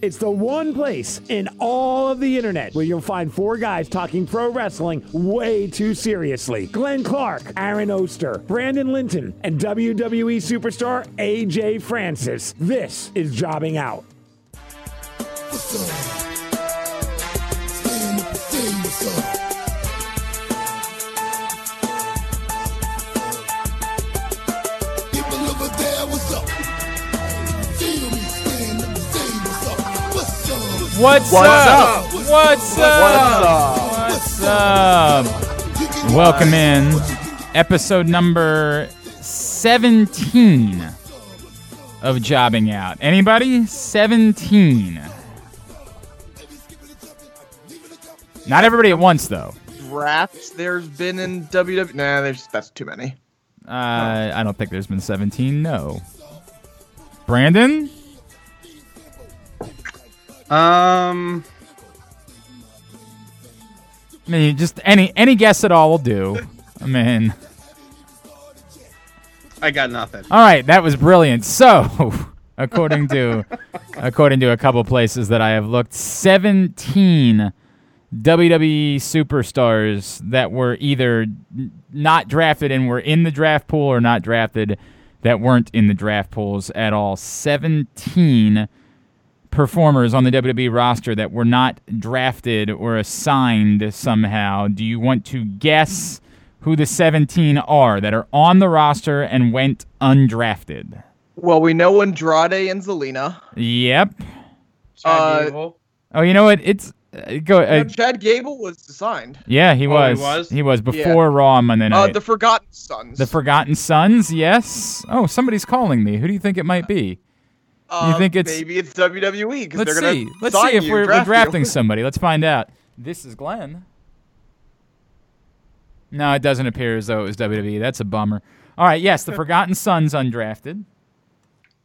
It's the one place in all of the internet where you'll find four guys talking pro wrestling way too seriously. Glenn Clark, Aaron Oster, Brandon Linton, and WWE superstar AJ Francis. This is Jobbing Out. What's, up? What's up? What's up? Welcome in. Episode number 17 of Jobbing Out. Anybody? 17. Not everybody at once, though. drafts there's been in WWE? Nah, there's that's too many. Uh, I don't think there's been 17. No. Brandon? Um, I mean, just any any guess at all will do. I mean, I got nothing. all right, that was brilliant. So, according to according to a couple places that I have looked, 17 WWE superstars that were either not drafted and were in the draft pool or not drafted that weren't in the draft pools at all. 17 performers on the WWE roster that were not drafted or assigned somehow. Do you want to guess who the 17 are that are on the roster and went undrafted? Well, we know Andrade and Zelina. Yep. Uh, Oh, you know what? It's uh, go. You know, Uh, Chad Gable was assigned. yeah, he Oh, was. he was? He was before Raw on Monday Uh, night. the Forgotten Sons. the Forgotten Sons. Yes. Oh, somebody's calling me. Who do you think it might be? Uh, think it's- maybe it's WWE Let's they're gonna see. Let's see if you, we're, we're draft you. drafting somebody. Let's find out. This is Glenn. No, it doesn't appear as though it was WWE. That's a bummer. All right, yes, the Forgotten Sons undrafted.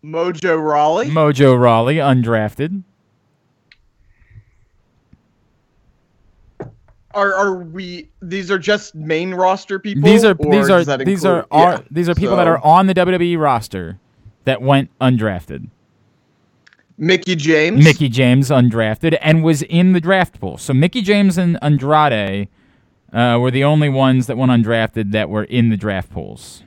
Mojo Rawley. Mojo Rawley undrafted. are are we? These are just main roster people. These are these are these are, are yeah, these are people that are on the WWE roster that went undrafted. Mickie James. Mickie James undrafted and was in the draft pool. So Mickie James and Andrade uh, were the only ones that went undrafted that were in the draft pools.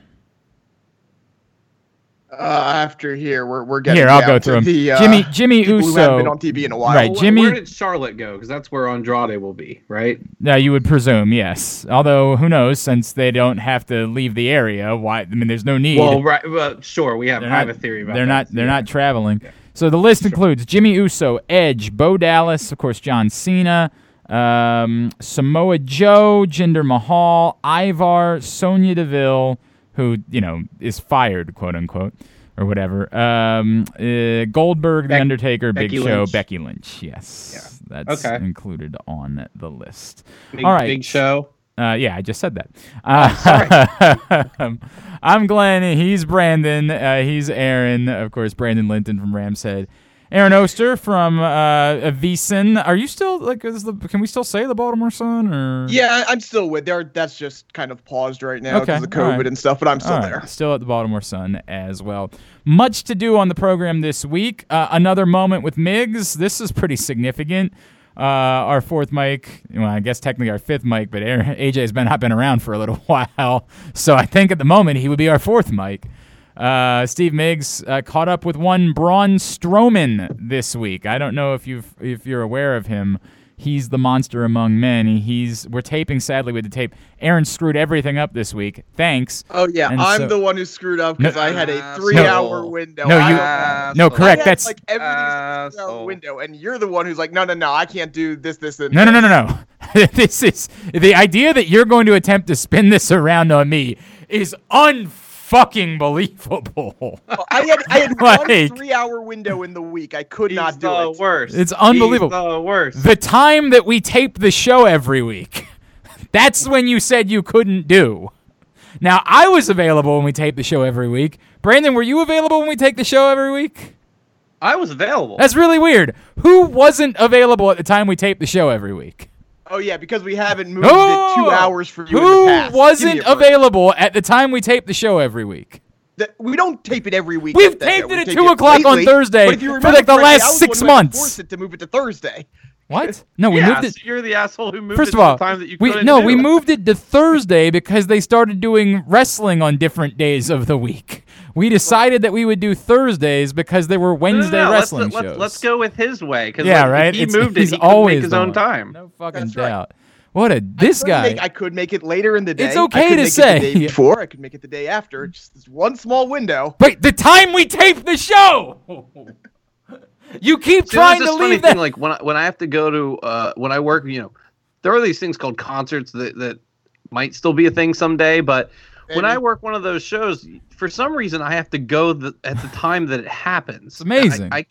Uh, after here, we're we're getting Here, I'll go to through 'em. The, uh, Jimmy Jimmy people Uso. been on TV in a while. Right, Jimmy- Where did Charlotte go? Because that's where Andrade will be, right? Uh, you would presume, yes. Although who knows, since they don't have to leave the area. Why? I mean, there's no need. Well, right. Well, sure. We have. they're I not, have a theory about they're that. not. They're Yeah. not traveling. So the list includes Jimmy Uso, Edge, Bo Dallas, of course, John Cena, um, Samoa Joe, Jinder Mahal, Ivar, Sonya Deville, who you know is fired, quote unquote, or whatever. Um, uh, Goldberg, The Beck- Undertaker, Big Becky Show, Lynch. Becky Lynch. Yes, that's Okay. included on the list. Big, All right. Big show. Uh, yeah, I just said that. Uh, I'm Glenn. He's Brandon. Uh, he's Aaron. Of course, Brandon Linton from Rams Head. Aaron Oster from uh, Avisen. Are you still like? Is the, can we still say the Baltimore Sun? Or Yeah, I'm still with there. That's just kind of paused right now Okay, because of COVID right. and stuff, but I'm still right, there. Still at the Baltimore Sun as well. Much to do on the program this week. Uh, another moment with Migs. This is pretty significant. Uh, our fourth mic, well, I guess technically our fifth mic, but AJ's been not been around for a little while, so I think at the moment he would be our fourth mic. Uh, Steve Miggs uh, caught up with one Braun Strowman this week. I don't know if you've if you're aware of him. He's the monster among men. He's we're taping sadly with the tape. Aaron screwed everything up this week. Thanks. Oh yeah, And I'm so- the one who screwed up because No- I had a Asshole. three-hour window. No, you- don't- no, correct. I had, That's like everything's a window, and you're the one who's like, no, no, no, I can't do this, this, and No, no, no, no, no. this is the idea that you're going to attempt to spin this around on me is unfucking believable. Well, I had I had Like- one three-hour window in the week. I could He's not do the it. worst. It's unbelievable. He's the worst. the time that we tape the show every week. That's when you said you couldn't do. Now, I was available when we tape the show every week. Brandon, were you available when we take the show every week? I was available. That's really weird. Who wasn't available at the time we tape the show every week? Oh yeah, because we haven't moved Oh! it two hours for you. in Who the past. Give wasn't me a break. available at the time we tape the show every week? That we don't tape it every week. We've taped it at 2 o'clock on Thursday but you for, remember like, the correctly, last I was six the one who had to months. force it to move it to Thursday. What? No, we yeah, moved it. so you're the asshole who moved First it of all, time that you we no, do we it. moved it to Thursday because they started doing wrestling on different days of the week. We decided that we would do Thursdays because there were No, no, Wednesday no, wrestling let's, shows. Let's, let's go with his way. Cause yeah, like, right. He It's- moved it. he's He always make his own time. No fucking That's right. doubt. What a this I guy. make- I could make it later in the day. It's okay I could to make It say. the day before, I could make it the day after. Just this one small window. Wait, the time we taped the show. you keep See, trying there's to this funny leave that. thing, like when I, when I have to go to uh, when I work, you know, there are these things called concerts that that might still be a thing someday. But when I work one of those shows, for some reason I have to go the, at the time that it happens. It's amazing. I, I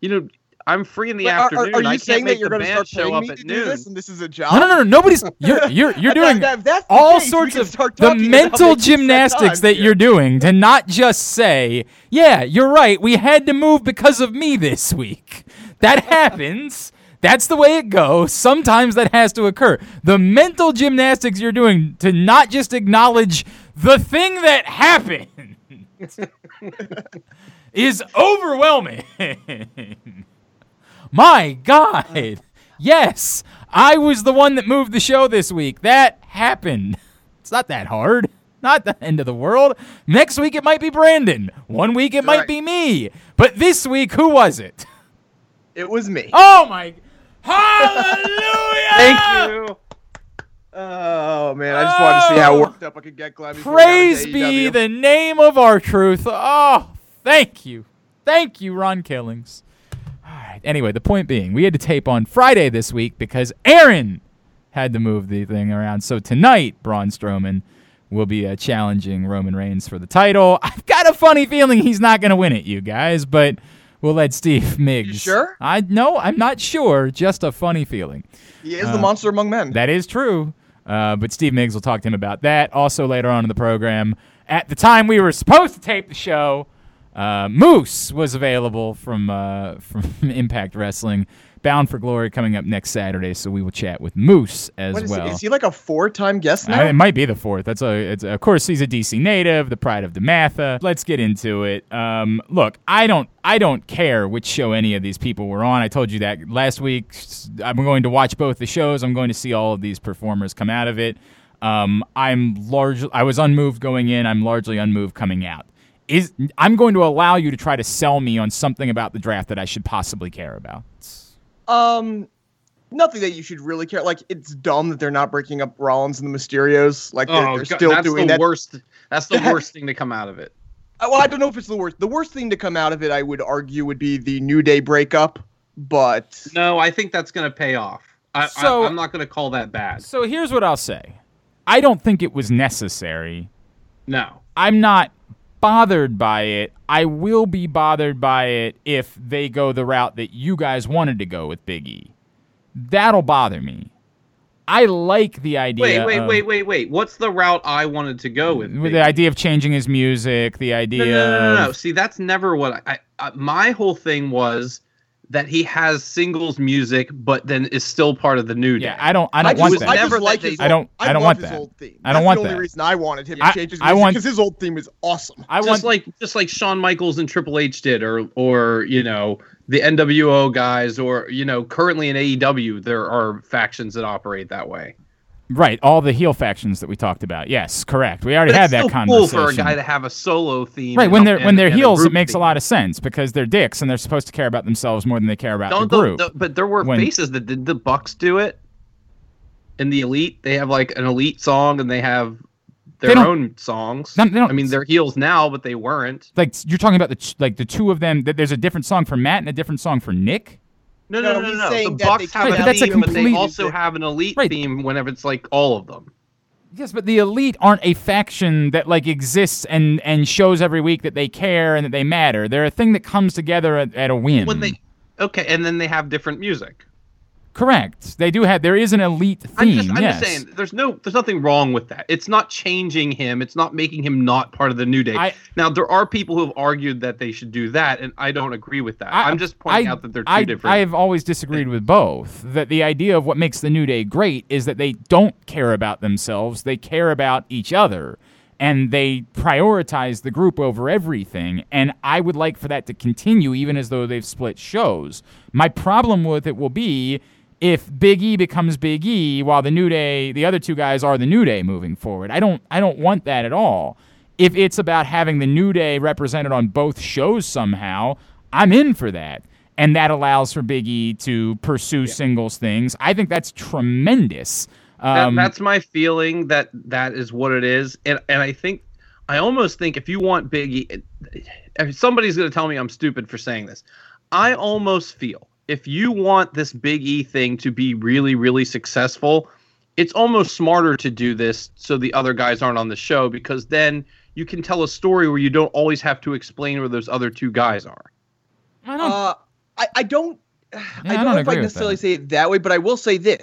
you know, I'm free in the Wait, afternoon. Are, are I you can't saying make that you're going to start show paying up me at to noon. do this, and this is a job? no, no, no, no. Nobody's. You're you're you're doing that- if that's the all case, sorts of the mental gymnastics that here. you're doing to not just say, "Yeah, you're right. We had to move because of me this week." That happens. That's the way it goes. Sometimes that has to occur. The mental gymnastics you're doing to not just acknowledge the thing that happened is overwhelming. My God. Yes, I was the one that moved the show this week. That happened. It's not that hard. Not the end of the world. Next week it might be Brandon. One week it might Right. be me. But this week, who was it? It was me. Oh my. Hallelujah! Thank you. Oh man, I just wanted to see how Oh. worked up I could get Glenn. before we got Praise be the name of our truth. Oh, thank you. Thank you, Ron Killings. All right. Anyway, the point being, we had to tape on Friday this week because Aaron had to move the thing around. So tonight, Braun Strowman will be uh, challenging Roman Reigns for the title. I've got a funny feeling he's not going to win it, you guys, but we'll let Steve Miggs. sure? I no, I'm not sure. Just a funny feeling. He is the monster among men. Uh, That is true. Uh, but Steve Miggs will talk to him about that. Also, later on in the program, at the time we were supposed to tape the show, uh, Moose was available from uh, from Impact Wrestling. Bound for Glory coming up next Saturday, so we will chat with Moose as is, well. he, is he like a four-time guest now? It might be the fourth. That's a. It's of course he's a DC native, the pride of DeMatha. Let's get into it. Um, look, I don't. I don't care which show any of these people were on. I told you that last week. I'm going to watch both the shows. I'm going to see all of these performers come out of it. Um, I'm largely. I was unmoved going in. I'm largely unmoved coming out. Is I'm going to allow you to try to sell me on something about the draft that I should possibly care about. Um, nothing that you should really care. Like, it's dumb that they're not breaking up Rollins and the Mysterios. Like, they're, Oh, they're God, still that's doing the that. worst. That's the that- worst thing to come out of it. Uh, Well, I don't know if it's the worst. The worst thing to come out of it, I would argue, would be the New Day breakup. But No, I think that's going to pay off. I, So- I, I'm not going to call that bad. So here's what I'll say. I don't think it was necessary. No. I'm not bothered by it. I will be bothered by it if they go the route that you guys wanted to go with Big E. That'll bother me. I like the idea. Wait, wait, of- wait, wait, wait. What's the route I wanted to go with? Big the idea of changing his music, the idea. No, no, no, no, no. See, that's never what I, I, I. My whole thing was that he has singles music, but then is still part of the new day. Yeah, I don't. I don't just, want was that. I never like that his. they- I don't- old- I don't want his that. Old theme. I don't That's want the only that. reason I wanted him to I- change his music because his old theme is awesome. I just want. like just like Shawn Michaels and Triple H did, or or you know the NWO guys, or you know currently in AEW there are factions that operate that way. Right, all the heel factions that we talked about. Yes, correct. We already But had that conversation. cool for a guy to have a solo theme. Right, when they're when they're heels, it makes a lot of sense because they're dicks and they're supposed to care about themselves more than they care about Don't, the group. don't- but there were When- faces that did the Bucks do it. In the elite, they have like an elite song, and they have their own songs. No, they don't- I mean, they're heels now, but they weren't. like you're talking about the like the two of them. That there's a different song for Matt and a different song for Nick. No, No, no, no, no. no. The Bucks have Right, a but that's a theme, but they complete- also have an elite Right. theme whenever it's like all of them. Yes, but the elite aren't a faction that like exists and and shows every week that they care and that they matter. They're a thing that comes together at, at a whim. When they okay, and then they have different music. Correct. They do have. There is an elite theme. I'm just, I'm yes. just saying, there's no, there's nothing wrong with that. It's not changing him. It's not making him not part of the new day. I- now there are people who have argued that they should do that, and I don't agree with that. I, am just pointing I- out that they're two I, different. I have always disagreed with both. That the idea of what makes the New Day great is that they don't care about themselves; they care about each other. and they prioritize the group over everything. And I would like for that to continue, even as though they've split shows. My problem with it will be if Big E becomes Big E while the New Day, the other two guys are the New Day moving forward. I don't, I don't want that at all. If it's about having the New Day represented on both shows somehow, I'm in for that. And that allows for Big E to pursue singles things. I think that's tremendous. That, Um, that's my feeling that that is what it is, and and I think I almost think if you want Biggie, if somebody's going to tell me I'm stupid for saying this. I almost feel if you want this Big E thing to be really really successful, it's almost smarter to do this so the other guys aren't on the show because then you can tell a story where you don't always have to explain where those other two guys are. I don't, Uh, I, I don't. I I don't don't know if I necessarily that. say it that way, but I will say this: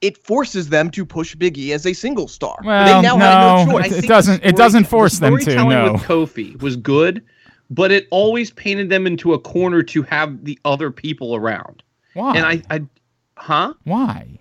it forces them to push Big E as a single star. well, they now no, have no choice. it, it doesn't. the It doesn't force the them to. storytelling No. with Kofi was good, but it always painted them into a corner to have the other people around. Why? And I, I, huh? Why?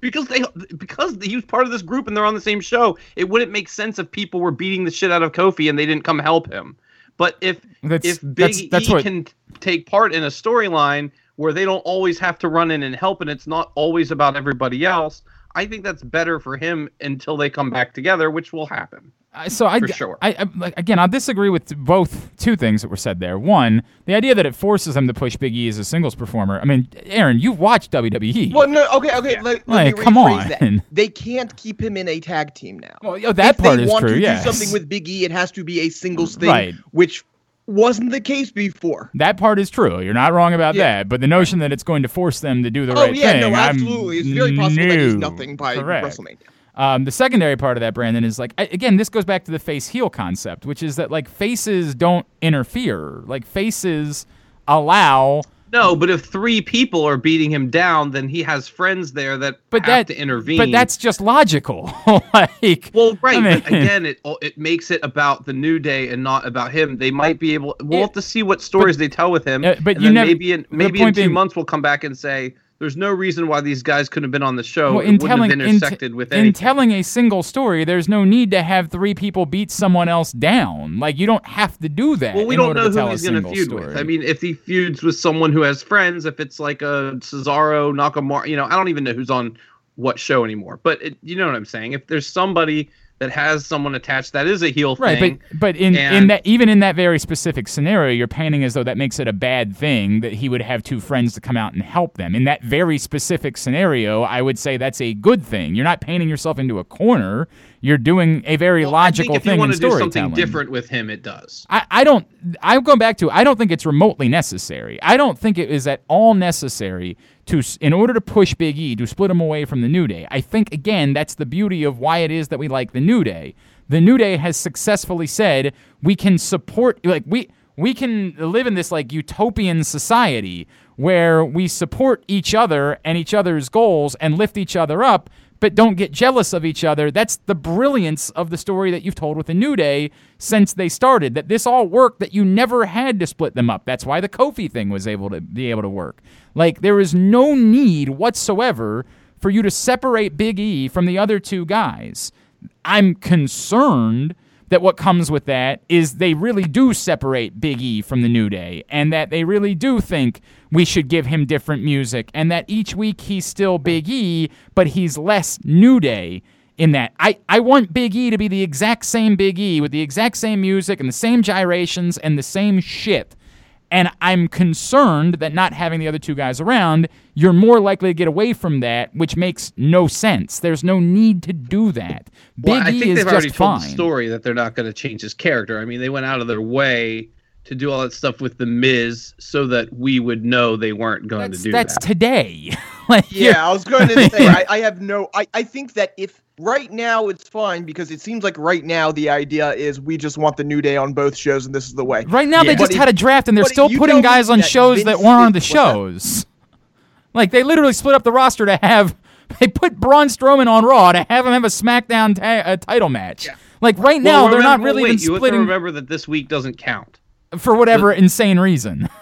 Because they, because he was part of this group and they're on the same show. It wouldn't make sense if people were beating the shit out of Kofi and they didn't come help him. But if That's if Big that's that's E what. can take part in a storyline where they don't always have to run in and help, and it's not always about everybody else, I think that's better for him until they come back together, which will happen. I- so I, for sure. I, I like again, I'll disagree with both two things that were said there. One, the idea that it forces them to push Big E as a singles performer. I mean, Aaron, you've watched WWE. Well, no, okay, okay. Yeah. Let, let Like, me come on. That. They can't keep him in a tag team now. Well, yo, that if part they is want true. to yes. do something with Big E, it has to be a singles thing, Right. which wasn't the case before. that part is true. You're not wrong about Yeah. that. But the notion that it's going to force them to do the oh right yeah, thing, no, I'm absolutely. It's very possible that he's nothing by Correct. WrestleMania. Um, the secondary part of that, Brandon, is like I, again, this goes back to the face heel concept, which is that like faces don't interfere. Like faces allow. No, but if three people are beating him down, then he has friends there that But have that to intervene. But that's just logical. like well, right. I but again, it it makes it about the new day and not about him. They might be able. We'll Yeah. have to see what stories they tell with him. Uh, but and you never- maybe in maybe in two being- months we'll come back and say there's no reason why these guys couldn't have been on the show. well, in telling have in, intersected with in telling a single story, there's no need to have three people beat someone else down. Like you don't have to do that. well, we in don't order know who he's going to feud story. with. I mean, if he feuds with someone who has friends, if it's like a Cesaro, Nakamura, you know, I don't even know who's on what show anymore. But it, you know what I'm saying? If there's somebody that has someone attached that is a heel Right, thing, but but in in that even in that very specific scenario, you're painting as though that makes it a bad thing that he would have two friends to come out and help them. In that very specific scenario, I would say that's a good thing. You're not painting yourself into a corner. You're doing a very Well, logical I think if thing you want to do something different with him, it does. I, I don't I'm going back to I don't think it's remotely necessary. I don't think it is at all necessary to in order to push Big E to split him away from the New Day. I think again that's the beauty of why it is that we like the New Day. The New Day has successfully said we can support like we we can live in this like utopian society where we support each other and each other's goals and lift each other up but don't get jealous of each other. That's the brilliance of the story that you've told with the New Day since they started. That this all worked, that you never had to split them up. That's why the Kofi thing was able to be able to work. Like there is no need whatsoever for you to separate Big E from the other two guys. I'm concerned that what comes with that is they really do separate Big E from the New Day, and that they really do think we should give him different music, and that each week he's still Big E, but he's less New Day in that. I, I want Big E to be the exact same Big E with the exact same music and the same gyrations and the same shit. And I'm concerned that not having the other two guys around, you're more likely to get away from that, which makes no sense. There's no need to do that. Big well, I E think is they've already just told fine. the story that they're not going to change his character. I mean, they went out of their way to do all that stuff with the Miz so that we would know they weren't going That's, to do that. that's today. like, Yeah, I was going to say I, I have no. I, I think that if right now it's fine because it seems like right now the idea is we just want the new day on both shows and this is the way. Right now, Yeah. they just But if- had a draft and they're still putting guys on that shows that weren't on the is- that? shows. Like they literally split up the roster to have they put Braun Strowman on Raw to have him have a SmackDown ta- uh, title match. Like right now, Well, they're not remember- really wait, even You have to splitting remember that this week doesn't count. for whatever insane reason.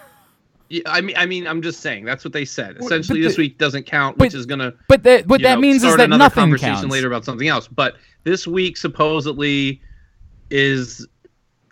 Yeah, I mean, I mean, I'm just saying that's what they said. Essentially, but this week doesn't count, but- which is gonna. But that what that know, means is that nothing conversation counts. later about something else. But this week, supposedly, is,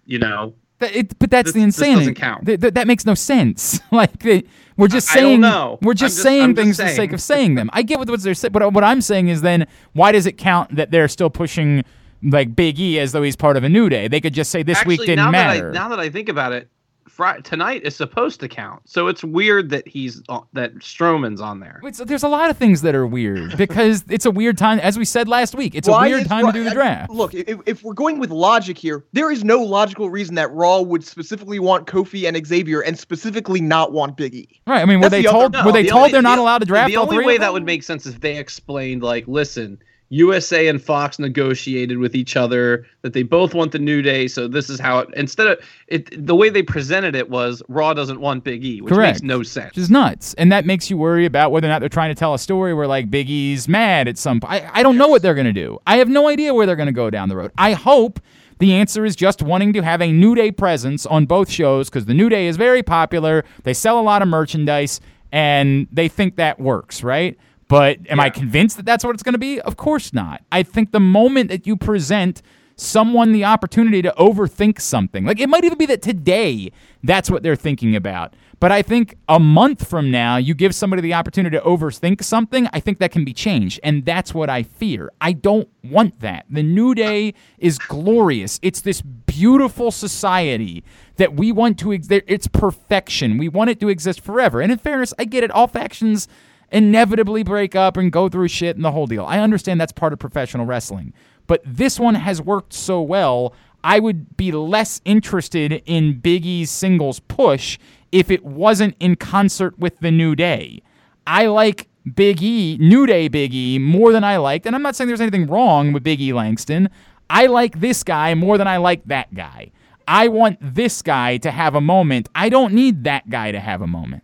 you know, That- it- but that's This- the insanity. doesn't count. Th- th- that makes no sense. like they, we're just I- I don't saying know. we're just just- saying just things for the sake of saying them. I get what, what they're saying, but what I'm saying is then why does it count that they're still pushing like Big E as though he's part of a new day? They could just say this actually week didn't now matter. that I now that I think about it, Fri tonight is supposed to count. So it's weird that he's on, that Strowman's on there. Wait, so there's a lot of things that are weird because it's a weird time, as we said last week. It's Why a weird is time Raw- to do the I- draft. Look, if, if we're going with logic here, there is no logical reason that Raw would specifically want Kofi and Xavier and specifically not want Big E. right? I mean, were That's they the other- told? No, were they the told only- they're not the- allowed to draft The all only three way of that would make sense is if they explained, like, listen, USA and Fox negotiated with each other that they both want the New Day, so this is how it. Instead of it, the way they presented it was Raw doesn't want Big E, which Correct. makes no sense. Which is nuts. And that makes you worry about whether or not they're trying to tell a story where like Big E's mad at some point. I, I don't know what they're gonna do. I have no idea where they're gonna go down the road. I hope the answer is just wanting to have a New Day presence on both shows because the New Day is very popular. They sell a lot of merchandise and they think that works, right? But am I convinced that that's what it's going to be? Of course not. I think the moment that you present someone the opportunity to overthink something, like it might even be that today that's what they're thinking about. But I think a month from now, you give somebody the opportunity to overthink something, I think that can be changed. And that's what I fear. I don't want that. The New Day is glorious. It's this beautiful society that we want to, ex- it's perfection. We want it to exist forever. And in fairness, I get it. All factions inevitably break up and go through shit and the whole deal. I understand that's part of professional wrestling. But this one has worked so well, I would be less interested in Big E's singles push if it wasn't in concert with the New Day. I like Big E, New Day Big E, more than I liked, and I'm not saying there's anything wrong with Big E Langston. I like this guy more than I like that guy. I want this guy to have a moment. I don't need that guy to have a moment.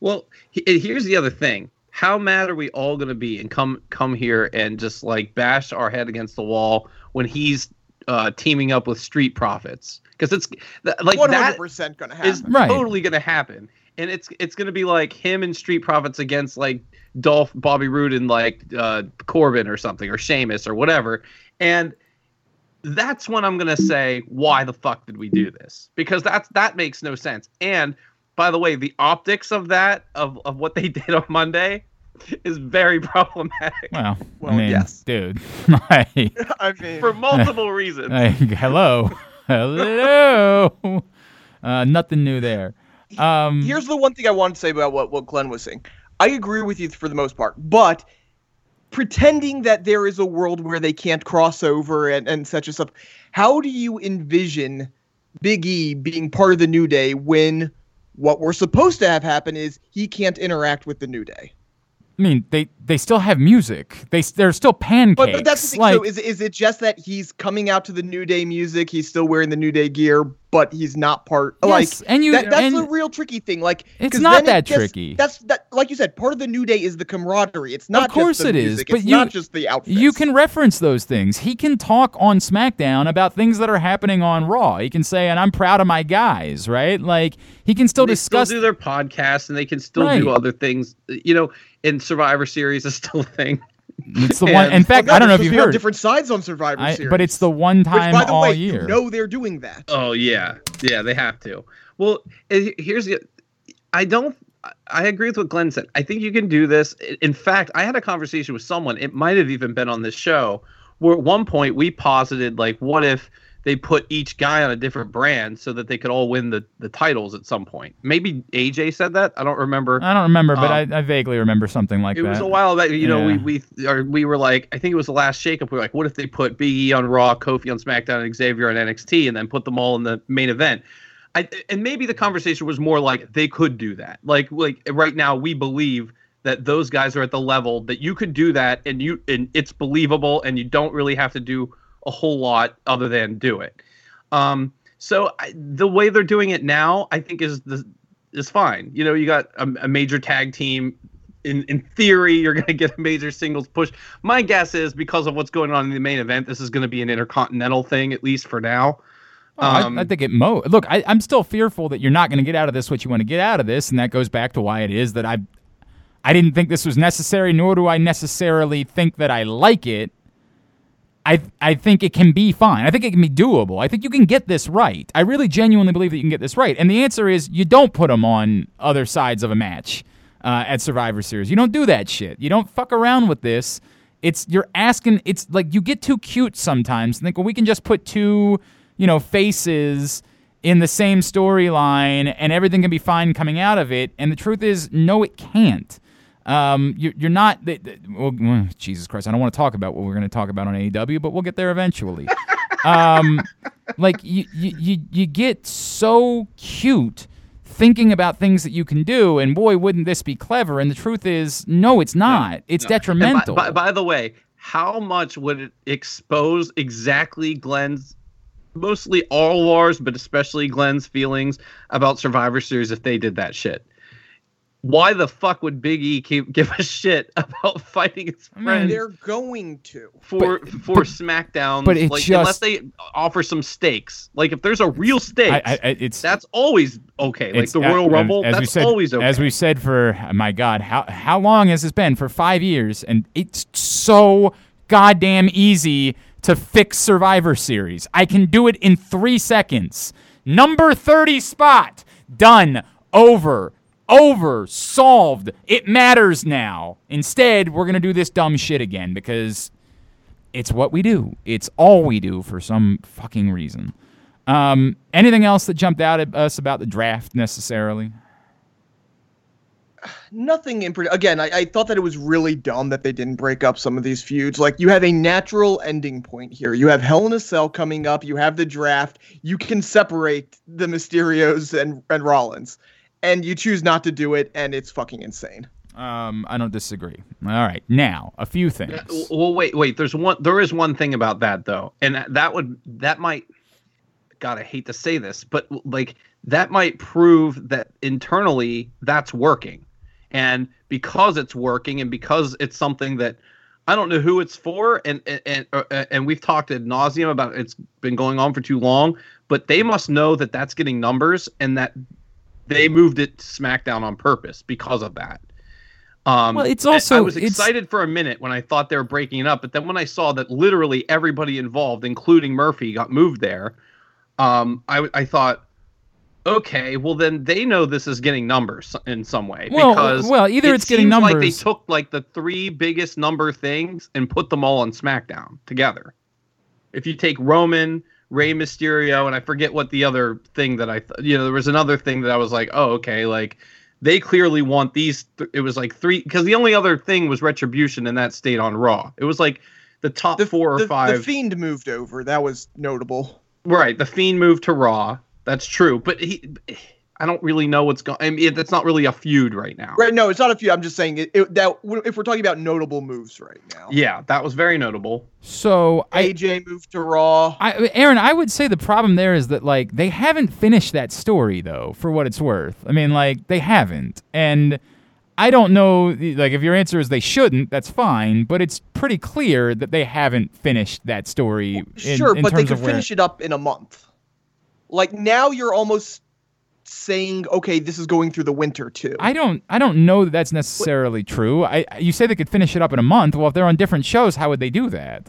Well, here's the other thing. How mad are we all going to be and come come here and just like bash our head against the wall when he's uh, teaming up with Street Profits? Because it's th- like One that hundred percent gonna is happen. Right. totally going to happen, and it's it's going to be like him and Street Profits against like Dolph, Bobby Roode, and like uh, Corbin or something, or Sheamus or whatever, and that's when I'm gonna say, why the fuck did we do this? Because that's that makes no sense. And by the way, the optics of that of of what they did on Monday is very problematic Well, Well, I mean, yes. dude. I, I mean, for multiple reasons. I- hello. hello. Uh, nothing new there. Um, here's the one thing I want to say about what, what Glenn was saying. I agree with you for the most part, but pretending that there is a world where they can't cross over and, and such and stuff, how do you envision Big E being part of the New Day when what we're supposed to have happen is he can't interact with the New Day? I mean, they they still have music. They they're still pancakes. But, but that's the thing. Like, so is is it just that he's coming out to the New Day music? He's still wearing the New Day gear, but he's not part. Yes, like and you- that, that's and- the real tricky thing. Like it's not then it that gets- tricky. That's that. Like you said, part of the New Day is the camaraderie. It's not. Of course just the it is, music. but it's you- not just the outfits. You can reference those things. He can talk on SmackDown about things that are happening on Raw. He can say, "And I'm proud of my guys," right? Like he can still they discuss. still do their podcast and they can still Right. do other things. You know, in Survivor Series is still a thing. it's the one. In fact, Well, I don't know if you've supposed to be on heard, different sides on Survivor I, Series. but it's the one Which, time by the all way, year. you know they're doing that. Oh yeah, yeah, they have to. Well, eh, here's the. I don't. I agree with what Glenn said. I think you can do this. In fact, I had a conversation with someone. It might have even been on this show, where at one point we posited like, what if they put each guy on a different brand so that they could all win the the titles at some point? Maybe AJ said that. I don't remember. I don't remember, but Um, I, I vaguely remember something like it that. It was a while back. You know, Yeah. we we or we were like, I think it was the last shakeup. We were like, what if they put Big E on Raw, Kofi on SmackDown, and Xavier on NXT, and then put them all in the main event? I, and maybe the conversation was more like they could do that. Like like right now, we believe that those guys are at the level that you could do that, and you and it's believable, and you don't really have to do a whole lot other than do it. Um, so I, the way they're doing it now, I think is the is fine. You know, you got a, a major tag team. In in theory, you're going to get a major singles push. My guess is because of what's going on in the main event, this is going to be an intercontinental thing at least for now. Oh, I- Um, I, think it mo. Look, I, I'm still fearful that you're not going to get out of this what you want to get out of this, and that goes back to why it is that I, I didn't think this was necessary, nor do I necessarily think that I like it. I I think it can be fine. I think it can be doable. I think you can get this right. I really genuinely believe that you can get this right. And the answer is you don't put them on other sides of a match uh, at Survivor Series. You don't do that shit. You don't fuck around with this. It's you're asking. It's like you get too cute sometimes. Think, well, we can just put two, you know, faces in the same storyline and everything can be fine coming out of it. And the truth is, no, it can't. Um, you, are not. They, they, well, Jesus Christ, I don't want to talk about what we're going to talk about on AEW, but we'll get there eventually. um, like you, you, you get so cute thinking about things that you can do, and boy, wouldn't this be clever? And the truth is, no, it's not. No, it's no. detrimental. By, by, by the way, how much would it expose exactly Glenn's mostly all ours, but especially Glenn's feelings about Survivor Series if they did that shit why the fuck would Big E keep, give a shit about fighting his friend? They're going to for but, for but, SmackDown, but like, just, unless they offer some stakes. Like if there's a real stake, I, I, it's that's always okay. Like the Royal Rumble, as that's we said, always okay. As we said for my God, how how long has this been? For five years, and it's so goddamn easy to fix Survivor Series. I can do it in three seconds. Number thirty spot done over over, solved. It matters now. Instead, we're going to do this dumb shit again because it's what we do. It's all we do for some fucking reason. Um, anything else that jumped out at us about the draft necessarily? Nothing in again. I, I thought that it was really dumb that they didn't break up some of these feuds. Like you have a natural ending point here. You have Hell in a Cell coming up. You have the draft. You can separate the Mysterios and and Rollins and you choose not to do it, and it's fucking insane. Um, I don't disagree. All right, now a few things. Well, wait, wait. There's one. There is one thing about that though, and that would that might. God, I hate to say this, but like that might prove that internally that's working, and because it's working, and because it's something that I don't know who it's for, and and and, uh, and we've talked ad nauseum about it's been going on for too long, but they must know that that's getting numbers, and that they moved it to SmackDown on purpose because of that. Um, well, it's also. I was excited for a minute when I thought they were breaking it up, but then when I saw that literally everybody involved, including Murphy, got moved there, um, I, I thought, okay, well then they know this is getting numbers in some way well, because well, either it it's getting numbers. Like they took like the three biggest number things and put them all on SmackDown together. If you take Roman, Rey Mysterio, and I forget what the other thing that I, th- you know, there was another thing that I was like, oh, okay, like they clearly want these. Th- it was like three because the only other thing was Retribution, and that stayed on Raw. It was like the top the, four or the, five. The Fiend moved over. That was notable. Right, the Fiend moved to Raw. That's true, but he I don't really know what's going. I mean, that's not really a feud right now. Right? No, it's not a feud. I'm just saying it, it, that if we're talking about notable moves right now. Yeah, that was very notable. So AJ I, moved to Raw. I, Aaron, I would say the problem there is that like they haven't finished that story though. For what it's worth, I mean, like they haven't, and I don't know. Like, if your answer is they shouldn't, that's fine. But it's pretty clear that they haven't finished that story. In, sure, in but they could finish it up in a month. Like now, you're almost saying okay this is going through the winter too. I don't i don't know that that's necessarily what? true. I you say they could finish it up in a month. Well if they're on different shows how would they do that?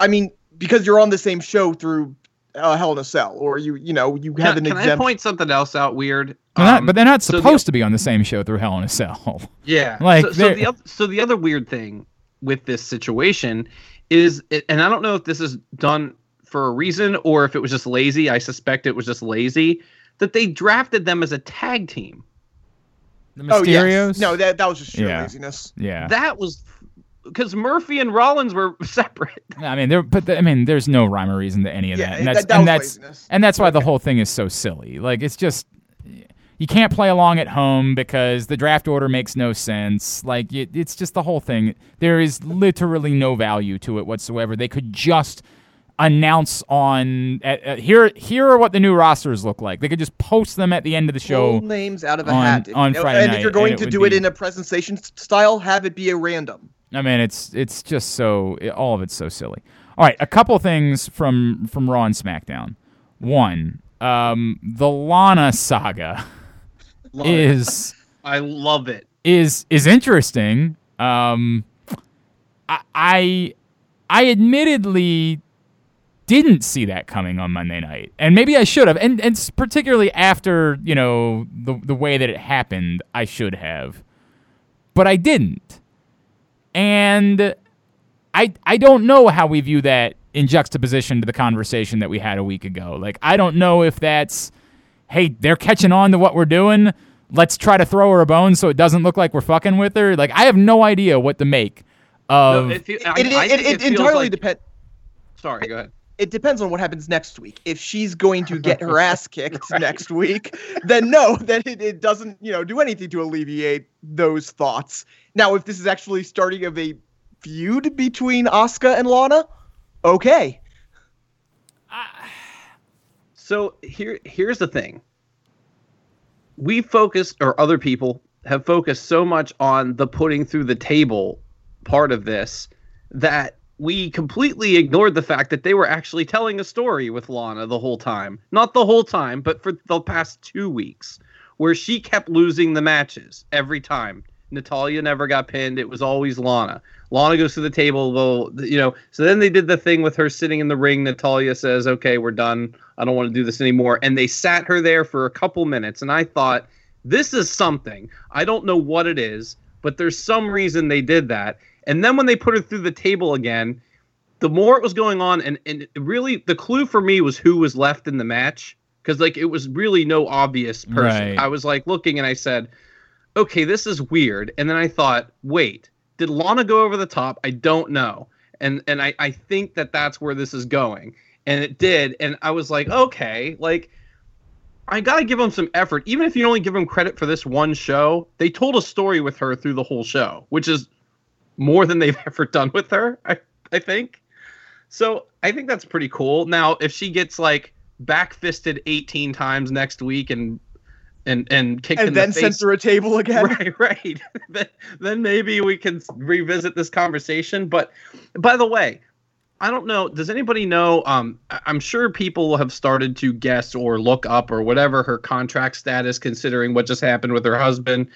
I mean because you're on the same show through uh, hell in a cell or you you know you have can, an can exempt- i point something else out weird? They're not, um, but they're not supposed so the, to be on the same show through hell in a cell. Yeah. Like so, so the other, so the other weird thing with this situation is and i don't know if this is done for a reason or if it was just lazy. I suspect it was just lazy that they drafted them as a tag team. The Mysterios? Oh, yes. No, that that was just sheer yeah. laziness. Yeah. That was because Murphy and Rollins were separate. I mean, there, but the, I mean, there's no rhyme or reason to any of yeah, that, and that's that, that and that's laziness. and that's why okay. the whole thing is so silly. Like, it's just you can't play along at home because the draft order makes no sense. Like, it, it's just the whole thing. There is literally no value to it whatsoever. They could just announce on uh, uh, here here are what the new rosters look like. They could just post them at the end of the show. Pull names out of a on, hat on Friday And night, if you're going to it do be, it in a presentation style, have it be a random. I mean, it's it's just so it, all of it's so silly. All right, a couple things from from Raw and SmackDown. One, um, the Lana saga is I love it. Is is interesting. Um, I, I I admittedly didn't see that coming on Monday night, and maybe I should have, and and particularly after you know the the way that it happened, I should have, but I didn't, and I I don't know how we view that in juxtaposition to the conversation that we had a week ago. Like I don't know if that's hey they're catching on to what we're doing. Let's try to throw her a bone so it doesn't look like we're fucking with her. Like I have no idea what to make of. No, it, fe- I- It, it, it, it entirely like- depends. Sorry, go ahead. It depends on what happens next week. If she's going to get her ass kicked next week, then no, then it, it doesn't, you know, do anything to alleviate those thoughts. Now, if this is actually starting of a feud between Asuka and Lana, okay. So here here's the thing. We focus or other people have focused so much on the putting through the table part of this that we completely ignored the fact that they were actually telling a story with Lana the whole time. Not the whole time, but for the past 2 weeks where she kept losing the matches every time. Natalya never got pinned. It was always Lana. Lana goes to the table. Well, you know. So then they did the thing with her sitting in the ring. Natalya says, "Okay, we're done. I don't want to do this anymore." And they sat her there for a couple minutes. And I thought, this is something. I don't know what it is, but there's some reason they did that. And then when they put her through the table again, the more it was going on, and and really the clue for me was who was left in the match because like it was really no obvious person. Right. I was like looking and I said, okay, this is weird. And then I thought, wait, did Lana go over the top? I don't know. And and I, I think that that's where this is going. And it did. And I was like, okay, like I got to give them some effort. Even if you only give them credit for this one show, they told a story with her through the whole show, which is more than they've ever done with her, I, I think. So I think that's pretty cool. Now, if she gets like backfisted 18 times next week and and and kicked in And then the sent face, through a table again. right right then, then maybe we can revisit this conversation but by the way i don't know does anybody know um i'm sure people have started to guess or look up or whatever her contract status considering what just happened with her husband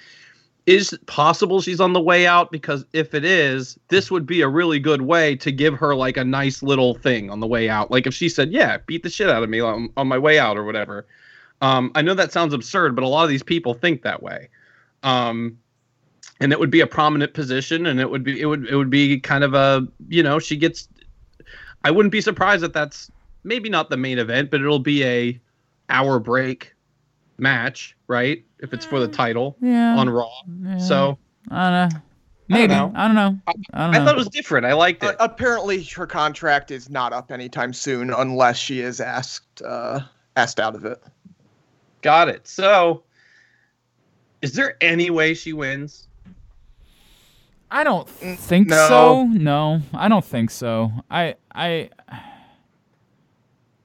is possible she's on the way out? Because if it is this would be a really good way to give her like a nice little thing on the way out. Like if she said yeah beat the shit out of me on, on my way out or whatever. Um, i know that sounds absurd but a lot of these people think that way. Um, and it would be a prominent position and it would be it would it would be kind of a you know she gets i wouldn't be surprised that that's maybe not the main event but it'll be a hour break match right if it's for the title yeah. on raw yeah. so I don't know. I Maybe. don't know. I don't know. I don't i know. thought it was different i liked Uh, it apparently, her contract is not up anytime soon unless she is asked uh, asked out of it. got it so is there any way she wins I don't think no. so. No, I don't think so. I I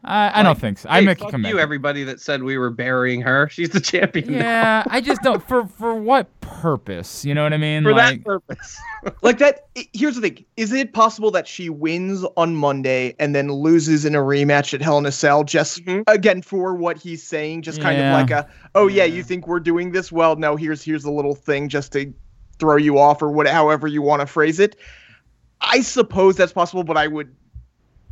I, I don't think so. I hey, make a fuck comment. you everybody that said we were burying her she's the champion now. Yeah, I just don't. For for what purpose? You know what I mean? for like, that purpose Like that. Here's the thing: is it possible that she wins on Monday and then loses in a rematch at Hell in a Cell? Just Mhm. again for what he's saying, just kind Yeah. of like a, oh yeah, Yeah. you think we're doing this? Well, no. Here's here's a little thing just to throw you off or whatever, however you want to phrase it. I suppose that's possible, but I would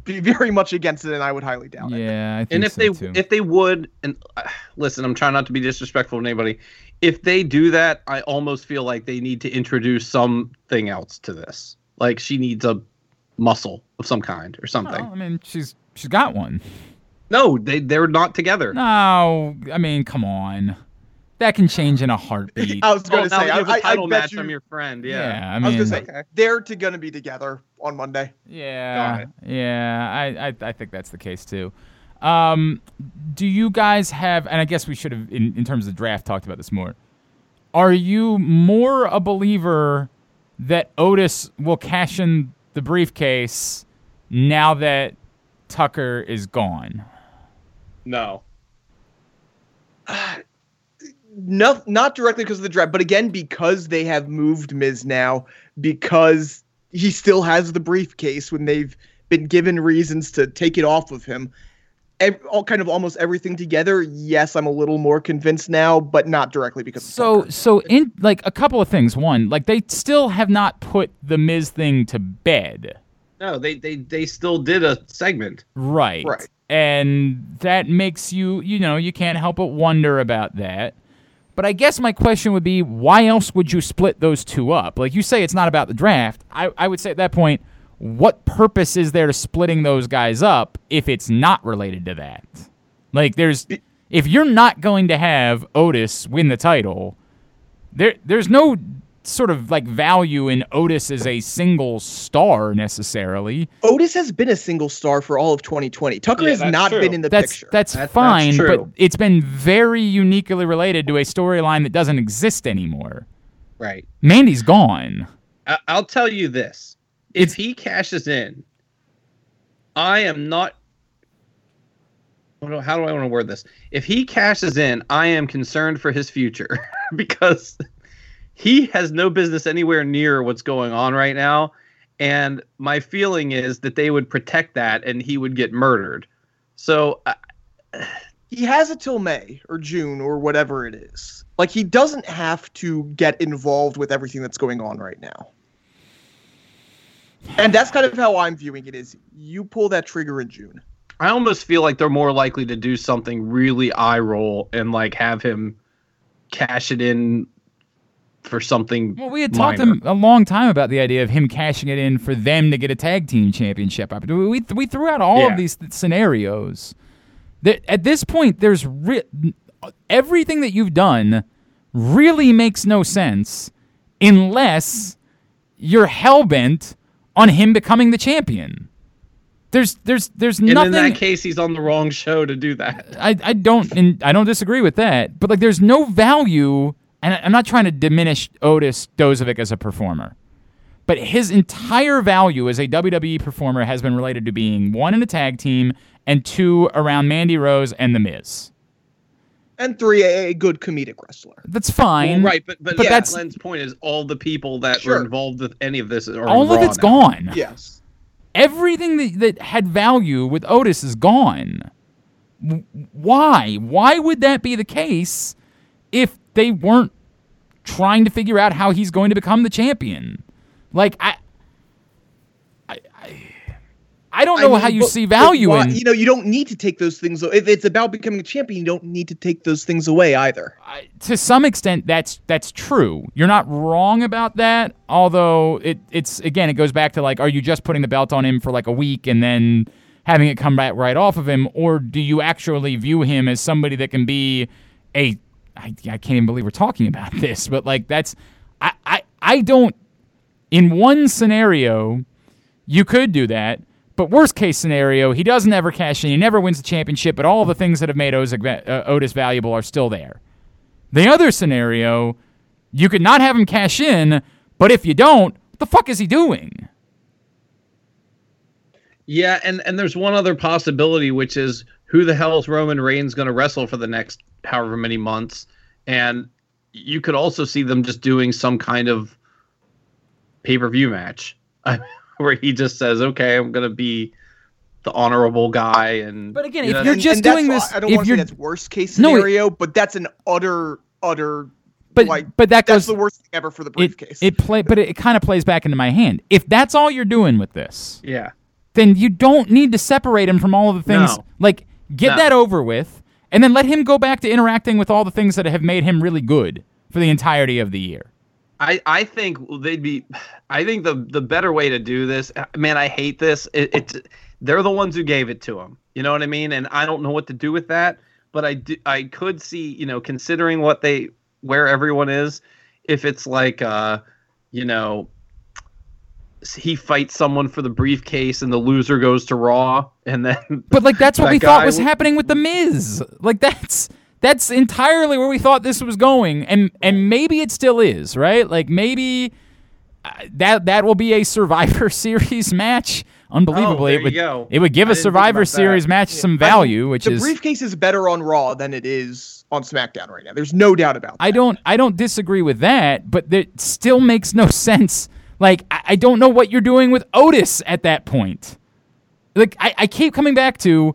be very much against it, and I would highly doubt it. yeah, and if so they too. if they would and uh, listen i'm trying not to be disrespectful to anybody if they do that i almost feel like they need to introduce something else to this like she needs a muscle of some kind or something Well, I mean, she's she's got one. no they they're not together No, I mean, come on. That can change in a heartbeat. I was oh, going to now say, that I, you have a I, I title bet match you. i'm your friend yeah. yeah, I I mean, was going to say Okay. they're to going to be together on Monday. Yeah, yeah, I, I I think that's the case too. Um, do you guys have? And I guess we should have, in, in terms of the draft, talked about this more. Are you more a believer that Otis will cash in the briefcase now that Tucker is gone? no No, not directly because of the draft, but again because they have moved Miz now because he still has the briefcase when they've been given reasons to take it off of him. Ev- all kind of almost everything together. Yes, I'm a little more convinced now, but not directly because. of So Tucker. so in like a couple of things. One, like they still have not put the Miz thing to bed. No, they they they still did a segment. Right. Right. And that makes you, you know, you can't help but wonder about that. But I guess my question would be why else would you split those two up? Like you say it's not about the draft. I, I would say at that point, what purpose is there to splitting those guys up if it's not related to that? Like there's if you're not going to have Otis win the title, there there's no sort of like value in Otis as a single star necessarily. Otis has been a single star for all of 2020. Tucker Yeah, has not true. been in the that's picture. that's That- that's fine, but it's been very uniquely related to a storyline that doesn't exist anymore. Right. Mandy's gone. I- I'll tell you this: if It's- he cashes in, I am not. what How do I want to word this? If he cashes in, I am concerned for his future because he has no business anywhere near what's going on right now. And my feeling is that they would protect that and he would get murdered. So uh, he has it till May or June or whatever it is. Like he doesn't have to get involved with everything that's going on right now. And that's kind of how I'm viewing it is you pull that trigger in June. I almost feel like they're more likely to do something really eye roll and like have him cash it in for something. Well, we had talked minor. him a long time about the idea of him cashing it in for them to get a tag team championship. up. We we, we threw out all Yeah. of these th- scenarios. That at this point, there's re- everything that you've done really makes no sense unless you're hell bent on him becoming the champion. There's there's there's And nothing. in that case, he's on the wrong show to do that. I, I don't and I don't disagree with that, but like there's no value, and I- I'm not trying to diminish Otis Dozovic as a performer, but his entire value as a WWE performer has been related to being one in a tag team and two around Mandy Rose and The Miz. And three, a, a good comedic wrestler. That's fine, right, but but, but yeah, that's- Glenn's point is all the people that Sure. were involved with any of this are All of raw it's now. gone. Yes. Everything that, that had value with Otis is gone. Why? Why would that be the case if they weren't trying to figure out how he's going to become the champion? Like I, I, I, I don't know I how you but- see value why- in. You know, you don't need to take those things. If it's about becoming a champion, you don't need to take those things away either. I- to some extent that's that's true. You're not wrong about that. Although it it's again it goes back to like are you just putting the belt on him for like a week and then having it come back right off of him or do you actually view him as somebody that can be a I, I can't even believe we're talking about this, but like that's I I, I don't in one scenario you could do that. But worst case scenario, he doesn't ever cash in. He never wins the championship, but all the things that have made Otis, uh, Otis valuable are still there. The other scenario, you could not have him cash in, but if you don't, what the fuck is he doing? Yeah, and and there's one other possibility, which is who the hell is Roman Reigns going to wrestle for the next however many months, and you could also see them just doing some kind of pay per view match where he just says, "Okay, I'm going to be the honorable guy," and But again, you if you're And- just and that's doing why- this- I don't if want to say you're- that's worst case No, it- scenario, but that's an utter, utter. But like, but that that's goes the worst thing ever for the briefcase. it play but it, kind of plays back into my hand. If that's all you're doing with this, yeah, then you don't need to separate him from all of the things. No. Like get No. that over with, and then let him go back to interacting with all the things that have made him really good for the entirety of the year. I, I think they'd be I think the the better way to do this man I hate this it, it's they're the ones who gave it to him you know what I mean and I don't know what to do with that but I do, I could see you know considering what they where everyone is if it's like uh you know he fights someone for the briefcase and the loser goes to Raw and then But like that's what That we thought was w- happening with the Miz. Like that's that's entirely where we thought this was going, and and maybe it still is, right? Like maybe uh, that that will be a Survivor Series match. Unbelievably, Oh, it would go. it would give I a Survivor about that. Series match some value, which the is briefcase is better on Raw than it is on SmackDown right now. There's no doubt about that. I don't I don't disagree with that, but it still makes no sense. Like I, I don't know what you're doing with Otis at that point. Like I, I keep coming back to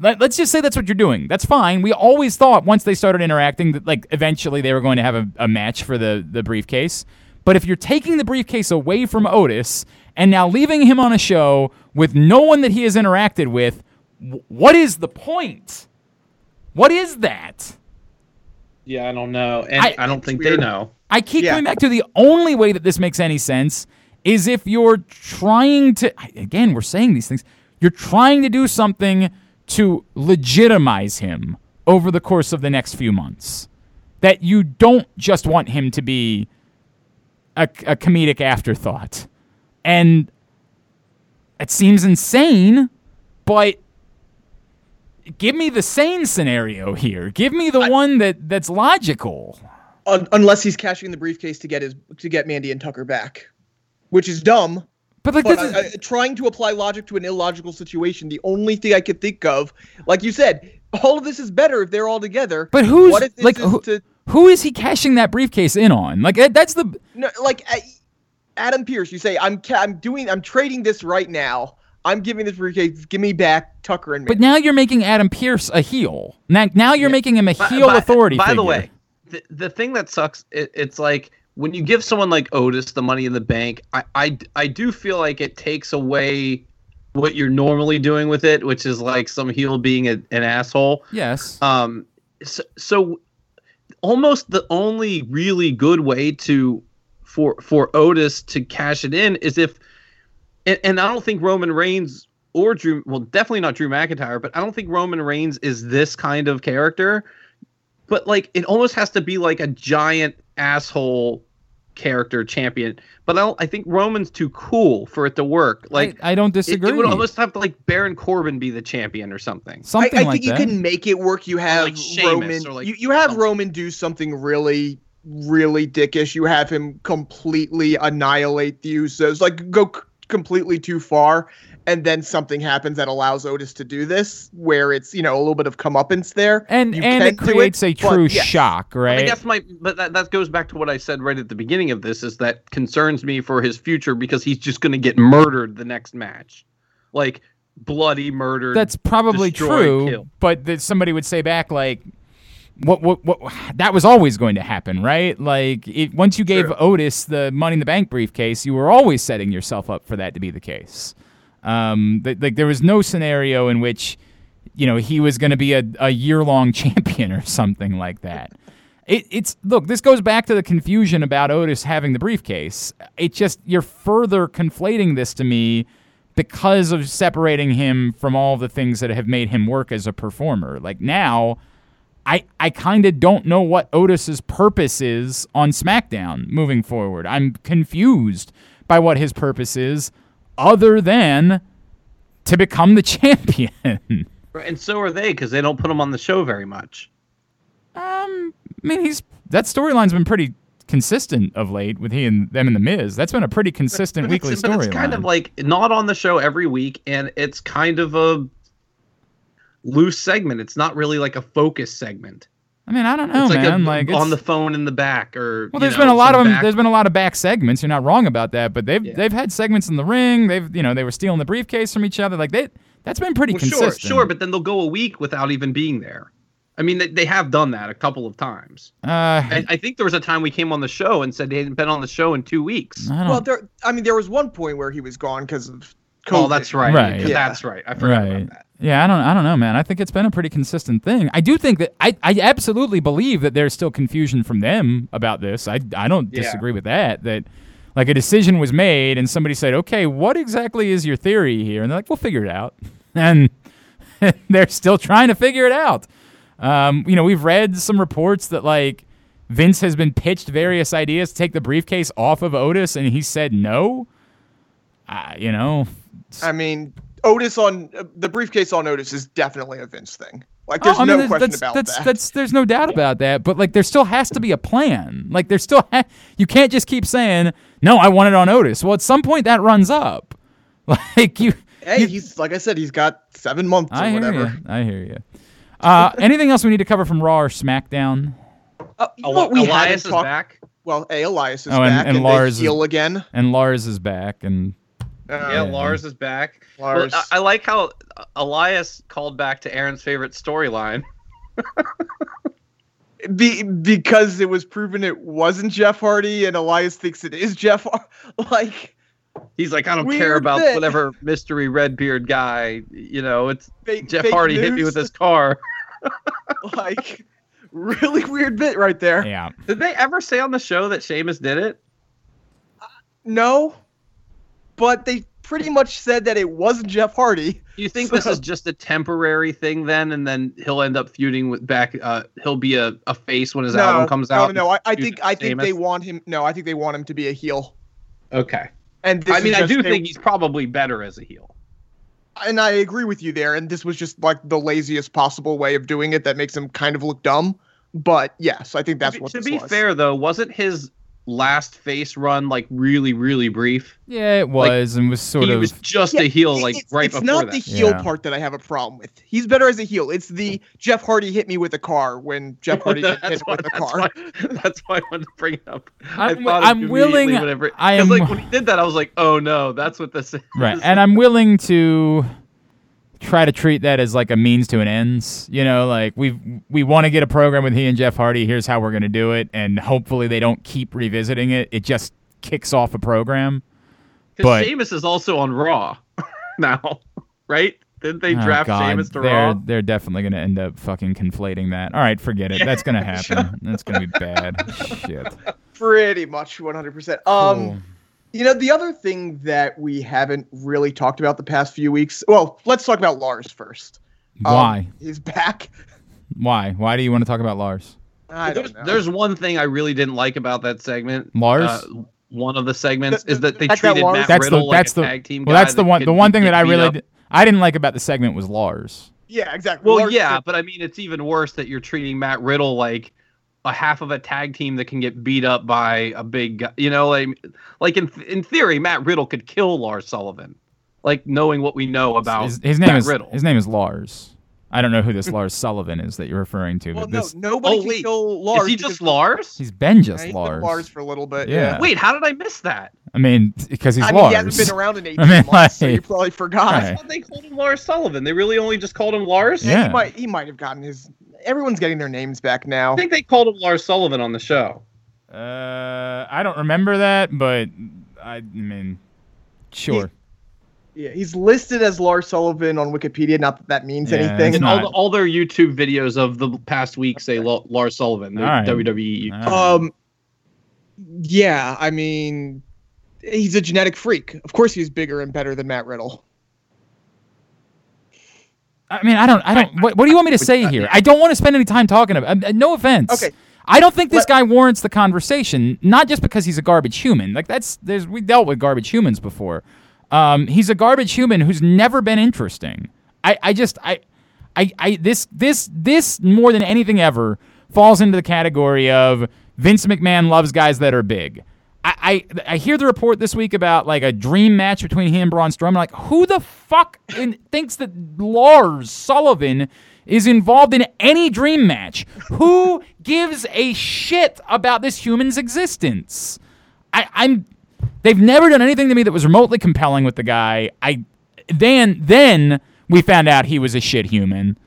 let, us just say that's what you're doing. That's fine. We always thought once they started interacting that like eventually they were going to have a, a match for the, the briefcase. But if you're taking the briefcase away from Otis and now leaving him on a show with no one that he has interacted with. What is the point? What is that? Yeah, I don't know, and I- I, don't think weird. they know. I keep Yeah. coming back to the only way that this makes any sense is if you're trying to again, we're saying these things. You're trying to do something to legitimize him over the course of the next few months. That you don't just want him to be a, a comedic afterthought. And it seems insane, but give me the sane scenario here. Give me the one that that's logical. Un- unless he's cashing the briefcase to get his to get Mandy and Tucker back, which is dumb. But like But this is, I, I, trying to apply logic to an illogical situation, the only thing I could think of, like you said, all of this is better if they're all together. But who's what if this like is who, to who is he cashing that briefcase in on? Like that's the no, like Adam Pearce? You say I'm ca- I'm doing I'm trading this right now. I'm giving this briefcase. Give me back Tucker and but now you're making Adam Pearce a heel. Now, now you're making him a heel by- authority. By the figure. way, the, the thing that sucks, it, it's like when you give someone like Otis the money in the bank, I, I, I do feel like it takes away what you're normally doing with it, which is like some heel being a, an asshole. yes, Um, so, so almost the only really good way to for for Otis to cash it in is if, and, and I don't think Roman Reigns or Drew, well, definitely not Drew McIntyre, but I don't think Roman Reigns is this kind of character. But like, it almost has to be like a giant asshole character champion. But I don't. I think Roman's too cool for it to work. Like. I, I don't disagree. It, would almost have to like Baron Corbin be the champion or something. I, Something I like think you can make it work. You have like Roman. or like you, you have something. Roman do something really, really dickish. You have him completely annihilate the Usos, like go c- completely too far, and then something happens that allows Otis to do this, where it's you know a little bit of comeuppance there, and You and can it do creates a true yes. shock, right? I guess my but that, that goes back to what I said right at the beginning of this is that concerns me for his future because he's just going to get murdered the next match. Like bloody murdered. That's probably true, killed. but that somebody would say back like, "What? What? What? That was always going to happen, right? Like, it, once you gave True. Otis the Money in the Bank briefcase, you were always setting yourself up for that to be the case. Um, th- like there was no scenario in which, you know, he was going to be a, a year long champion or something like that. It, it's look. This goes back to the confusion about Otis having the briefcase. It just you're further conflating this to me because of separating him from all the things that have made him work as a performer. Like now, I I kind of don't know what Otis's purpose is on SmackDown moving forward. I'm confused by what his purpose is, other than to become the champion. and so are they because they don't put him on the show very much. um, I mean, he's that storyline's been pretty consistent of late with he and them in the Miz. That's been a pretty consistent But weekly but it's storyline. kind of like not on the show every week, and it's kind of a loose segment. It's not really like a focus segment. I mean, I don't know, it's like man. a, like on the phone in the back, or Well, you there's know, been a lot of them. back- There's been a lot of back segments. You're not wrong about that, but they've Yeah. they've had segments in the ring. They've you know they were stealing the briefcase from each other. Like they that's been pretty Well, sure, consistent. sure, but then they'll go a week without even being there. I mean, they, they have done that a couple of times. uh, I, I think there was a time we came on the show and said they hadn't been on the show in two weeks. I Well, there. I mean, there was one point where he was gone because of. Oh, that's right. Right. Yeah. Yeah. That's right. I forgot right. about that. Yeah, I don't. I don't know, man. I think it's been a pretty consistent thing. I do think that I, I absolutely believe that there's still confusion from them about this. I, I don't Yeah. disagree with that. That like a decision was made and somebody said, okay, what exactly is your theory here? And they're like, we'll figure it out. And they're still trying to figure it out. Um, you know, we've read some reports that like Vince has been pitched various ideas to take the briefcase off of Otis, and he said no. Uh, you know, I mean, Otis on uh, the briefcase on Otis is definitely a Vince thing. Like, there's Oh, I mean, no there's- question that's, about that's, that. That's there's no doubt about that. But like, there still has to be a plan. Like, there still ha- you can't just keep saying no. I want it on Otis. Well, at some point that runs up. Like you, hey, he's like I said, he's got seven months or I hear whatever. you. I hear you. Uh, anything else we need to cover from Raw or SmackDown? Uh, you know what we Elias is talked- back. Well, a Elias is Oh, and- back and and, Lars is- they heel again. And Lars is back, and Uh, Yeah, Lars is back. Lars. Well, I, I like how Elias called back to Aaron's favorite storyline. Be, because it was proven it wasn't Jeff Hardy, and Elias thinks it is Jeff. Har- like, He's like, I don't care about bit. whatever mystery Redbeard guy. You know, it's Fake, Jeff fake Hardy hit me with his car. like really weird bit right there. Yeah. Did they ever say on the show that Sheamus did it? No, but they pretty much said that it wasn't Jeff Hardy. You think this is just a temporary thing then, and then he'll end up feuding with back? Uh, he'll be a, a face when his no, album comes no, out. No, no, I, I think with I think they want him. No, I think they want him to be a heel. Okay. And this I mean, is I do they- think he's probably better as a heel. and I agree with you there. And this was just like the laziest possible way of doing it that makes him kind of look dumb. But yes, I think that's to be, what to this be was. fair, though, wasn't his last face run like really, really brief? Yeah, it was and was sort he of was just Yeah, a heel it- like it's, right it's before not that. the heel Yeah. part that I have a problem with. He's better as a heel. It's the Jeff Hardy hit me with a car when Jeff Hardy hit that's, him why, with a car. why, that's why I wanted to bring it up. I I'm- thought I'm willing- immediately Whenever, I 'cause, am- like when he did that, I was like, oh no, that's what this is. right, and I'm willing to try to treat that as like a means to an ends. You know, like we we want to get a program with he and Jeff Hardy. Here's how we're going to do it, and hopefully they don't keep revisiting it. It just kicks off a program. Because But- Sheamus is also on Raw now, right? Didn't they Oh, draft God, Sheamus to they're Raw? they're definitely going to end up fucking conflating that. All right, forget it. That's going to happen. That's going to be bad. Shit. Pretty much 100%. Um, Cool. You know, the other thing that we haven't really talked about the past few weeks. Well, let's talk about Lars first. Um, Why? he's back. Why? Why do you want to talk about Lars? I there's, don't know. there's one thing I really didn't like about that segment. Lars? Uh, one of the segments The- is that they the fact that treated Lars- Matt that's the Riddle that's like the a tag team well. guy That's the that one. The one thing that I beat really up. d- I didn't like about the segment was Lars. yeah, exactly. Well, Lars- yeah, but I mean, it's even worse that you're treating Matt Riddle like a half of a tag team that can get beat up by a big guy. You know, like, like in in theory, Matt Riddle could kill Lars Sullivan. Like knowing what we know about His, his name Matt is Riddle. his name is Lars. I don't know who this Lars Sullivan is that you're referring to, Well, but no, this nobody Oh, can wait. kill Lars. Is he just Lars? he's been just Yeah, he's been Lars. Lars for a little bit. Yeah. Yeah. Wait, how did I miss that? I mean, because he's I mean, Lars. he hasn't been around in 18 I mean, months, so you probably forgot. Right. I they called him Lars Sullivan. They really only just called him Lars. Yeah. He might, he might have gotten his. Everyone's getting their names back now. I think they called him Lars Sullivan on the show. Uh, I don't remember that, but I, I mean, sure. Yeah, he's listed as Lars Sullivan on Wikipedia. Not that that means Yeah, anything. And not. all, the, all their YouTube videos of the past week say Lo- Lars Sullivan, the All right. WWE. All right. Um, yeah, I mean, he's a genetic freak. Of course, he's bigger and better than Matt Riddle. I mean, I don't, I don't. What, what do you want me to say here? I don't want to spend any time talking about. Uh, no offense. Okay. I don't think this guy warrants the conversation. Not just because he's a garbage human. Like that's there's we dealt with garbage humans before. Um, he's a garbage human who's never been interesting. I, I just I, I, I this this this more than anything ever falls into the category of Vince McMahon loves guys that are big. I, I, I hear the report this week about like a dream match between him and Braun Strowman. Like, who the fuck in, thinks that Lars Sullivan is involved in any dream match? Who gives a shit about this human's existence? I, I'm. They've never done anything to me that was remotely compelling with the guy. I then then we found out he was a shit human.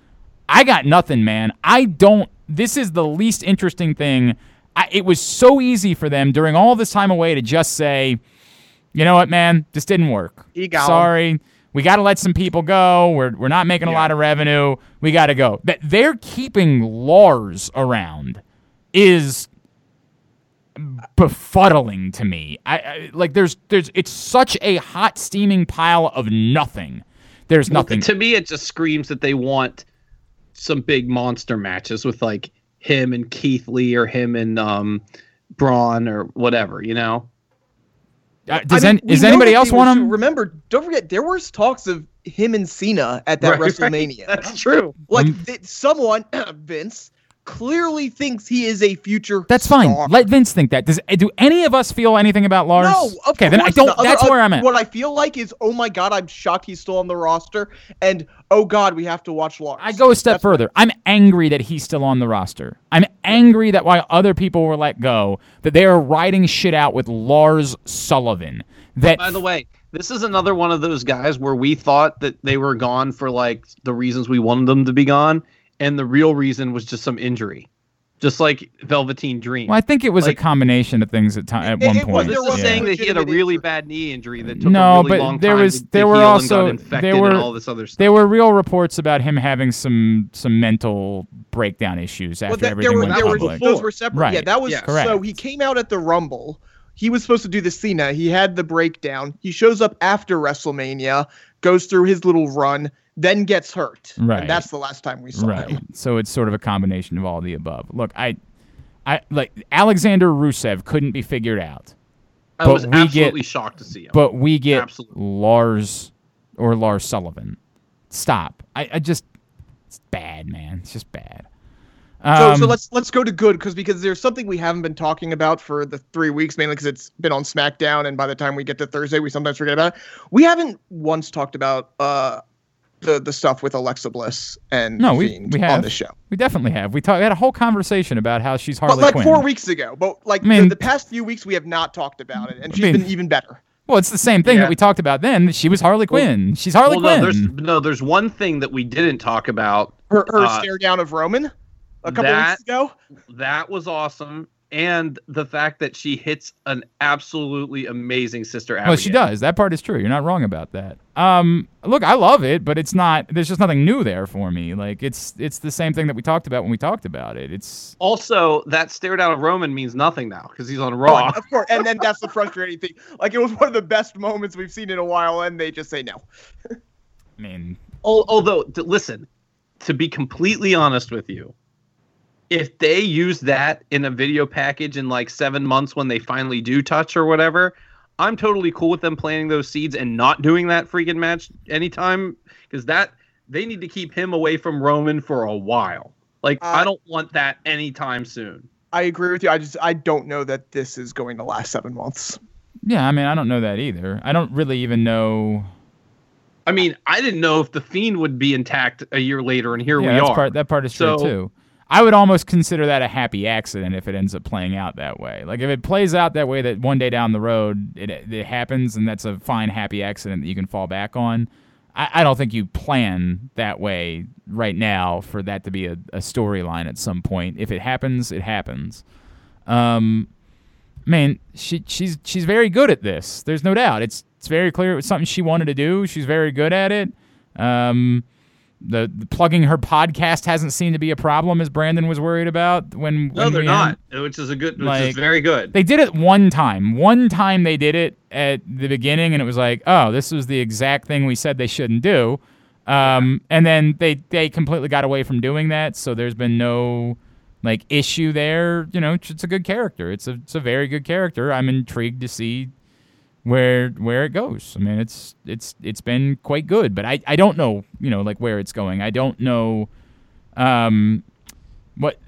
I got nothing, man. I don't. This is the least interesting thing. I, it was so easy for them during all this time away to just say, you know what, man, this didn't work. He got 'em. Sorry. We got to let some people go. We're, we're not making a lot of revenue. We got to go. That they're keeping Lars around is befuddling to me. I, I like there's there's it's such a hot steaming pile of nothing. There's nothing. To me, it just screams that they want some big monster matches with like him and Keith Lee or him and um, Braun or whatever. You know. Uh, does I mean, an- we does know anybody else want were- him? Remember, don't forget, there was talks of him and Cena at that Right, right. WrestleMania. That's true. Like Um, th- someone, Vince, clearly thinks he is a future. That's fine. star. Let Vince think that. Does do any of us feel anything about Lars? No, of okay, then I don't. not. Other- that's uh, where I'm at. What I feel like is, oh my god, I'm shocked he's still on the roster, and oh god, we have to watch Lars. I go a step That's- further. I'm angry that he's still on the roster. I'm angry that while other people were let go, that they are riding shit out with Lars Sullivan. That By the way, this is another one of those guys where we thought that they were gone for like the reasons we wanted them to be gone, and the real reason was just some injury. just like Velveteen Dream. Well, I think it was Like- a combination of things at time at It- one it point. this there is was yeah. saying that he had a really bad knee injury that took No, a really but long there time was- to, there to were heal also- and got infected there were- and all this other stuff. There were real reports about him having some some mental breakdown issues after Well, that, everything there were, went there were, public. those were separate. Right. Yeah, that was Yeah. Correct. so he came out at the Rumble. He was supposed to do the Cena. He had the breakdown. He shows up after WrestleMania, goes through his little run, then gets hurt. Right. And that's the last time we saw right. him. So it's sort of a combination of all the above. Look, I, I like Aleksandar Rusev couldn't be figured out, I but was we get- absolutely shocked to see him. but we get Absolutely. Lars or Lars Sullivan. Stop. I, I just it's bad, man. It's just bad. So, so Um, let's let's go to good because because there's something we haven't been talking about for the three weeks mainly because it's been on SmackDown and by the time we get to Thursday we sometimes forget about it. We haven't once talked about uh the the stuff with Alexa Bliss and No, we- Fiend we on the show. we definitely have. We, talk, we had a whole conversation about how she's Harley But like Quinn. four weeks ago, but like I mean- the, the past few weeks we have not talked about it, and she's mean- been even better. Well, it's the same thing Yeah. that we talked about then. She was Harley Quinn. She's Harley well, no, Quinn. there's no, there's one thing that we didn't talk about. Her her Uh, stare down of Roman a couple that- weeks ago. That was awesome, and the fact that she hits an absolutely amazing sister Abigail. Well, she does. That part is true. You're not wrong about that. Um, look, I love it, but it's not. There's just nothing new there for me. Like it's it's the same thing that we talked about when we talked about it. It's Also, that stare down of Roman means nothing now because he's on Oh, Raw. of course, and then that's the frustrating thing. Like it was one of the best moments we've seen in a while, and they just say no. I mean, Although, listen, to be completely honest with you, if they use that in a video package in like seven months when they finally do touch or whatever, I'm totally cool with them planting those seeds and not doing that freaking match anytime because that they need to keep him away from Roman for a while. Like, Uh, I don't want that anytime soon. I agree with you. I just I don't know that this is going to last seven months. yeah. I mean, I don't know that either. I don't really even know. I mean, I didn't know if the Fiend would be intact a year later, and here yeah, we that's are. part. That part is true So- too. I would almost consider that a happy accident if it ends up playing out that way. Like if it plays out that way, that one day down the road it it happens, and that's a fine happy accident that you can fall back on. I, I don't think you plan that way right now for that to be a, a storyline at some point. If it happens, it happens. Um, man, she she's she's very good at this. There's no doubt. It's it's very clear it was something she wanted to do. She's very good at it. Um, the, the plugging her podcast hasn't seemed to be a problem as Brandon was worried about when. no, when they're had- not, which is a good, which Like, is very good. they did it one time. One time they did it at the beginning, and it was like, oh, this was the exact thing we said they shouldn't do. Um, and then they they completely got away from doing that. So there's been no like issue there. You know, it's a good character. It's a it's a very good character. I'm intrigued to see where where it goes. I mean, it's it's it's been quite good, but I I don't know you know like where it's going. I don't know. Um, what?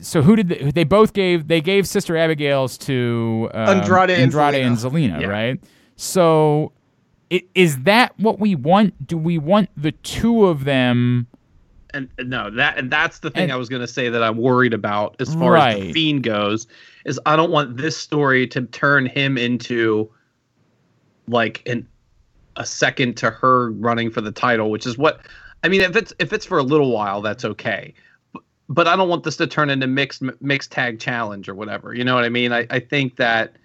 So who did they, they both gave? They gave Sister Abigail's to um, Andrade and Andrade and Zelina, Yeah. right? So, i- is that what we want? Do we want the two of them? and and no that and that's the thing And- i was going to say that i'm worried about as far as the Right. fiend goes is i don't want this story to turn him into like an a second to her running for the title which is what i mean if it's if it's for a little while that's okay but, i don't want this to turn into mixed mixed tag challenge or whatever you know what i mean i, I think that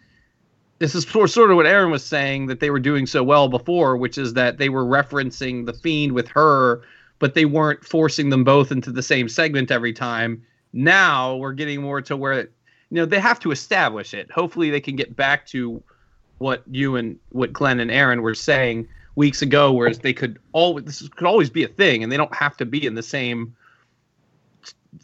this is sort sort of what Aaron was saying that they were doing so well before, which is that they were referencing the fiend with her, but they weren't forcing them both into the same segment every time. Now we're getting more to where, you know, they have to establish it. Hopefully, they can get back to what you and what Glenn and Aaron were saying weeks ago, whereas they could always this could always be a thing, and they don't have to be in the same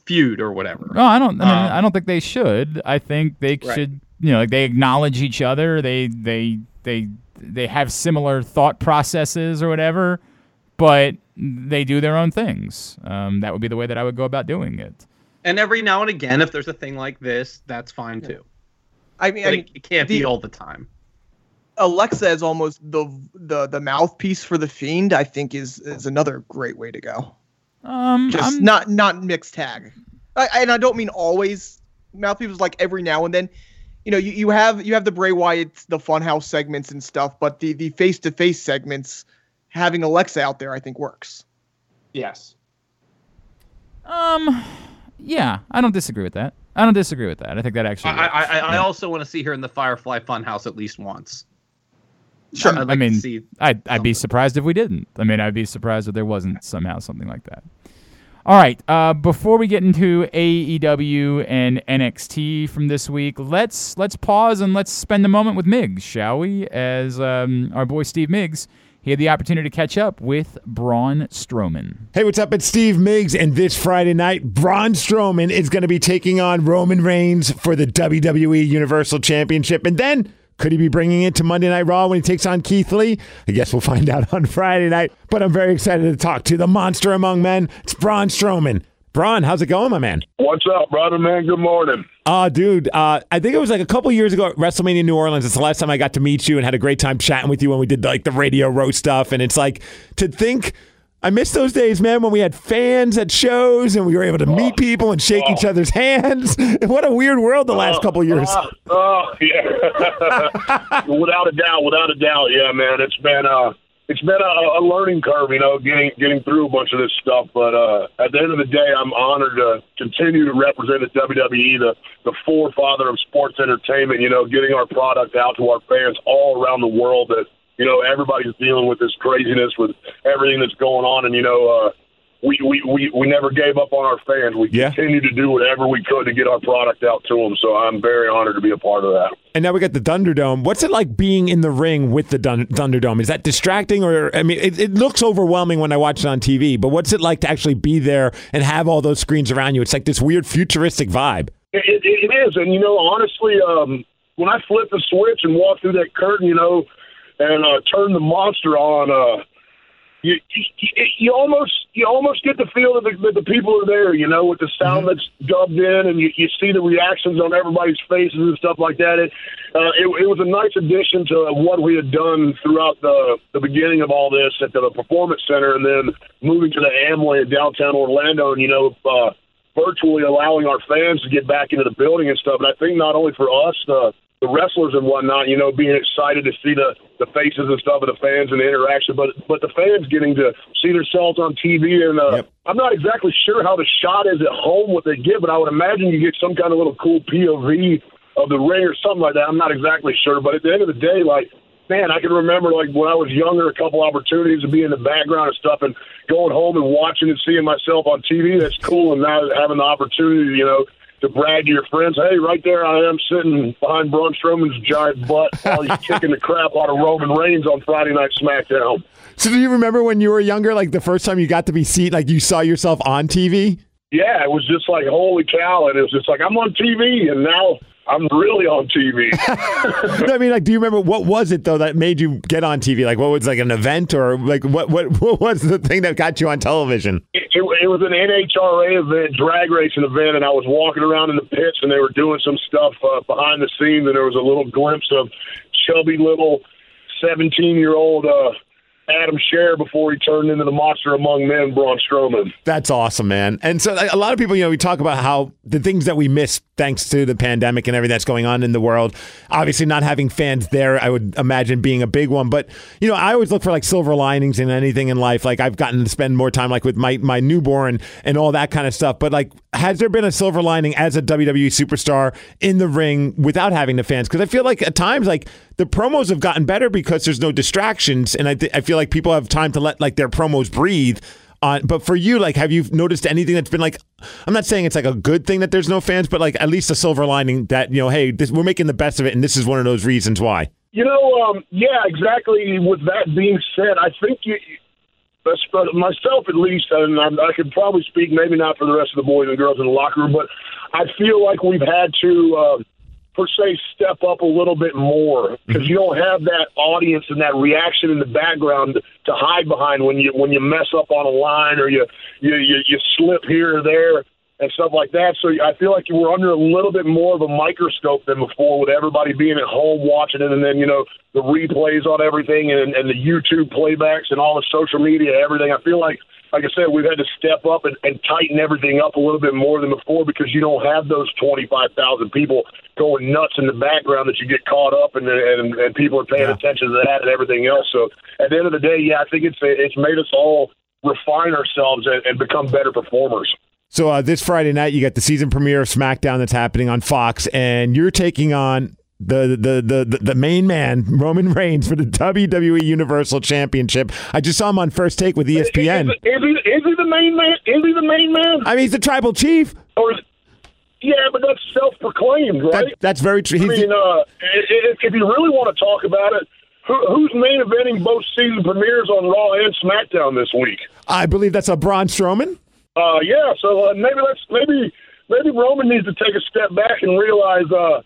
feud or whatever. No, I don't. I, mean, Um, I don't think they should. I think they Right. should. You know, like they acknowledge each other. They they they they have similar thought processes or whatever, but they do their own things. Um, that would be the way that I would go about doing it. And every now and again, if there's a thing like this, that's fine too. I mean, But I it, it can't the- be all the time. Alexa is almost the the the mouthpiece for the fiend. I think is is another great way to go. Um, Just I'm- not not mixed tag, I, and I don't mean always mouthpiece. is Like every now and then, you know, you, you have you have the Bray Wyatt, the Funhouse segments and stuff, but the the face to face segments, having Alexa out there, I think works. Yes. Um, Yeah, I don't disagree with that. I don't disagree with that. I think that actually. I, I, I, I Yeah. also want to see her in the Firefly Funhouse at least once. Sure. I'd I mean, to see I'd, I'd be surprised if we didn't. I mean, I'd be surprised if there wasn't somehow something like that. All right. Uh, before we get into AEW and NXT from this week, let's let's pause and let's spend a moment with Miggs, shall we? As um, our boy Steve Miggs, he had the opportunity to catch up with Braun Strowman. Hey, what's up? It's Steve Miggs, and this Friday night, Braun Strowman is going to be taking on Roman Reigns for the WWE Universal Championship. And then, could he be bringing it to Monday Night Raw when he takes on Keith Lee? I guess we'll find out on Friday night. But I'm very excited to talk to the monster among men. It's Braun Strowman. Braun, how's it going, my man? What's up, brother man? Good morning. Oh, dude, uh, I think it was like a couple years ago at WrestleMania New Orleans. It's the last time I got to meet you and had a great time chatting with you when we did like the radio row stuff. And it's like to think, I miss those days, man, when we had fans at shows and we were able to meet people and shake each other's hands. what a weird world the last couple years. Uh, oh, yeah. without a doubt, without a doubt, yeah, man. It's been uh it's been a, a learning curve, you know, getting getting through a bunch of this stuff. But uh at the end of the day, I'm honored to continue to represent the WWE, the the forefather of sports entertainment. You know, getting our product out to our fans all around the world. That you know everybody's dealing with this craziness with everything that's going on, and you know. uh we, we, we, we never gave up on our fans. We Yeah. continued to do whatever we could to get our product out to them. So I'm very honored to be a part of that. And now we got the Thunderdome. What's it like being in the ring with the Dun- Thunderdome? Is that distracting, or I mean, it, it looks overwhelming when I watch it on TV. But what's it like to actually be there and have all those screens around you? It's like this weird futuristic vibe. It, it, it is, and you know, honestly, um, when I flip the switch and walk through that curtain, you know, and uh, turn the monster on, uh, you, you you almost you almost get the feel that the, that the people are there, you know, with the sound that's dubbed in, and you, you see the reactions on everybody's faces and stuff like that. It, uh, it it was a nice addition to what we had done throughout the the beginning of all this at the performance center, and then moving to the Amway in downtown Orlando, and you know. Uh, virtually allowing our fans to get back into the building and stuff. And I think not only for us, the the wrestlers and whatnot, you know, being excited to see the the faces and stuff of the fans and the interaction, but but the fans getting to see themselves on TV. And uh, Yep. I'm not exactly sure how the shot is at home what they get, but I would imagine you get some kind of little cool POV of the ring or something like that. I'm not exactly sure, but at the end of the day, like man, I can remember like when I was younger, a couple opportunities to be in the background and stuff, and going home and watching and seeing myself on TV. That's cool, and now having the opportunity, you know, to brag to your friends, hey, right there I am sitting behind Braun Strowman's giant butt while he's kicking the crap out of Roman Reigns on Friday Night SmackDown. So, do you remember when you were younger, like the first time you got to be seen, like you saw yourself on TV? Yeah, it was just like holy cow, and it was just like I'm on TV, and now I'm really on TV. I mean, like, do you remember what was it though that made you get on TV? Like, what was like an event or like what what what was the thing that got you on television? it, it, it was an NHRA event, drag racing event, and I was walking around in the pits, and they were doing some stuff uh, behind the scenes, and there was a little glimpse of chubby little seventeen-year-old uh, Adam Scherr before he turned into the monster among men, Braun Strowman. That's awesome, man. And so a lot of people, you know, we talk about how the things that we miss thanks to the pandemic and everything that's going on in the world. Obviously, not having fans there, I would imagine being a big one. But you know, I always look for like silver linings in anything in life. Like I've gotten to spend more time like with my my newborn and all that kind of stuff. But like, has there been a silver lining as a WWE superstar in the ring without having the fans? Because I feel like at times like the promos have gotten better because there's no distractions, and I th- I feel like people have time to let like their promos breathe. On, but for you, like, have you noticed anything that's been like? I'm not saying it's like a good thing that there's no fans, but like at least a silver lining that you know, hey, this, we're making the best of it, and this is one of those reasons why. You know, um, yeah, exactly. With that being said, I think you, myself at least, and I, I could probably speak maybe not for the rest of the boys and girls in the locker room, but I feel like we've had to. Uh, per se step up a little bit more because mm-hmm. you don't have that audience and that reaction in the background to hide behind when you when you mess up on a line or you you you, you slip here or there and stuff like that. So I feel like we're under a little bit more of a microscope than before with everybody being at home watching it and then you know the replays on everything and, and the YouTube playbacks and all the social media everything. I feel like like I said, we've had to step up and, and tighten everything up a little bit more than before because you don't have those 25,000 people going nuts in the background that you get caught up and and, and people are paying Yeah. attention to that and everything else. So at the end of the day, yeah, I think it's it's made us all refine ourselves and, and become better performers. So uh, this Friday night, you got the season premiere of SmackDown that's happening on Fox, and you're taking on the the the the, main man Roman Reigns for the WWE Universal Championship. I just saw him on First Take with ESPN. Is, is, he, is he the main man? Is he the main man? I mean, he's the tribal chief. Or is, yeah, but that's self-proclaimed, right? That, that's very true. I He's- mean, uh, if, if you really want to talk about it, who, who's main eventing both season premieres on Raw and SmackDown this week? I believe that's a Braun Strowman. Uh, yeah, so uh, maybe let's maybe maybe Roman needs to take a step back and realize uh,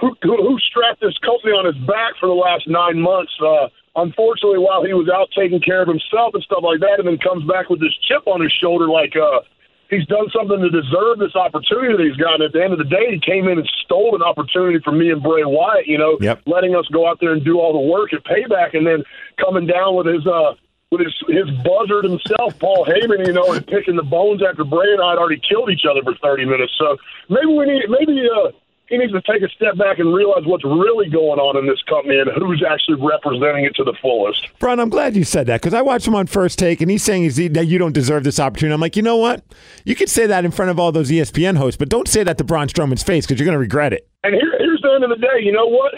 who, who strapped this company on his back for the last nine months. Uh, unfortunately, while he was out taking care of himself and stuff like that, and then comes back with this chip on his shoulder, like uh, he's done something to deserve this opportunity that he's gotten. At the end of the day, he came in and stole an opportunity from me and Bray Wyatt. You know, Yep. letting us go out there and do all the work at Payback, and then coming down with his. Uh, with his his buzzard himself, Paul Heyman, you know, and picking the bones after Bray and I had already killed each other for thirty minutes. So maybe we need maybe uh he needs to take a step back and realize what's really going on in this company and who's actually representing it to the fullest. Braun, I'm glad you said that because I watched him on First Take, and he's saying he's, that you don't deserve this opportunity. I'm like, you know what? You could say that in front of all those ESPN hosts, but don't say that to Braun Strowman's face because you're going to regret it. And here, here's the end of the day. You know what?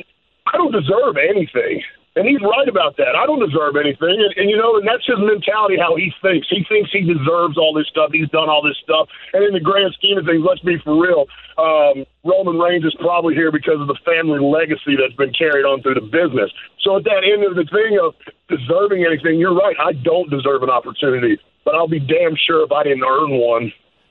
I don't deserve anything. And he's right about that. I don't deserve anything. And, and, you know, and that's his mentality, how he thinks. He thinks he deserves all this stuff. He's done all this stuff. And in the grand scheme of things, let's be for real, um, Roman Reigns is probably here because of the family legacy that's been carried on through the business. So at that end of the thing of deserving anything, you're right. I don't deserve an opportunity. But I'll be damn sure if I didn't earn one.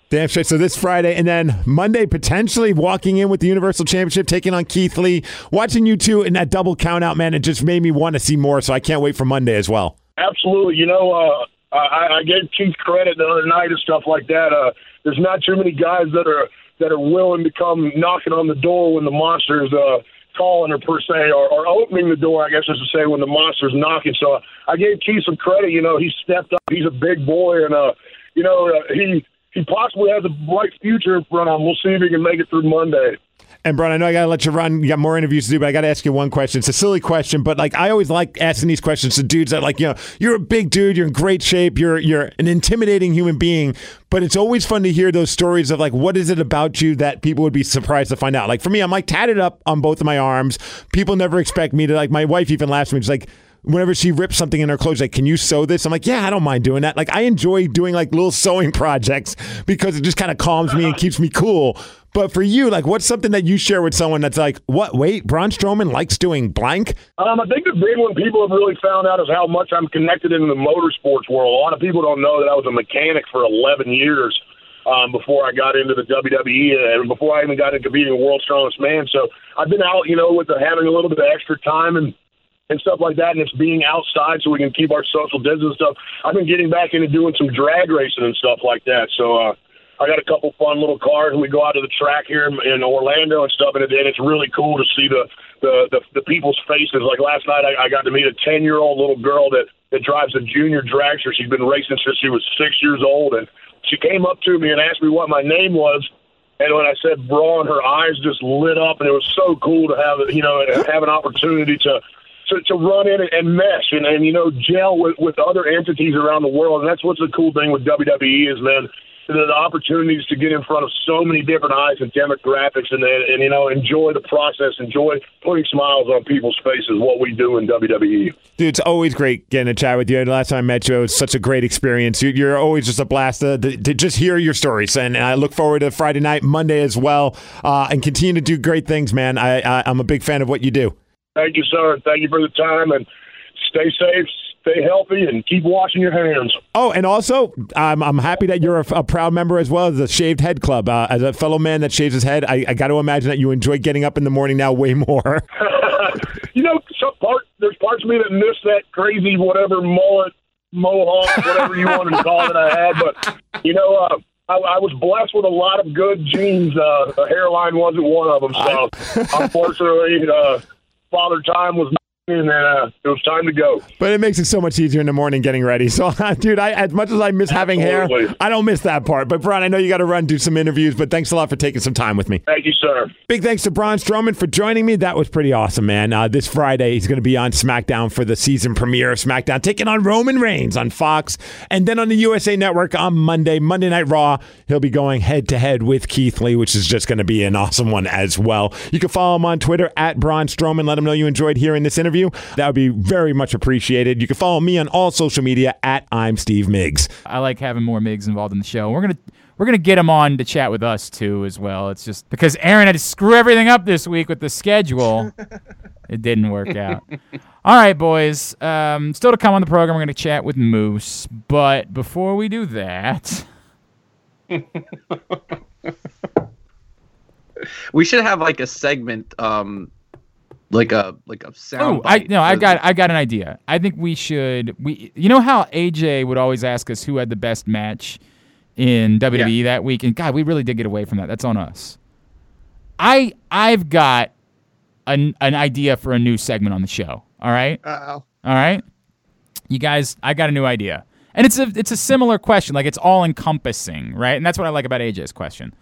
Damn straight. So this Friday and then Monday, potentially walking in with the Universal Championship, taking on Keith Lee. Watching you two in that double count out, man, it just made me want to see more. So I can't wait for Monday as well. Absolutely. You know, uh, I, I gave Keith credit the other night and stuff like that. Uh, there's not too many guys that are that are willing to come knocking on the door when the monsters uh, calling or per se, or, or opening the door. I guess is to say when the monsters knocking. So I gave Keith some credit. You know, he stepped up. He's a big boy, and uh, you know uh, he he possibly has a bright future in front of him. We'll see if he can make it through Monday. And Braun, I know I got to let you run. You got more interviews to do, but I got to ask you one question. It's a silly question, but like I always like asking these questions to dudes that like you know you're a big dude, you're in great shape, you're you're an intimidating human being. But it's always fun to hear those stories of like what is it about you that people would be surprised to find out. Like for me, I'm like tatted up on both of my arms. People never expect me to like. My wife even laughs at me. She's like. Whenever she rips something in her clothes, like, can you sew this? I'm like, yeah, I don't mind doing that. Like, I enjoy doing like little sewing projects because it just kind of calms me and keeps me cool. But for you, like, what's something that you share with someone that's like, what? Wait, Braun Strowman likes doing blank? Um, I think the big one people have really found out is how much I'm connected in the motorsports world. A lot of people don't know that I was a mechanic for 11 years um, before I got into the WWE and before I even got into being a world's strongest man. So I've been out, you know, with the, having a little bit of extra time and and stuff like that, and it's being outside so we can keep our social distance stuff. I've been getting back into doing some drag racing and stuff like that. So uh, I got a couple fun little cars, and we go out to the track here in, in Orlando and stuff, and, it, and it's really cool to see the the the, the people's faces. Like last night, I, I got to meet a ten year old little girl that that drives a junior dragster. She's been racing since she was six years old, and she came up to me and asked me what my name was. And when I said Braun, her eyes just lit up, and it was so cool to have you know have an opportunity to to, to run in and, and mesh and, and you know gel with, with other entities around the world. And that's what's the cool thing with WWE is, man, the, opportunities to get in front of so many different eyes and demographics, and, and and you know enjoy the process, enjoy putting smiles on people's faces. What we do in WWE. Dude, it's always great getting a chat with you. The last time I met you, it was such a great experience. You- You're always just a blast to, to, to just hear your stories. And I look forward to Friday night, Monday as well, uh, and continue to do great things, man. I, I, I'm a big fan of what you do. Thank you, sir. Thank you for the time, and stay safe, stay healthy, and keep washing your hands. Oh, and also, I'm, I'm happy that you're a, a proud member as well of the Shaved Head Club. Uh, as a fellow man that shaves his head, I, I got to imagine that you enjoy getting up in the morning now way more. you know, some part there's parts of me that miss that crazy whatever mullet, mohawk, whatever you wanted to call it. I had, but you know, uh, I, I was blessed with a lot of good genes. Uh, the hairline wasn't one of them. So, unfortunately, uh, Father Time was and uh, it was time to go. But it makes it so much easier in the morning getting ready. So, dude, I as much as I miss having hair, I don't miss that part. But Braun, I know you got to run do some interviews. But thanks a lot for taking some time with me. Thank you, sir. Big thanks to Braun Strowman for joining me. That was pretty awesome, man. Uh, this Friday, he's going to be on SmackDown for the season premiere of SmackDown, taking on Roman Reigns on Fox. And then on the USA Network on Monday, Monday Night Raw, he'll be going head to head with Keith Lee, which is just going to be an awesome one as well. You can follow him on Twitter at Braun Strowman. Let him know you enjoyed hearing this interview. That would be very much appreciated. You can follow me on all social media at I'm Steve Miggs. I like having more Miggs involved in the show. We're gonna we're gonna get him on to chat with us too as well. It's just because Aaron had to screw everything up this week with the schedule. it didn't work out. All right, boys. Um, still to come on the program, we're gonna chat with Moose. But before we do that, We should have like a segment, um, like a like a sound. oh, I no, I got I got an idea. I think we should we you know how AJ would always ask us who had the best match in WWE that week, and God, we really did get away from that. That's on us. I I've got an an idea for a new segment on the show. All right, Uh-oh. all right. You guys, I got a new idea, and it's a it's a similar question. Like it's all encompassing, right? And that's what I like about AJ's question.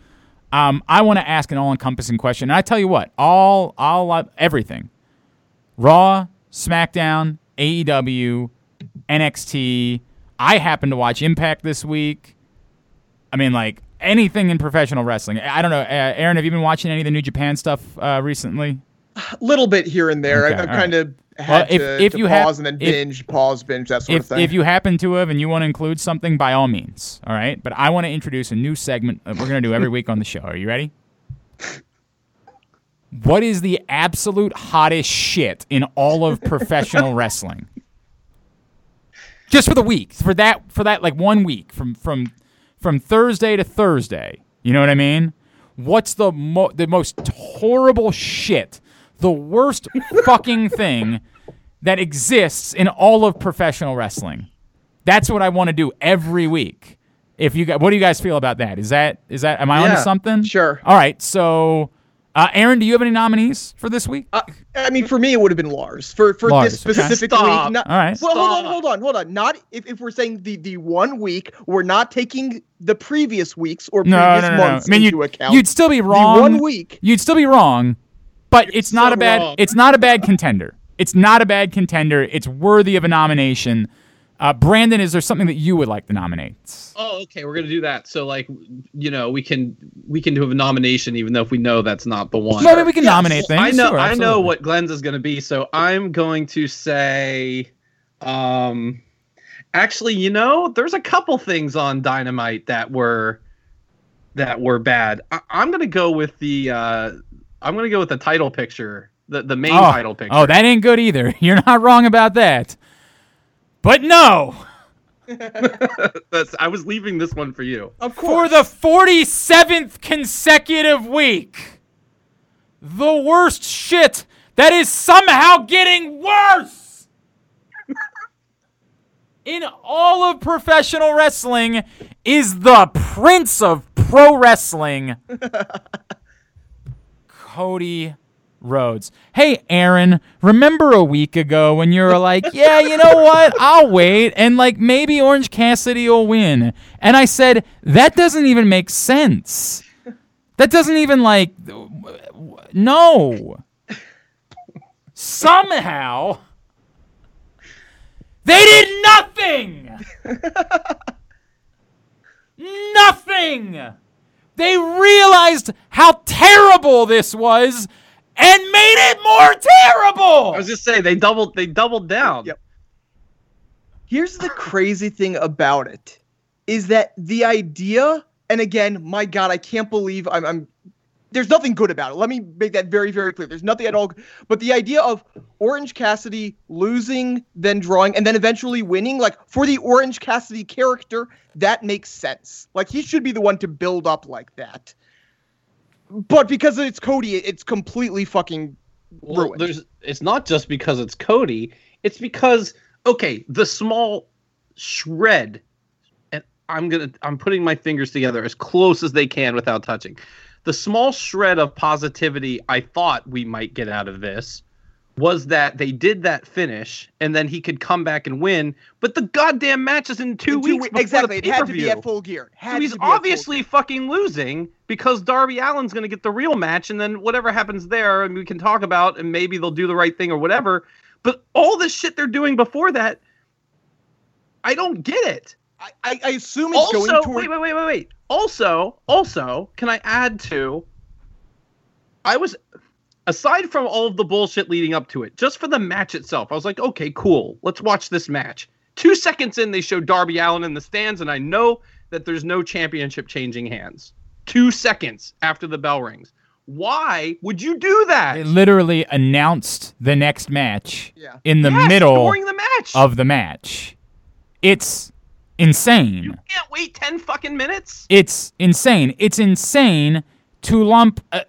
Um, I want to ask an all encompassing question, and I tell you what, all all uh, everything, Raw, SmackDown, AEW, NXT. I happen to watch Impact this week. I mean, like anything in professional wrestling. I don't know, uh, Aaron. Have you been watching any of the New Japan stuff uh, recently? A little bit here and there. Okay, all kind of had if- to, if to you pause and then if- binge, pause, binge, that sort of thing. if you happen to have and you want to include something, by all means. All right. But I want to introduce a new segment that we're going to do every week on the show. Are you ready? What is the absolute hottest shit in all of professional wrestling? Just for the week, for that, for that, like one week from from from Thursday to Thursday. You know what I mean? What's the mo- the most horrible shit, the worst fucking thing that exists in all of professional wrestling? That's what I want to do every week. If you got, what do you guys feel about that? Is that is that am I onto Yeah, something? sure. All right. So, uh, Aaron, do you have any nominees for this week? Uh, I mean, for me, it would have been Lars for for Lars, this specific Stop. week. Not, All right. Well, hold on, hold on, hold on. Not if, if we're saying the the one week, we're not taking the previous weeks or no, previous no, no, no. I mean, into you'd, account. you'd still be the wrong. one week. You'd still be wrong, but it's not so a bad. wrong. It's not a bad contender. It's not a bad contender. It's worthy of a nomination. Uh, Brandon, is there something that you would like to nominate? Oh, okay. We're gonna do that. So, like, you know, we can we can do a nomination, even though if we know that's not the one. Well, I mean, we can nominate things. I know Sure, I know what Glenn's is gonna be. So I'm going to say, um, actually, you know, there's a couple things on Dynamite that were that were bad. I, I'm gonna go with the uh, I'm gonna go with the title picture, the the main oh, title picture. Oh, that ain't good either. You're not wrong about that. But no, That's, I was leaving this one for you. Of course. for the 47th consecutive week, the worst shit that is somehow getting worse in all of professional wrestling is the prince of pro wrestling, Cody Rhodes. Hey, Aaron, remember a week ago when you were like, yeah, you know what? I'll wait. And like maybe Orange Cassidy will win. And I said, that doesn't even make sense. That doesn't even like, no. Somehow, they did nothing. nothing. They realized how terrible this was and made it more terrible. I was just saying they doubled they doubled down. Yep. Here's the crazy thing about it is that the idea, and again, my God, I can't believe I'm, I'm there's nothing good about it. Let me make that very, very clear. There's nothing at all. But the idea of Orange Cassidy losing, then drawing, and then eventually winning, like for the Orange Cassidy character, that makes sense. Like he should be the one to build up like that. But because it's Cody, it's completely fucking Well, ruined. there's it's not just because it's Cody, it's because okay, the small shred and I'm to I'm putting my fingers together as close as they can without touching. The small shred of positivity I thought we might get out of this was that they did that finish and then he could come back and win, but the goddamn match is in two In weeks. we- before exactly. It had to be at full gear. So he's obviously fucking losing because Darby Allin's going to get the real match, and then whatever happens there, and we can talk about, and maybe they'll do the right thing or whatever. But all this shit they're doing before that, I don't get it. I, I, I assume it's Also, going toward. wait, wait, wait, wait, wait. Also, also, can I add to? I was aside from all of the bullshit leading up to it, just for the match itself, I was like, okay, cool, let's watch this match. Two seconds in, they show Darby Allin in the stands, and I know that there's no championship changing hands. Two seconds after the bell rings. Why would you do that? They literally announced the next match Yeah. in the Yes, middle the match. of the match. It's insane. you can't wait ten fucking minutes. It's insane. It's insane to lump. Uh,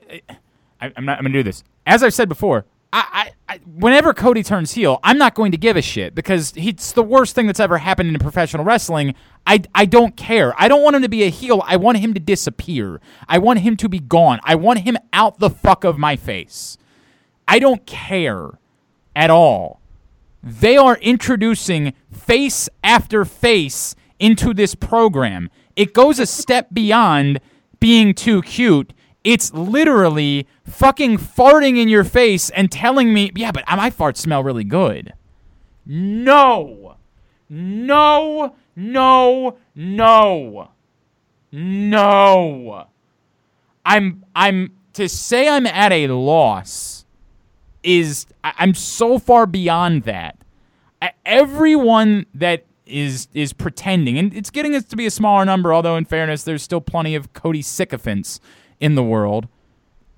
I, I'm not. I'm gonna do this. As I've said before, I, I, I, whenever Cody turns heel, I'm not going to give a shit because it's the worst thing that's ever happened in professional wrestling. I, I don't care. I don't want him to be a heel. I want him to disappear. I want him to be gone. I want him out the fuck of my face. I don't care at all. They are introducing face after face into this program. It goes a step beyond being too cute. It's literally fucking farting in your face and telling me, yeah, but my farts smell really good. No. No. No. No. No. I'm I'm to say I'm at a loss is I- I'm so far beyond that. Everyone that is is pretending, and it's getting us to be a smaller number. Although, in fairness, there's still plenty of Cody sycophants in the world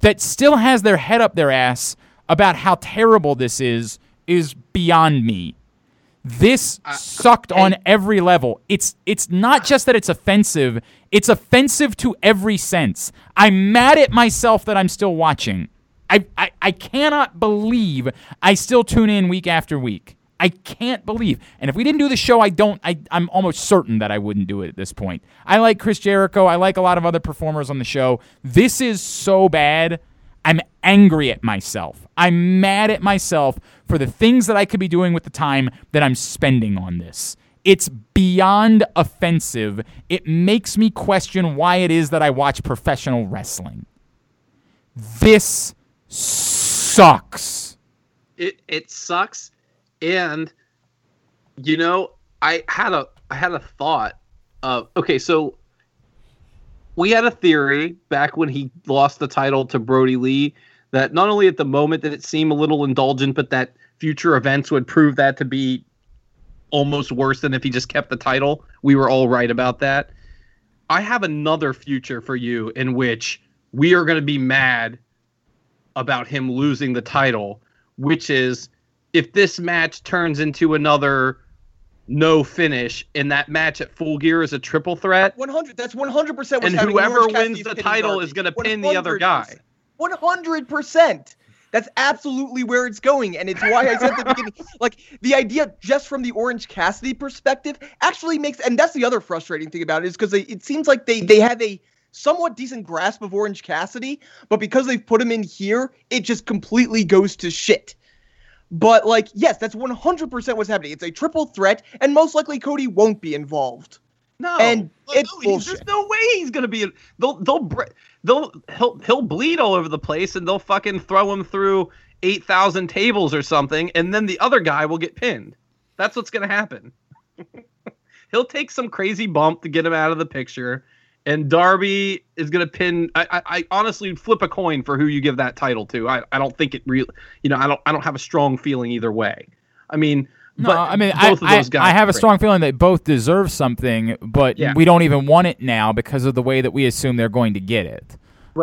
that still has their head up their ass about how terrible this is. Is beyond me. This sucked on every level. It's it's not just that it's offensive, it's offensive to every sense. I'm mad at myself that I'm still watching. I, I, I cannot believe I still tune in week after week. I can't believe. And if we didn't do the show, I don't I, I'm almost certain that I wouldn't do it at this point. I like Chris Jericho. I like a lot of other performers on the show. This is so bad. I'm angry at myself. I'm mad at myself for the things that I could be doing with the time that I'm spending on this. It's beyond offensive. It makes me question why it is that I watch professional wrestling. This sucks. it it sucks and you know i had a i had a thought of okay so we had a theory back when he lost the title to Brodie Lee that not only at the moment did it seem a little indulgent but that future events would prove that to be almost worse than if he just kept the title. We were all right about that. I have another future for you in which we are going to be mad about him losing the title, which is if this match turns into another no finish and that match at full gear is a triple threat, 100. That's 100 percent. and whoever wins the title is going to pin the other guy. 100 percent. That's absolutely where it's going, and it's why I said at the beginning, like the idea just from the Orange Cassidy perspective actually makes, and that's the other frustrating thing about it is because it seems like they they have a somewhat decent grasp of Orange Cassidy, but because they've put him in here, it just completely goes to shit. But like, yes, that's 100% what's happening. It's a triple threat, and most likely Cody won't be involved. No, And it's no, There's no way he's gonna be. They'll they'll they'll he'll he'll bleed all over the place, and they'll fucking throw him through eight thousand tables or something, and then the other guy will get pinned. That's what's gonna happen. he'll take some crazy bump to get him out of the picture, and Darby is gonna pin. I, I, I honestly flip a coin for who you give that title to. I, I don't think it really. You know, I don't I don't have a strong feeling either way. I mean. No, but I mean, I, both of I, those guys I have a great. strong feeling that both deserve something, but Yeah. we don't even want it now because of the way that we assume they're going to get it.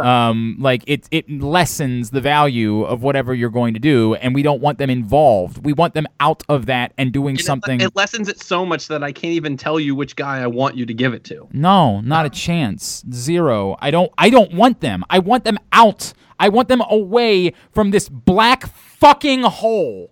Um, like it, it lessens the value of whatever you're going to do, and we don't want them involved. We want them out of that and doing it- something. It, lessens it so much that I can't even tell you which guy I want you to give it to. No, not a chance. Zero. I don't I don't want them. I want them out. I want them away from this black fucking hole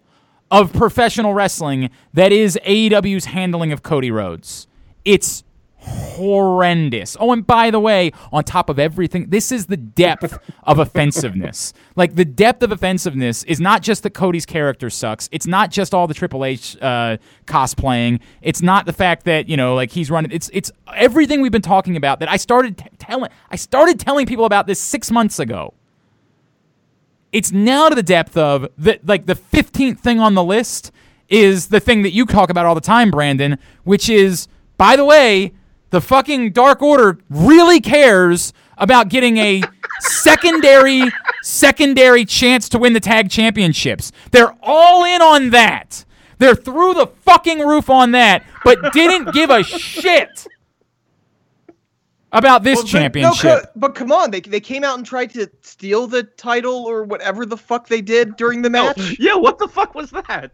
of professional wrestling that is AEW's handling of Cody Rhodes. It's horrendous. Oh, and by the way, on top of everything, this is the depth of offensiveness. Like the depth of offensiveness is not just that Cody's character sucks. It's not just all the Triple H uh, cosplaying. It's not the fact that you know, like he's running. It's it's everything we've been talking about that I started telling. I started telling people about this six months ago. It's now to the depth of that. Like the fifteenth thing on the list is the thing that you talk about all the time, Brandon, which is, by the way, the fucking Dark Order really cares about getting a secondary secondary chance to win the tag championships. They're all in on that. They're through the fucking roof on that, but didn't give a shit about this Well, championship. No, but come on, they they came out and tried to steal the title or whatever the fuck they did during the match. Yeah, what the fuck was that?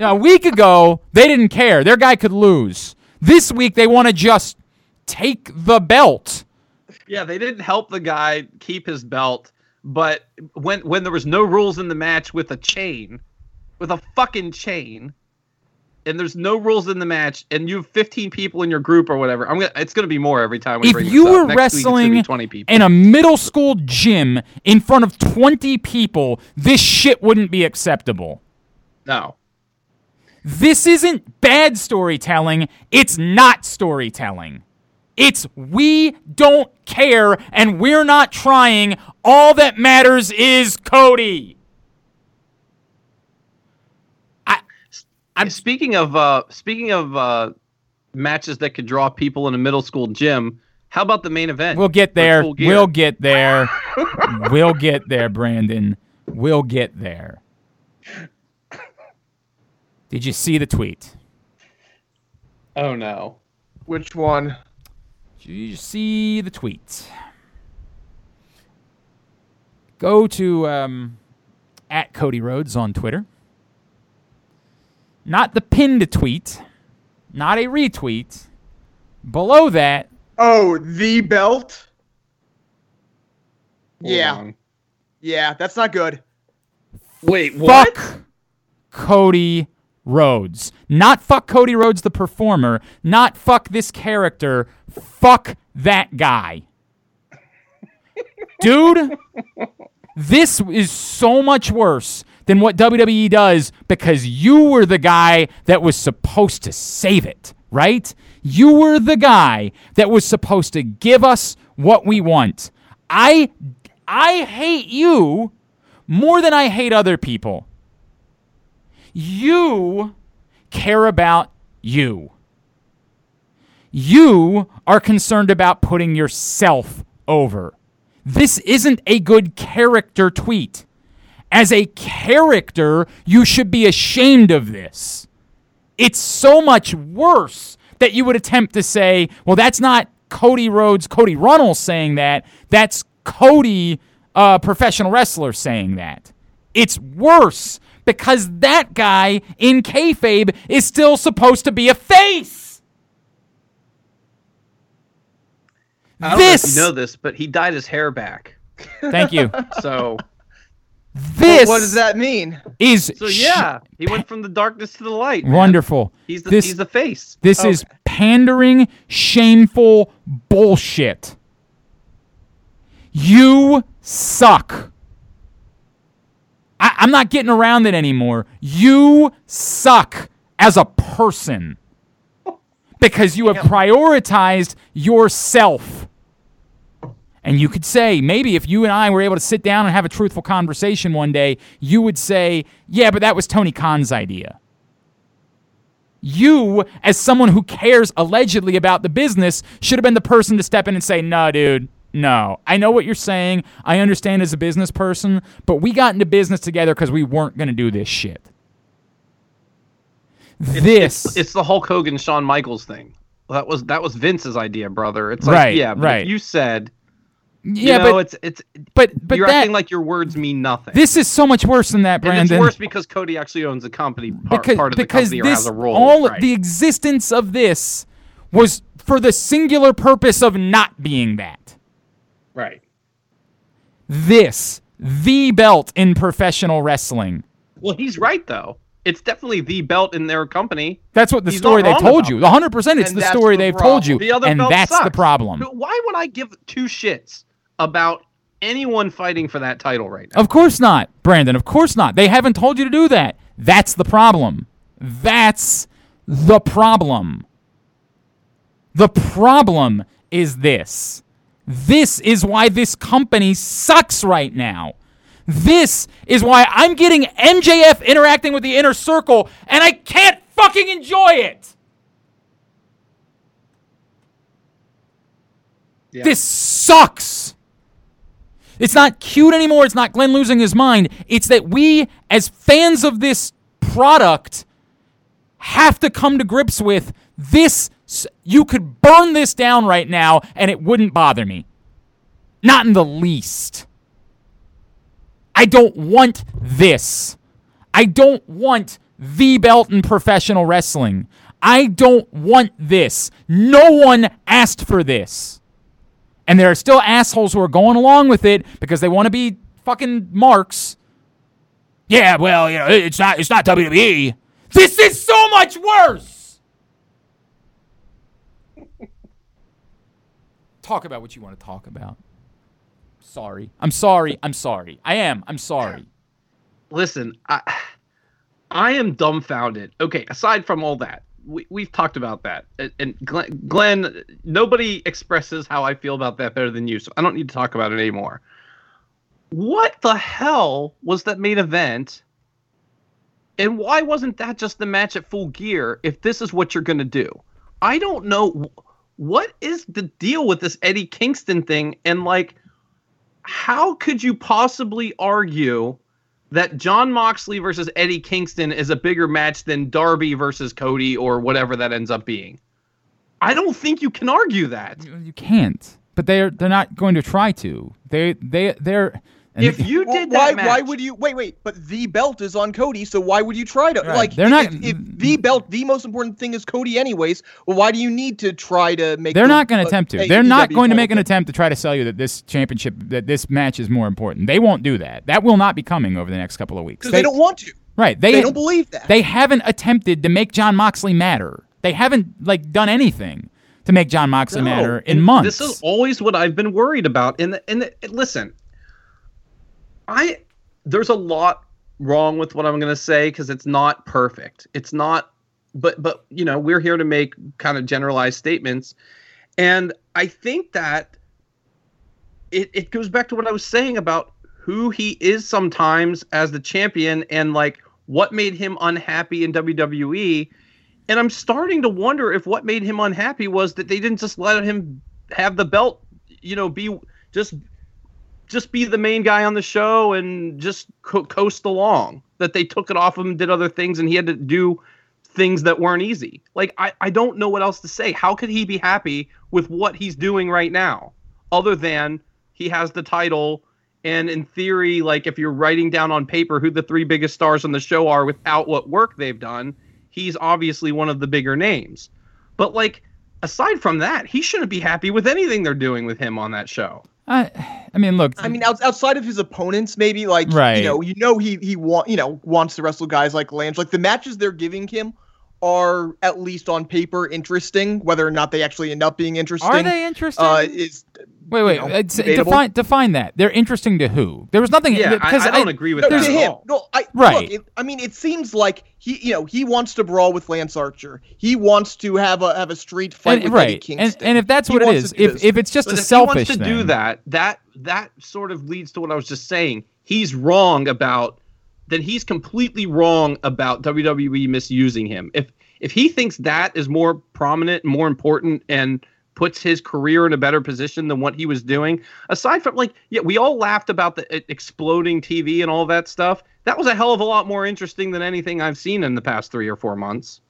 Now, a week ago, they didn't care. Their guy could lose. This week, they want to just take the belt. Yeah, they didn't help the guy keep his belt, but when when there was no rules in the match with a chain, with a fucking chain, and there's no rules in the match, and you have 15 people in your group or whatever, I'm gonna it's gonna be more every time we If bring you were week, it's gonna be wrestling 20 people. in a middle school gym in front of 20 people, this shit wouldn't be acceptable. no. This isn't bad storytelling, it's not storytelling. It's we don't care and we're not trying. All that matters is Cody. I'm speaking of uh speaking of uh matches that could draw people in a middle school gym. How about the main event? We'll get there. We'll get there. we'll get there, Brandon. We'll get there. Did you see the tweet? Oh no. Which one? Did you see the tweet? Go to um, at Cody Rhodes on Twitter. Not the pinned tweet, not a retweet. Below that, Oh, the belt. Hold yeah, on. yeah, that's not good. Wait, what? fuck Cody Rhodes. Not fuck Cody Rhodes, the performer. Not fuck this character. Fuck that guy. Dude, this is so much worse than what WWE does because you were the guy that was supposed to save it, right? You were the guy that was supposed to give us what we want. I I hate you more than I hate other people. You care about you. You are concerned about putting yourself over. This isn't a good character tweet. As a character, you should be ashamed of this. It's so much worse that you would attempt to say, well, that's not Cody Rhodes, Cody Runnels saying that. That's Cody, uh, professional wrestler, saying that. It's worse because that guy in kayfabe is still supposed to be a face. I don't this, know if you know this, but he dyed his hair back. thank you. So This What does that mean? is so yeah, he went from the darkness to the light. man. wonderful. He's the this, he's the face. This is pandering, shameful bullshit. You suck. I, I'm not getting around it anymore. You suck as a person because you have prioritized yourself. And you could say, maybe if you and I were able to sit down and have a truthful conversation one day, you would say, yeah, but that was Tony Khan's idea you, as someone who cares allegedly about the business, should have been the person to step in and say, no, dude, no. I know what you're saying. I understand as a business person, but we got into business together because we weren't going to do this shit. This. It's, it's the Hulk Hogan Shawn Michaels thing. That was that was Vince's idea, brother. It's like Right, yeah, but right. if you said yeah, you know, but, it's it's but, but you're that, acting like your words mean nothing. this is so much worse than that, and Brandon. it's worse because Cody actually owns the company, part, because part of the because company or has a role. all right. the existence of this was for the singular purpose of not being that. Right. This the belt in professional wrestling. Well, he's right though. It's definitely the belt in their company. That's what the He's story they told you. that. 100. percent It's And the story the they've problem. told you, The other and belt that's the sucks. problem. Why would I give two shits about anyone fighting for that title right now? Of course not, Brandon. Of course not. They haven't told you to do that. That's the problem. That's the problem. The problem is this. This is why this company sucks right now. This is why I'm getting MJF interacting with the inner circle and I can't fucking enjoy it. Yeah. This sucks. It's not cute anymore. It's not Glenn losing his mind. It's that we, as fans of this product, have to come to grips with this. You could burn this down right now and it wouldn't bother me. Not in the least. I don't want this. I don't want the belt in professional wrestling. I don't want this. No one asked for this. And there are still assholes who are going along with it because they want to be fucking marks. Yeah, well, you know, it's not it's not WWE. This is so much worse. Talk about what you want to talk about. Sorry. I'm sorry. I'm sorry. I am. I'm sorry. Listen, I I am dumbfounded. Okay, aside from all that, we, we've talked about that. And- Glenn, Glenn, nobody expresses how I feel about that better than you, so I don't need to talk about it anymore. What the hell was that main event? And why wasn't that just the match at full gear if this is what you're going to do? I don't know. What is the deal with this Eddie Kingston thing? And, like, how could you possibly argue that Jon Moxley versus Eddie Kingston is a bigger match than Darby versus Cody or whatever that ends up being? I don't think you can argue that. You can't. But they're they're not going to try to. They they they're and If you Well, did why match, why would you wait wait but the belt is on Cody so why would you try to Right. like They're if, not- if, if the belt the most important thing is Cody anyways well why do you need to try to make They're the- not going uh, to attempt to. AEW They're not going to make an attempt to try to sell you that this championship, that this match is more important. They won't do that. That will not be coming over the next couple of weeks. because they, don't want to Right. They, they, don't believe that They haven't attempted to make Jon Moxley matter. They haven't like done anything to make Jon Moxley No, matter in and months. This is always what I've been worried about. And and listen, I there's a lot wrong with what I'm going to say because it's not perfect. It's not, but but you know we're here to make kind of generalized statements, and I think that it it goes back to what I was saying about who he is sometimes as the champion and like what made him unhappy in WWE. And I'm starting to wonder if what made him unhappy was that they didn't just let him have the belt, you know, be just just be the main guy on the show and just co- coast along. That they took it off him, did other things, and he had to do things that weren't easy. Like I, I don't know what else to say. How could he be happy with what he's doing right now, other than he has the title? And in theory, like if you're writing down on paper who the three biggest stars on the show are without what work they've done, he's obviously one of the bigger names. But like aside from that, he shouldn't be happy with anything they're doing with him on that show. I, I mean, look. I mean, out, outside of his opponents, maybe like Right. you know, you know, he he want you know wants to wrestle guys like Lance. Like the matches they're giving him are at least on paper interesting. Whether or not they actually end up being interesting, are they interesting? Uh, is wait, wait. you know, it's- define define that. They're interesting to who? There was nothing. Yeah, I, because I don't agree with no, that to at him. all. No, I Right. Look, it, I mean, it seems like he, you know, he wants to brawl with Lance Archer. He wants to have a have a street fight and, with Eddie right. Kingston. And, and if that's He what it wants is, to do if this. if it's just But a if selfish he wants to thing, do that, that that sort of leads to what I was just saying. He's wrong about then he's completely wrong about WWE misusing him. If if he thinks that is more prominent more important and puts his career in a better position than what he was doing, aside from like yeah, we all laughed about the uh, exploding TV and all that stuff. That was a hell of a lot more interesting than anything I've seen in the past 3 or 4 months.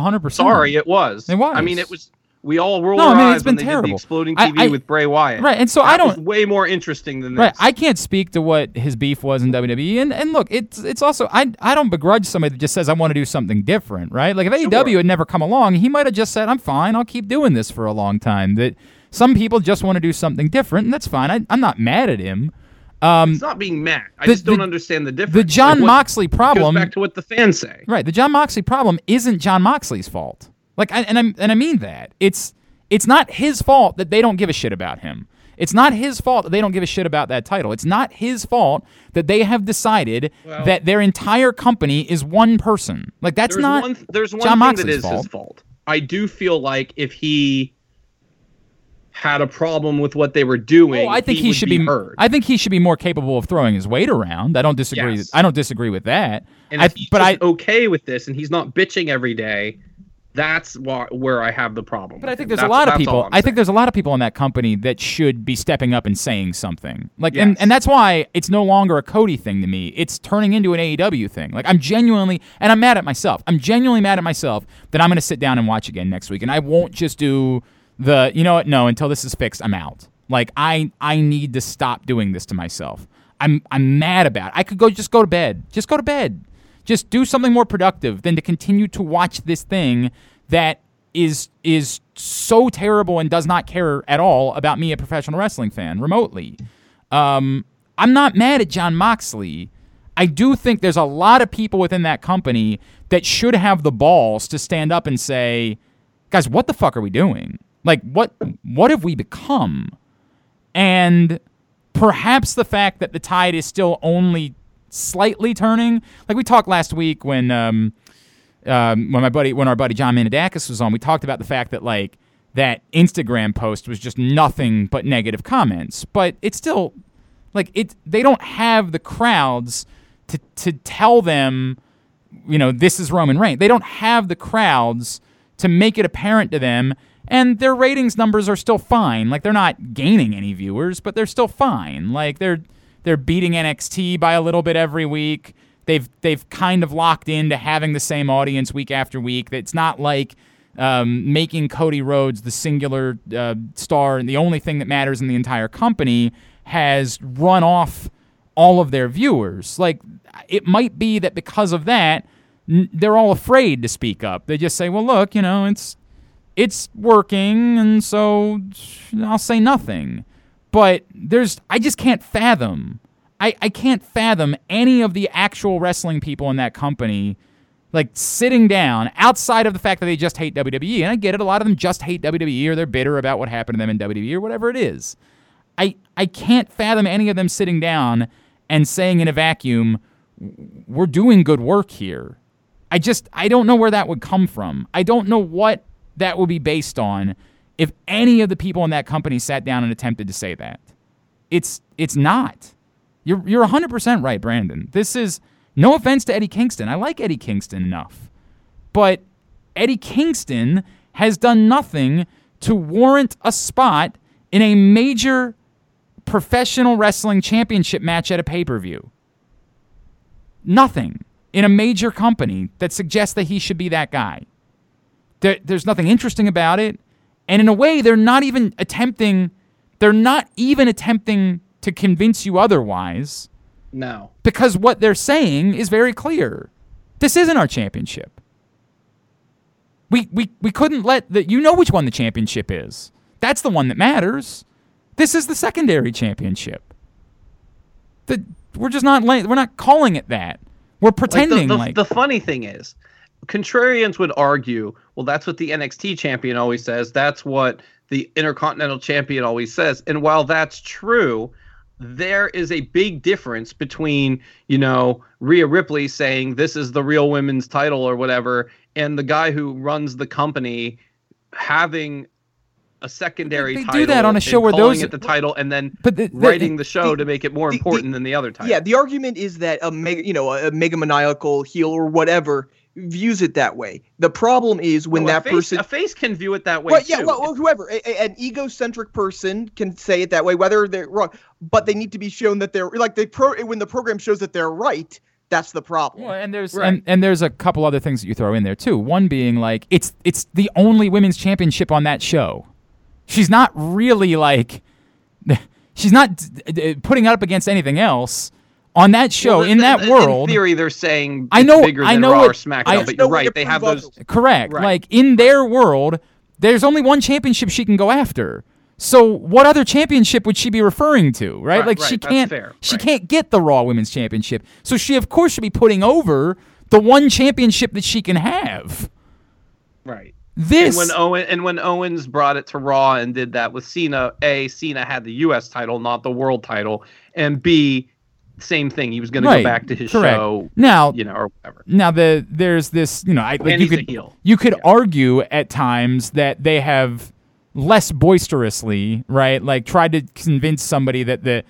hundred percent. Sorry, it was. It was. I mean, it was. We all rolled No, I mean, eyes it's when been they terrible. did the exploding TV I- with Bray Wyatt. Right, and so That I don't was way more interesting than this. Right, I can't speak to what his beef was in WWE, and and look, it's it's also I I don't begrudge somebody that just says I want to do something different, right? Like if AEW had never come along, he might have just said I'm fine, I'll keep doing this for a long time. That some people just want to do something different, and that's fine. I, I'm not mad at him. Um, It's not being mad. I the- just don't the- understand the difference. the Jon Like, what- Moxley problem goes back to what the fans say. Right. The Jon Moxley problem isn't Jon Moxley's fault. Like, I, and I and I mean that it's it's not his fault that they don't give a shit about him. It's not his fault that they don't give a shit about that title. It's not his fault that they have decided Well- that their entire company is one person. Like that's there's not one. There's one Jon thing Moxley's that is fault. his fault. I do feel like if he had a problem with what they were doing, Oh, I think he, would should be, be. heard. I think he should be more capable of throwing his weight around. I don't disagree. Yes. I don't disagree with that. and I, if he's but I, okay with this, and he's not bitching every day, that's wha- where I have the problem. But I think there's a lot of people. I'm think there's a lot of people in that company that should be stepping up and saying something. Like, and, and that's why it's no longer a Cody thing to me. It's turning into an AEW thing. Like, I'm genuinely, and I'm mad at myself. I'm genuinely mad at myself that I'm going to sit down and watch again next week, and I won't just do the, you know what? No, until this is fixed, I'm out. Like, I, I need to stop doing this to myself. I'm, I'm mad about. It. I could go just go to bed. Just go to bed. Just do something more productive than to continue to watch this thing that is is so terrible and does not care at all about me, a professional wrestling fan, remotely. Um, I'm not mad at Jon Moxley. I do think there's a lot of people within that company that should have the balls to stand up and say, "Guys, what the fuck are we doing? Like, what what have we become?" And perhaps the fact that the tide is still only slightly turning, like we talked last week when um, um, when my buddy when our buddy John Manadakis was on, we talked about the fact that like that Instagram post was just nothing but negative comments, but it's still like it they don't have the crowds to to tell them you know this is Roman Reigns. They don't have the crowds to make it apparent to them and their ratings numbers are still fine. Like they're not gaining any viewers, but they're still fine. Like they're they're beating NXT by a little bit every week. They've they've kind of locked into having the same audience week after week. It's not like um, making Cody Rhodes the singular uh, star and the only thing that matters in the entire company has run off all of their viewers. Like it might be that because of that, n- they're all afraid to speak up. They just say, "Well, look, you know, it's it's working, and so I'll say nothing." But there's, I just can't fathom. I, I can't fathom any of the actual wrestling people in that company like sitting down outside of the fact that they just hate WWE. And I get it, a lot of them just hate WWE or they're bitter about what happened to them in WWE or whatever it is. I I can't fathom any of them sitting down and saying in a vacuum, we're doing good work here. I just I don't know where that would come from. I don't know what that would be based on if any of the people in that company sat down and attempted to say that. It's it's not. You're you're 100% right, Brandon. This is no offense to Eddie Kingston. I like Eddie Kingston enough. But Eddie Kingston has done nothing to warrant a spot in a major professional wrestling championship match at a pay-per-view. Nothing in a major company that suggests that he should be that guy. There, there's nothing interesting about it. And in a way, they're not even attempting they're not even attempting to convince you otherwise no. because what they're saying is very clear. This isn't our championship. We we we couldn't let the you know which one the championship is. That's the one that matters. This is the secondary championship. The we're just not we're not calling it that. We're Like, the- pretending the, like, the funny thing is, contrarians would argue, well, that's what the NXT champion always says. That's what the Intercontinental champion always says. And while that's true, there is a big difference between, you know, Rhea Ripley saying this is the real women's title or whatever, and the guy who runs the company having a secondary They do title. that on a show where calling those- it the title and then But the- the- writing the show the- to make it more important than the other title. Yeah, the argument is that a mega, you know, a mega maniacal heel or whatever views it that way. The problem is when No, a that face- person a face can view it that way well, yeah, too. well, well, whoever, a, a- an egocentric person can say it that way, whether they're wrong, but they need to be shown that they're like the pro when the program shows that they're right. That's the problem. Well, and there's Right. and, and there's a couple other things that you throw in there too. One being like it's it's the only women's championship on that show. She's not really like she's not d- d- putting it up against anything else on that show Well, in that world. In theory, they're saying I know- bigger I than know Raw it- or SmackDown, I- but you're right. They have those. Correct. Right. Like in their world, there's only one championship she can go after. So what other championship would she be referring to, right? Right, like she right, that's can't she can't get the Raw Women's Championship. So she of course should be putting over the one championship that she can have. Right. This And when Owen and when Owens brought it to Raw and did that with Cena, A, Cena had the US title, not the world title, and B, same thing. He was going to go back to his correct. show, now you know, or whatever. now the there's this, you know, I like you could you could argue at times that they have less boisterously, right? Like tried to convince somebody that the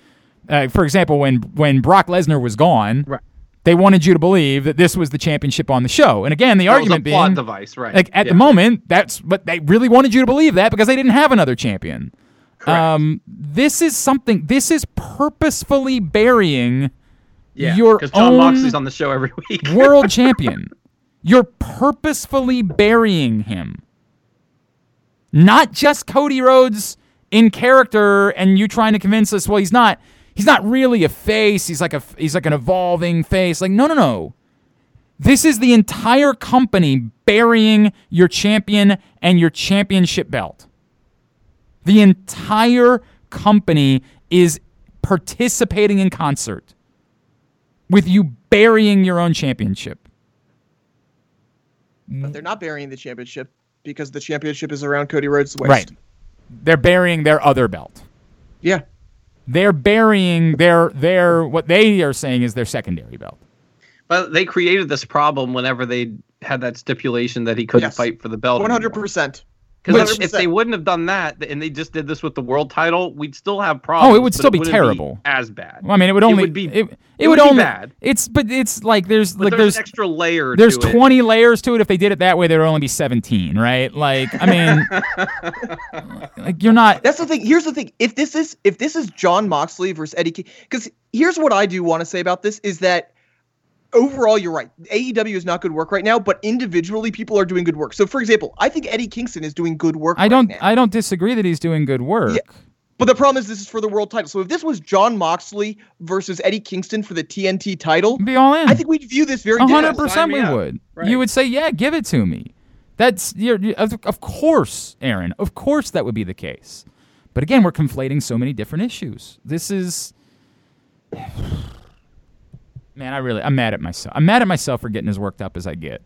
uh, for example, when when Brock Lesnar was gone, Right. they wanted you to believe that this was the championship on the show. And again, the That was argument a plot device, right? like at the moment, that's what they really wanted you to believe that because they didn't have another champion. Um, this is something. This is purposefully burying yeah, your because Jon Moxley's on the show every week. world champion. You're purposefully burying him. Not just Cody Rhodes in character, and you trying to convince us. Well, he's not. He's not really a face. He's like a. He's like an evolving face. Like no, no, no. This is the entire company burying your champion and your championship belt. The entire company is participating in concert with you burying your own championship. But they're not burying the championship because the championship is around Cody Rhodes' waist. Right. They're burying their other belt. Yeah. They're burying their their what they are saying is their secondary belt. But they created this problem whenever they had that stipulation that he couldn't Yes. fight for the belt. One hundred percent. Because if they wouldn't have done that and they just did this with the world title, we'd still have problems. Oh, it would but still be wouldn't terrible. as bad. Well, I mean, it would only would be- it, it it would would be only bad. It's but it's like there's But like there's, there's an extra layer. there's to it. 20 layers to it. If they did it that way, there would only be 17, right? Like I mean, like you're not. That's the thing. Here's the thing. If this is if this is Jon Moxley versus Eddie King, because here's what I do want to say about this is that overall you're right. AEW is not good work right now, but individually people are doing good work. So for example, I think Eddie Kingston is doing good work. I right don't. now. I don't disagree that he's doing good work. Yeah. But the problem is this is for the world title. So if this was Jon Moxley versus Eddie Kingston for the TNT title, Be all in. I think we'd view this very hundred differently. percent, we would. Right. You would say, "Yeah, give it to me." That's you're, you of, of course, Aaron. Of course, that would be the case. But again, we're conflating so many different issues. This is, man, I really, I'm mad at myself. I'm mad at myself for getting as worked up as I get.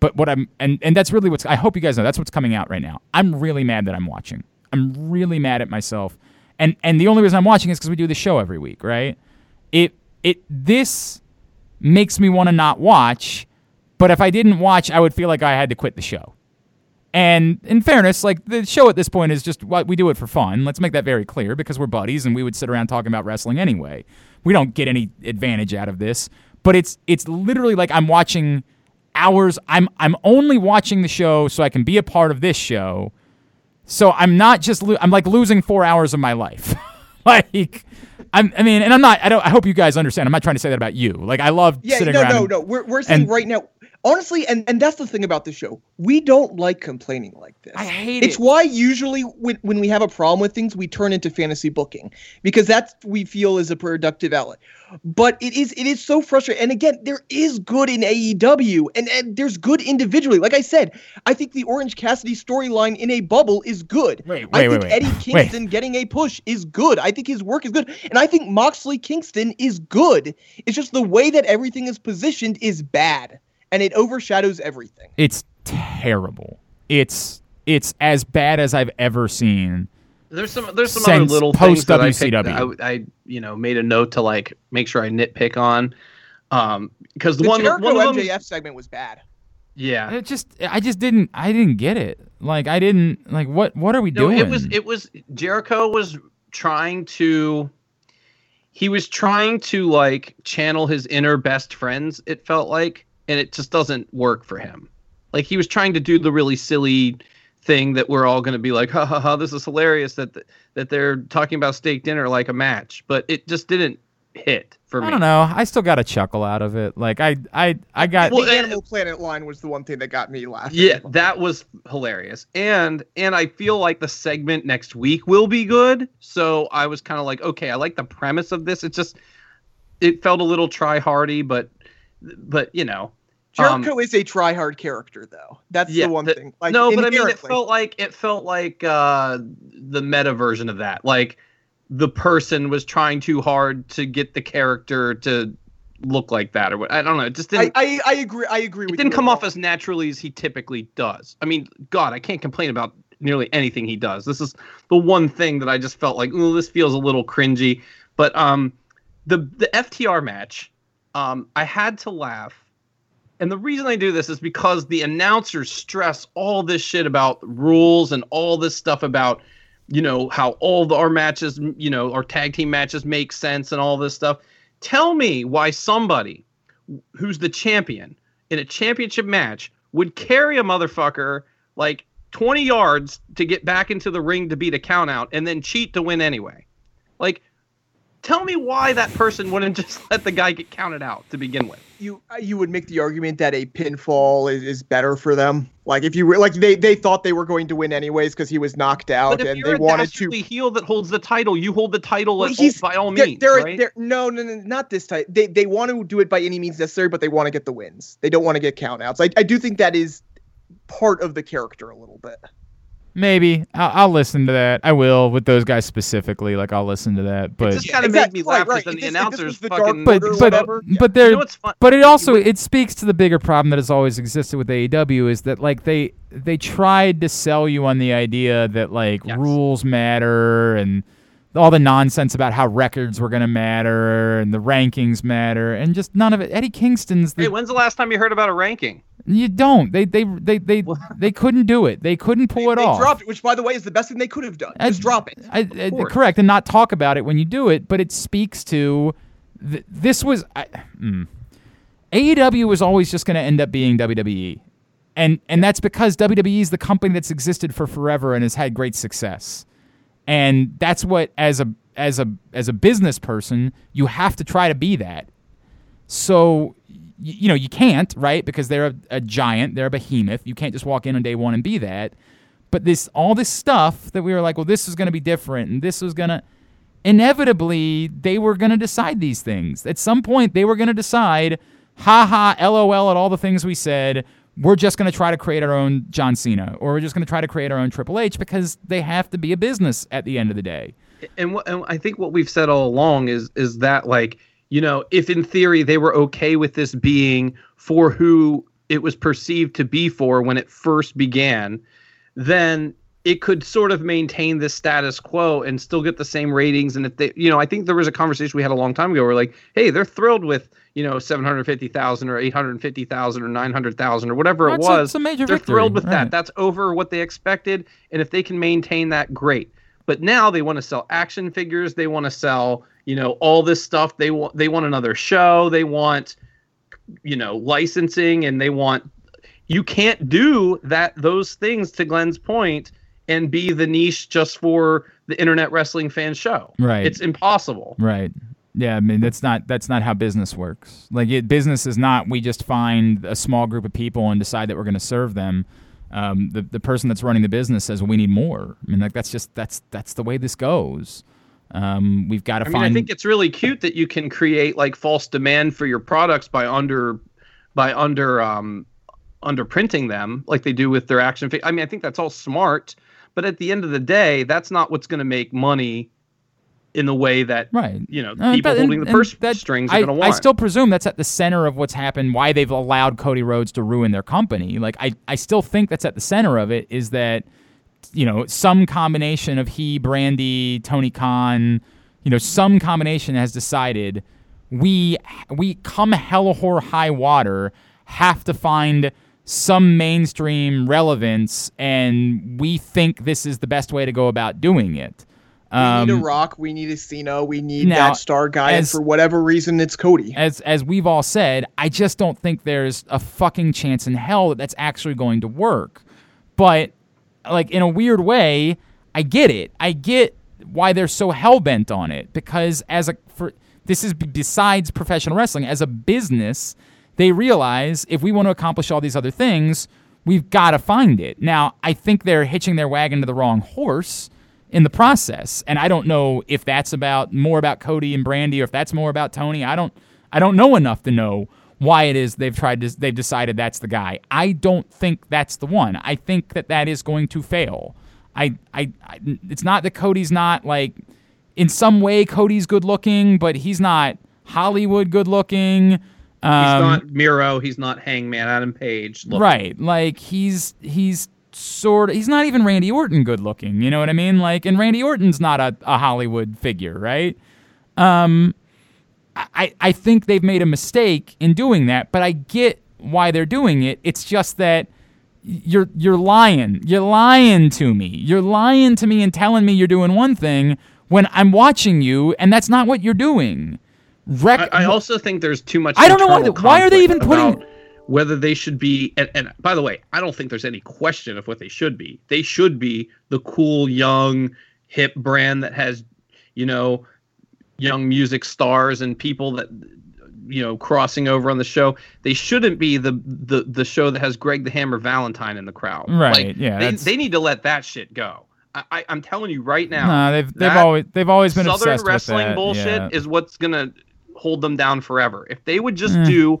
But what I'm, and and that's really what's. I hope you guys know that's what's coming out right now. I'm really mad that I'm watching. I'm really mad at myself, and and the only reason I'm watching is because we do the show every week, right? It it this makes me want to not watch. But if I didn't watch, I would feel like I had to quit the show. And in fairness, like the show at this point is just what we do it for fun. Let's make that very clear because we're buddies and we would sit around talking about wrestling anyway. We don't get any advantage out of this. But it's it's literally like I'm watching hours. I'm I'm only watching the show so I can be a part of this show. So I'm not just lo- I'm like losing 4 hours of my life. like I'm, I mean, and I'm not. I don't. I hope you guys understand. I'm not trying to say that about you. Like I love Yeah, sitting no, around. no, and- no. We're, we're saying and- right now, honestly, and, and that's the thing about the show. We don't like complaining like this. I hate it's it. It's why usually when, when we have a problem with things, we turn into fantasy booking because that's we feel is a productive outlet. But it is it is so frustrating. And again, there is good in AEW, and, and there's good individually. Like I said, I think the Orange Cassidy storyline in a bubble is good. Wait, I wait, think wait, wait. Eddie Wait. Kingston getting a push is good. I think his work is good, and I think Moxley Kingston is good. It's just the way that everything is positioned is bad, and it overshadows everything. It's terrible. It's it's as bad as I've ever seen. There's some there's some other Since little things that I, picked, post-WCW. I I you know made a note to like make sure I nitpick on, um because the, The one Jericho one of them MJF segment was bad. yeah It just I just didn't I didn't get it. Like I didn't like what what are we no doing? it was it was Jericho was trying to he was trying to like channel his inner best friends it felt like and it just doesn't work for him like he was trying to do the really silly thing that we're all going to be like ha ha ha this is hilarious that that they're talking about steak dinner like a match but it just didn't hit for me I don't know. I still got a chuckle out of it. Like I I I got Well, the and- Animal Planet line was the one thing that got me laughing. Yeah, that was hilarious. And and I feel like the segment next week will be good. So I was kind of like, okay, I like the premise of this. It just it felt a little try hardy, but but you know, Um, Jericho is a try-hard character, though. That's Yeah, the one thing. Like, no, but I mean, it felt like it felt like uh, the meta version of that. Like the person was trying too hard to get the character to look like that, or what? I don't know. It just didn't. I, I agree. I agree it didn't come off as naturally as he typically does. I mean, God, I can't complain about nearly anything he does. This is the one thing that I just felt like, ooh, this feels a little cringy. But um, the the FTR match, um, I had to laugh. And the reason I do this is because the announcers stress all this shit about rules and all this stuff about, you know, how all the, our matches, you know, our tag team matches make sense and all this stuff. Tell me why somebody who's the champion in a championship match would carry a motherfucker like 20 yards to get back into the ring to beat a count out and then cheat to win anyway. Like, tell me why that person wouldn't just let the guy get counted out to begin with. You you would make the argument that a pinfall is, is better for them. Like if you were like they they thought they were going to win anyways because he was knocked out and they wanted to. heel that holds the title, you hold the title Well, at, he's- by all means, they're, right? they're- no, no, no, not this type. They they want to do it by any means necessary, but they want to get the wins. They don't want to get countouts. I I do think that is part of the character a little bit. Maybe I'll, I'll listen to that. I will with those guys specifically. Like I'll listen to that. But just kind of Exactly, made me laugh because right. then the this- if this announcers the fucking. but or but whatever. but they're you know what's fun? but it also it speaks to the bigger problem that has always existed with AEW is that like they they tried to sell you on the idea that like Yes. rules matter and all the nonsense about how records were going to matter and the rankings matter and just none of it. Eddie Kingston's the, Hey, when's the last time you heard about a ranking? you don't they they they they they couldn't do it. They couldn't pull they, it they off. dropped it, which by the way is the best thing they could have done. I- Just drop it. I, I- correct, and not talk about it when you do it, but it speaks to th- this was I, mm. AEW was always just going to end up being WWE, and and that's because WWE is the company that's existed for forever and has had great success, and that's what as a as a as a business person you have to try to be that. So you know you can't right because they're a, a giant, they're a behemoth. You can't just walk in on day one and be that. But this all this stuff that we were like, well, this is going to be different, and this was going to inevitably they were going to decide these things. At some point, they were going to decide, ha ha, lol, at all the things we said. We're just going to try to create our own John Cena, or we're just going to try to create our own Triple H because they have to be a business at the end of the day. and, and I think what we've said all along is is that like you know if in theory they were okay with this being for who it was perceived to be for when it first began, then it could sort of maintain this status quo and still get the same ratings. And if they, you know, I think there was a conversation we had a long time ago where like, hey, they're thrilled with you know seven hundred fifty thousand or eight hundred fifty thousand or nine hundred thousand or whatever it That's a- was. it's a major they're victory, thrilled with right. that. That's over what they expected, and if they can maintain that, great. But now they want to sell action figures. They want to sell, you know, all this stuff. They want they want another show. They want, you know, licensing, and they want. You can't do that those things to Glenn's point and be the niche just for the internet wrestling fan show. Right. It's impossible. Right. Yeah, I mean that's not that's not how business works. Like it, business is not we just find a small group of people and decide that we're going to serve them. Um, the the person that's running the business says well, we need more. I mean like that's just that's that's the way this goes. Um, we've got to I mean, find. I think it's really cute that you can create like false demand for your products by under by under um under printing them like they do with their action fi- I mean, I think that's all smart, but at the end of the day, that's not what's going to make money in the way that right. you know Uh, people but- holding and- the purse that- strings are going to want. I still presume that's at the center of what's happened. Why they've allowed Cody Rhodes to ruin their company. Like I, I still think that's at the center of it. Is that you know some combination of he, Brandy, Tony Khan, you know some combination has decided we we come hell or high water have to find some mainstream relevance, and we think this is the best way to go about doing it. We need a Um, Rock. We need a Cena. We need now, that star guy. and for whatever reason, it's Cody. as as we've all said, I just don't think there's a fucking chance in hell that that's actually going to work. But like in a weird way, I get it. I get why they're so hell bent on it because as a for this is besides professional wrestling as a business, they realize if we want to accomplish all these other things, we've got to find it. Now, I think they're hitching their wagon to the wrong horse in the process. And I don't know if that's about more about Cody and Brandy or if that's more about Tony. I don't I don't know enough to know why it is they've tried to they've decided that's the guy. I don't think that's the one. I think that that is going to fail. I, I, I it's not that Cody's not like in some way Cody's good looking, but he's not Hollywood good looking. Um, he's not Miro. He's not Hangman Adam Page. looking. right. Like he's he's sort of he's not even Randy Orton good looking. You know what I mean? Like, and Randy Orton's not a, a Hollywood figure, right? Um, I I think they've made a mistake in doing that, but I get why they're doing it. It's just that you're you're lying. You're lying to me. You're lying to me and telling me you're doing one thing when I'm watching you, and that's not what you're doing. Rec- I, I also think there's too much. I don't know why why are they even putting- about Whether they should be, and, and by the way, I don't think there's any question of what they should be. They should be the cool, young, hip brand that has, you know, young music stars and people that, you know, crossing over on the show. They shouldn't be the the the show that has Greg the Hammer Valentine in the crowd. Right, Like, yeah, They, that's- they need to let that shit go. I, I'm telling you right now. Nah, they've they've always they've always been Southern obsessed wrestling with that. Southern wrestling bullshit yeah. is what's gonna hold them down forever. If they would just Eh. do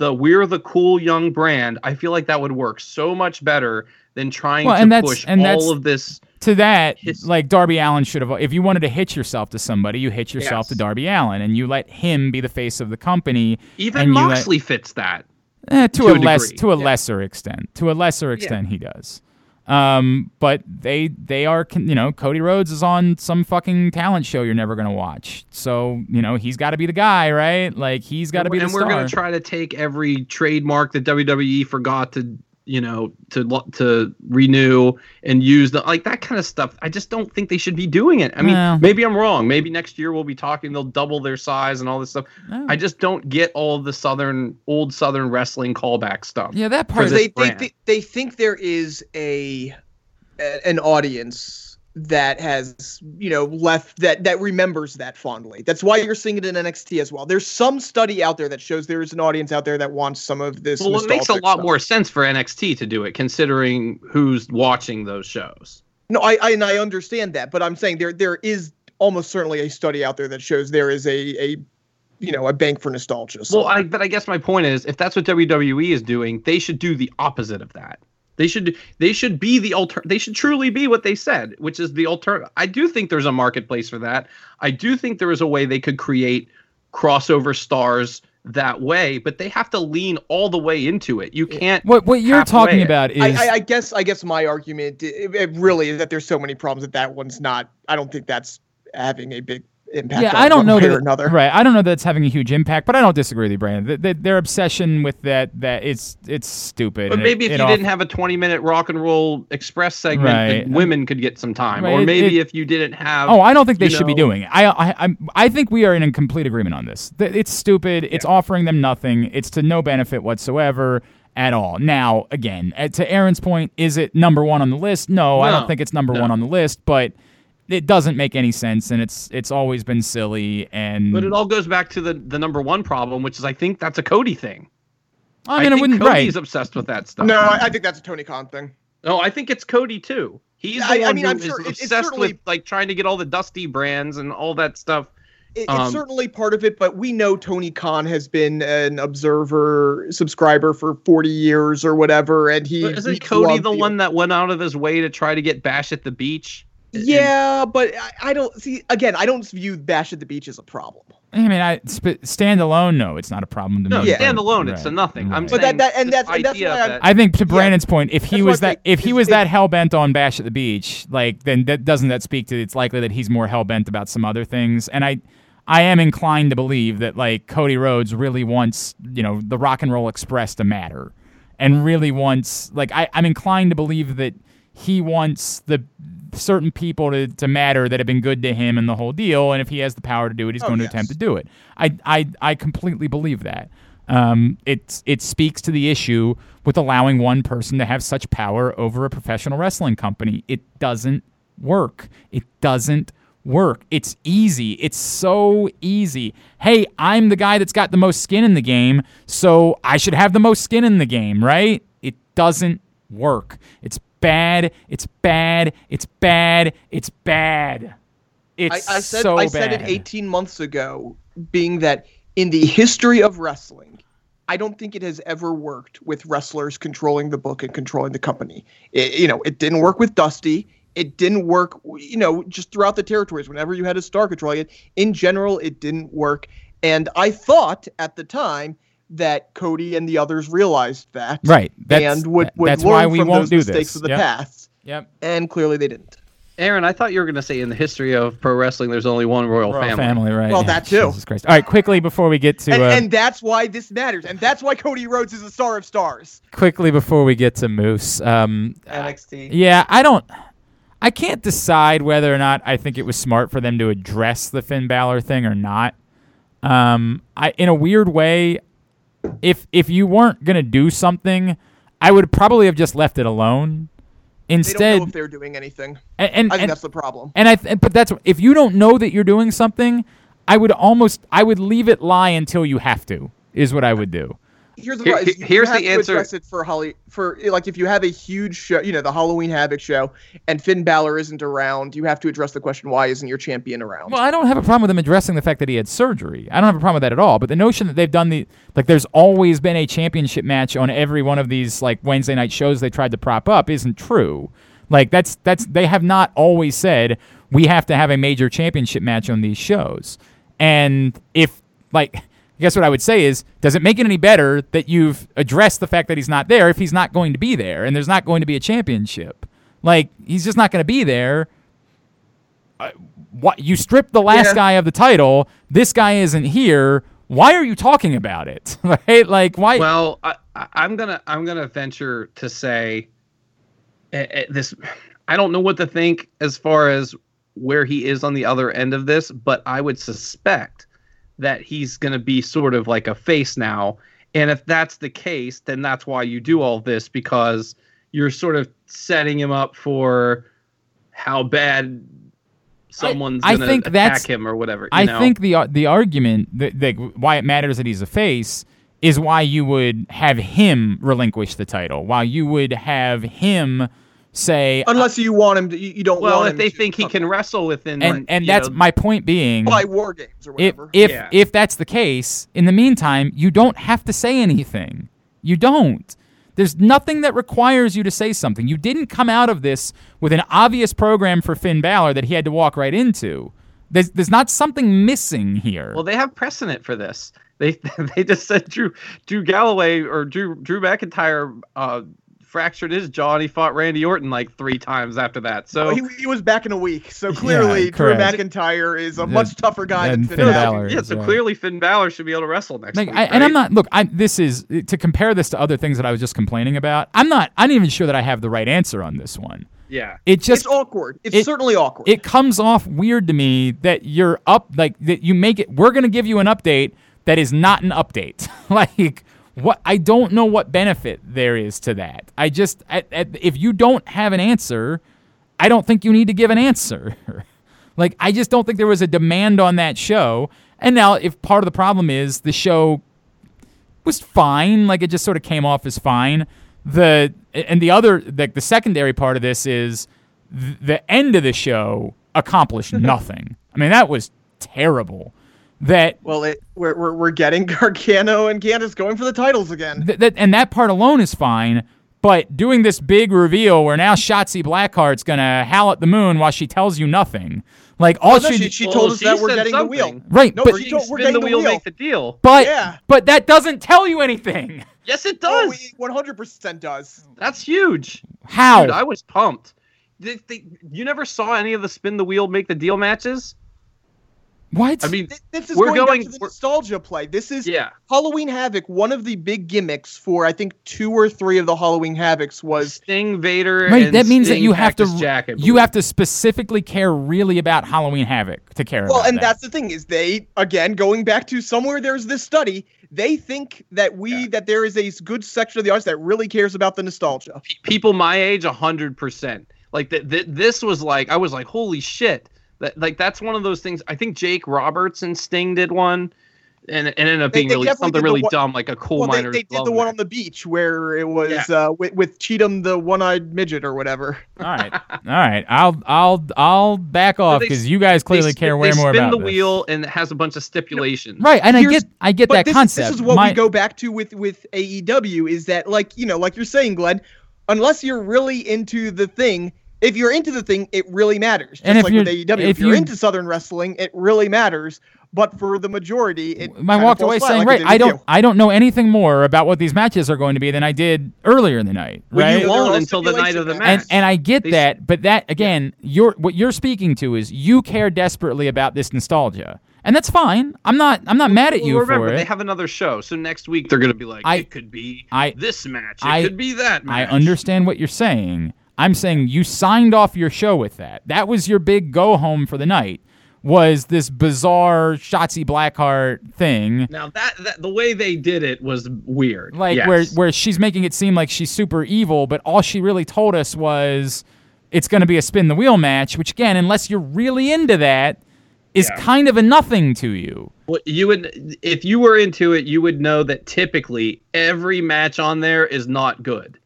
the we're the cool young brand, I feel like that would work so much better than trying Well, to and push and all of this. to that, His- like Darby Allin should have. If you wanted to hitch yourself to somebody, you hitch yourself Yes. to Darby Allin, and you let him be the face of the company. Even and you let- fits that. Eh, to, To a, a less to a yeah. lesser extent. To a lesser extent, he does. Um, but they they are you know Cody Rhodes is on some fucking talent show you're never gonna watch. So you know he's got to be the guy, right? Like he's got to be the and we're star. gonna try to take every trademark that WWE forgot to you know to lo- to renew and use the like that kind of stuff. I just don't think they should be doing it. I mean, Well. maybe I'm wrong. Maybe next year we'll be talking they'll double their size and all this stuff. Oh. I just don't get all the southern old southern wrestling callback stuff. yeah, that part. they, they, they they think there is a a- an audience that has you know left that that remembers that fondly. That's why you're seeing it in NXT as well. There's some study out there that shows there is an audience out there that wants some of this. Well, it makes a lot stuff. more sense for NXT to do it, considering who's watching those shows. No, I, I and I understand that, but I'm saying there there is almost certainly a study out there that shows there is a a you know a bank for nostalgia. So Well, I, but I guess my point is, if that's what WWE is doing, they should do the opposite of that. They should they should be the alter. They should truly be what they said, which is the alter. I do think there's a marketplace for that. I do think there is a way they could create crossover stars that way, but they have to lean all the way into it. You can't. what what you're talking it. about is I, I, I guess I guess my argument it, it really is that there's so many problems that that one's not. I don't think that's having a big impact. yeah, on I don't one know way that another. right. I don't know that it's having a huge impact, but I don't disagree with you, Brandon. Th- th- their obsession with that that it's it's stupid. But maybe it- if it you off- didn't have a 20 minute rock and roll express segment, Right. that women could get some time. Right, Or maybe it- if you didn't have. Oh, I don't think they you should be doing it. I, I, I'm, I think we are in a complete agreement on this. It's stupid. It's offering them nothing. It's to no benefit whatsoever at all. Now, again, uh, to Aaron's point, is it number one on the list? No, I don't think it's number no. one on the list, but it doesn't make any sense, and it's it's always been silly. And But it all goes back to the, the number one problem, which is I think that's a Cody thing. I mean, I, think wouldn't Cody's right. obsessed with that stuff. No, I, I think that's a Tony Khan thing. No, I think it's Cody too. He's the I- I one mean, who I'm is sure it- it's obsessed certainly- with like trying to get all the Dusty brands and all that stuff. It, Um, it's certainly part of it, but we know Tony Khan has been an observer subscriber for 40 years or whatever, and he isn't he Cody loved the one that went out of his way to try to get Bash at the beach? Yeah, but I, I don't see. Again, I don't view Bash at the Beach as a problem. I mean, I sp- standalone. No, it's not a problem to No, me. Yeah. but- standalone, it's a right, nothing. I'm. But saying that- and that's- and that's idea why I'm- that- I think to Brandon's point, if he was that if he was it- that hell bent on Bash at the Beach, like then that doesn't that speak to it's likely that he's more hell bent about some other things. And I I am inclined to believe that like Cody Rhodes really wants, you know, the Rock and Roll Express to matter. And really wants like I, I'm inclined to believe that he wants the certain people to, to matter that have been good to him and the whole deal. And if he has the power to do it, he's Oh, going to yes. attempt to do it. I I, I completely believe that. Um, it it speaks to the issue with allowing one person to have such power over a professional wrestling company. It doesn't work. It doesn't work. It's easy. It's so easy. Hey, I'm the guy that's got the most skin in the game, so I should have the most skin in the game, right? It doesn't work. It's bad. It's bad. It's bad. It's bad. It's I, I said so I said it 18 months ago, being that in the history of wrestling, I don't think it has ever worked with wrestlers controlling the book and controlling the company. It, you know, it didn't work with Dusty. It didn't work, you know, just throughout the territories. Whenever you had a star controlling it, in general, it didn't work. And I thought at the time that Cody and the others realized that, Right. That's, and would, would that's learn why we from won't those do mistakes this. of the Yep. past. Yep. And clearly they didn't. Aaron, I thought you were going to say in the history of pro wrestling, there's only one royal, Royal family. family, right? Well, yeah, that too. Jesus Christ. All right, quickly before we get to And, uh, and that's why this matters. And that's why Cody Rhodes is a star of stars. quickly before we get to Moose. Um, NXT. Yeah, I don't. I can't decide whether or not I think it was smart for them to address the Finn Balor thing or not. Um, I in a weird way, if if you weren't gonna do something, I would probably have just left it alone. Instead, They don't know if they're doing anything. and and, I think and, that's the problem. and I th- but that's if you don't know that you're doing something, I would almost I would leave it lie until you have to. Is what I would do. Here's the Here- problem. you here's have the to answer. address it for Holly for like if you have a huge show, you know, the Halloween Havoc show, and Finn Balor isn't around, you have to address the question: Why isn't your champion around? Well, I don't have a problem with them addressing the fact that he had surgery. I don't have a problem with that at all. But the notion that they've done the like, there's always been a championship match on every one of these like Wednesday night shows they tried to prop up isn't true. Like that's that's they have not always said we have to have a major championship match on these shows. And if like I guess what I would say is, does it make it any better that you've addressed the fact that he's not there if he's not going to be there and there's not going to be a championship? Like he's just not going to be there what you stripped the last Yeah. guy of the title. This guy isn't here. Why are you talking about it? right? Like why? Well, I, I'm gonna I'm gonna venture to say eh, this. I don't know what to think as far as where he is on the other end of this, but I would suspect that he's gonna be sort of like a face now. And if that's the case, then that's why you do all this because you're sort of setting him up for how bad someone's I gonna think attack him or whatever. you I know? think the the argument that, that why it matters that he's a face is why you would have him relinquish the title. Why you would have him say Unless you want him to, you, you don't Well, want if him they to think he can wrestle within, and and that's know, my point being by war games or if whatever. if Yeah. if that's the case, in the meantime, you don't have to say anything. You don't. There's nothing that requires you to say something. You didn't come out of this with an obvious program for Finn Balor that he had to walk right into. There's there's not something missing here. well, they have precedent for this. They they just said Drew Drew Galloway or Drew Drew McIntyre uh, fractured his jaw and he fought Randy Orton like three times after that. So Well, he, he was back in a week, so clearly Drew correct. McIntyre is a much tougher guy than than Finn, Finn Balor. Balor. yeah, so yeah. clearly Finn Balor should be able to wrestle next Like, week. I, and I'm not. Look, I, this is to compare this to other things that I was just complaining about. I'm not. I'm not even sure that I have the right answer on this one. Yeah. It just It's awkward. It's it- certainly awkward. it comes off weird to me that you're up like that you make it we're going to give you an update that is not an update like what i don't know what benefit there is to that i just I, I, if you don't have an answer i don't think you need to give an answer like i just don't think there was a demand on that show and now if part of the problem is the show was fine. Like it just sort of came off as fine. The and the other like the secondary part of this is th- the end of the show accomplished mm-hmm. nothing. I mean that was terrible. That well, it, we're, we're we're getting Gargano and Candice going for the titles again. th- that and that part alone is fine. But doing this big reveal where now Shotzi Blackheart's gonna howl at the moon while she tells you nothing, like all oh, No, she, she, she Well, told us she that we're said getting the wheel. right, No, but she She told- we're spin the getting the wheel, wheel. make the deal. but Yeah. but that doesn't tell you anything. Yes, it Oh, does. 100% does. That's huge. How? Dude, I was pumped. Did they, you never saw any of the spin the wheel, make the deal matches? What? I mean, Th- This is We're going, going- back to the we're- nostalgia play. This is yeah. Halloween Havoc. One of the big gimmicks for I think two or three of the Halloween Havocs was Sting, Vader, Right, and that means that you have to Cactus Jack, you have to specifically care really about Halloween Havoc to care well, about and that. that's the thing is they again going back to somewhere there's this study. They think that we that there is a good section of the audience that really cares about the nostalgia. Pe- people my age, hundred percent. Like that. Th- this was like I was like, holy shit. That like that's one of those things. I think Jake Roberts and Sting did one. and and ended up being they really something really one- dumb, like a coal well, miner. they did the one on the beach where it was Yeah. uh, with, with Cheatum, the one-eyed midget or whatever. All right, all right. I'll I'll I'll back off because you guys clearly they, care spin- way they spin the this. wheel and it has a bunch of stipulations. Right, and I get I get but that this, concept. this is what My- we go back to with with AEW is that like you know like you're saying, Glenn, unless you're really into the thing. If you're into the thing, it really matters. Just And if like you're- AEW, if if you're you- into Southern wrestling, it really matters. But for the majority, it I kinda walked falls away flat, saying, like right, I don't, you. I don't know anything more about what these matches are going to be than I did earlier in the night, Well, right? you won't until the night of the match. and and I get They- that, but that again, you're what you're speaking to is you care desperately about this nostalgia, and that's fine. I'm not, I'm not mad at you Well, you remember, for they have another show, so next week they're going to be like, I- it could be I- this match, it I- could be that match. I understand what you're saying. I'm saying you signed off your show with that. That was your big go home for the night. Was this bizarre Shotzi Blackheart thing? Now that, that the way they did it was weird. like yes. where where she's making it seem like she's super evil, but all she really told us was it's going to be a spin the wheel match, which again, unless you're really into that, is Yeah. kind of a nothing to you. Well, you would if you were into it, you would know that typically every match on there is not good.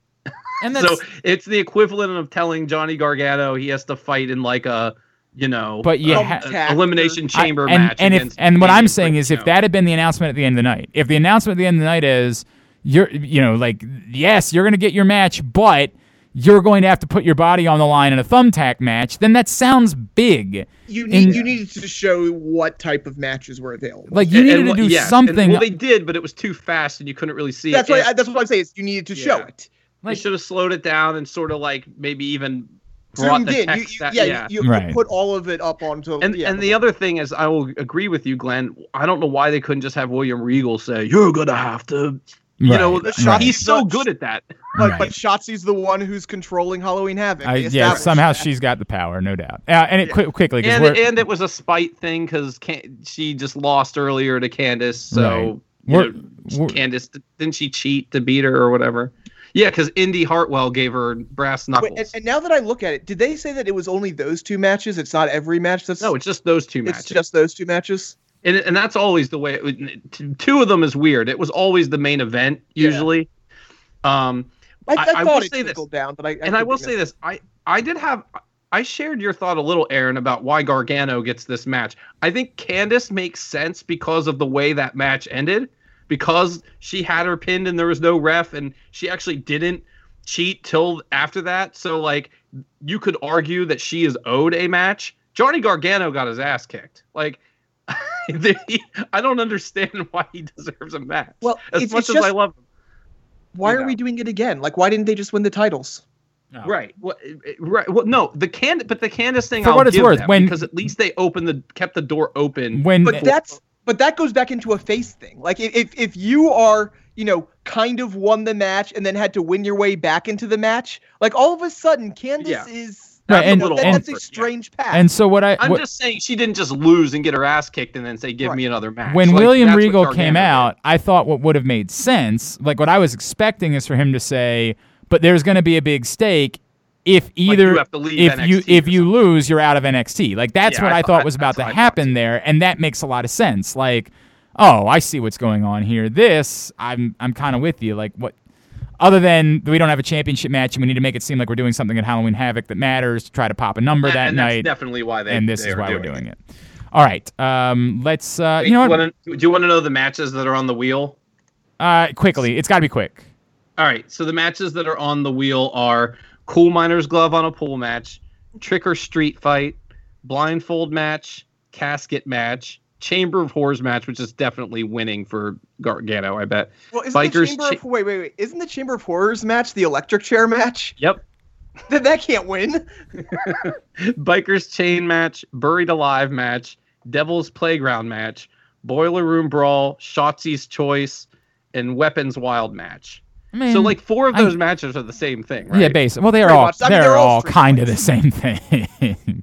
And that's so it's the equivalent of telling Johnny Gargano he has to fight in like a you know But you a- ha- an elimination I- chamber and, match. And if and what I'm saying is, you if that had been the announcement at the end of the night, if the announcement at the end of the night is you're you know like yes you're going to get your match, but you're going to have to put your body on the line in a thumbtack match, then that sounds big. You need in- you needed to show what type of matches were available. Like you And- needed and to what- do yes, and- something. well, they did, but it was too fast, and you couldn't really see that's it. what I, that's what I'm saying. Is you needed to show it. Like- they should have slowed it down and sort of like maybe even brought the in. You, text you, that- yeah, yeah. You, you Right. put all of it up onto. And yeah, and the other thing is, I will agree with you, Glenn. I don't know why they couldn't just have William Regal say, "You're gonna have to," you Right, know. right. He's so good at that. but Right. but Shotzi's the one who's controlling Halloween Havoc. I, yeah, somehow that. she's got the power, no doubt. Uh, and it quick, quickly And and it was a spite thing because Can- she just lost earlier to Candice, so Right. you We're- know, we're- Candice didn't she cheat to beat her or whatever? Yeah, because Indy Hartwell gave her brass knuckles. Wait, and, and now that I look at it, did they say that it was only those two matches? It's not every match. That's no, it's just those two matches. it's just those two matches. and and that's always the way. It, two of them is weird. It was always the main event usually. Um, I, I- I, I will say this, down, but I, I and I will say this: I I did have I shared your thought a little, Aaron, about why Gargano gets this match. I think Candice makes sense because of the way that match ended, because she had her pinned and there was no ref, and she actually didn't cheat till after that. So like you could argue that she is owed a match. Johnny Gargano got his ass kicked. Like I don't understand why he deserves a match. Well, as it's, much it's as just I love him. why you are we doing it again? Like, why didn't they just win the titles? No. Right. Well, it- it- right. Well, no, the can, but the Candice thing. For I'll what it's give worth, them, when- because at least they opened the kept the door open. when But that's but that goes back into a face thing. Like if if, if you are you know kind of won the match and then had to win your way back into the match, like all of a sudden Candice Yeah. is Right, you and- know, and- that's a yeah. strange path. and so what I I'm what- just saying she didn't just lose and get her ass kicked and then say, "Give Right. me another match." when Like, William Regal Gargano came did. out, I thought what would have made sense, like what I was expecting, is for him to say, "But there's going to be a big stake if either you to leave if you if you lose, you're out of NXT." Like that's Yeah, what I I, thought- thought was about to happen there, and that makes a lot of sense. Like, oh, I see what's going on here. This, I'm I'm kind of with you. Like what. Other than we don't have a championship match and we need to make it seem like we're doing something at Halloween Havoc that matters to try to pop a number And- that and night, That's definitely why they. and this they is why doing we're doing it. All right, um, let's. Uh, Wait, you know what? wanna- do you want to know the matches that are on the wheel? Uh, quickly, it's got to be quick. All right. So the matches that are on the wheel are Coal Miner's Glove on a pool match, Trick or Street fight, Blindfold match, Casket match, Chamber of Horrors match, which is definitely winning for Gargano, I bet. well, isn't the Bikers chamber cha- of, wait wait wait isn't the Chamber of Horrors match the electric chair match? Yep. Then that can't win. Bikers Chain match, Buried Alive match, Devil's Playground match, Boiler Room Brawl, Shotzi's Choice, and Weapons Wild match. I mean, So like four of I- those matches are the same thing, right? yeah, basically. Well, they're Pretty all much. I mean, they're, they're all all kind of the same thing.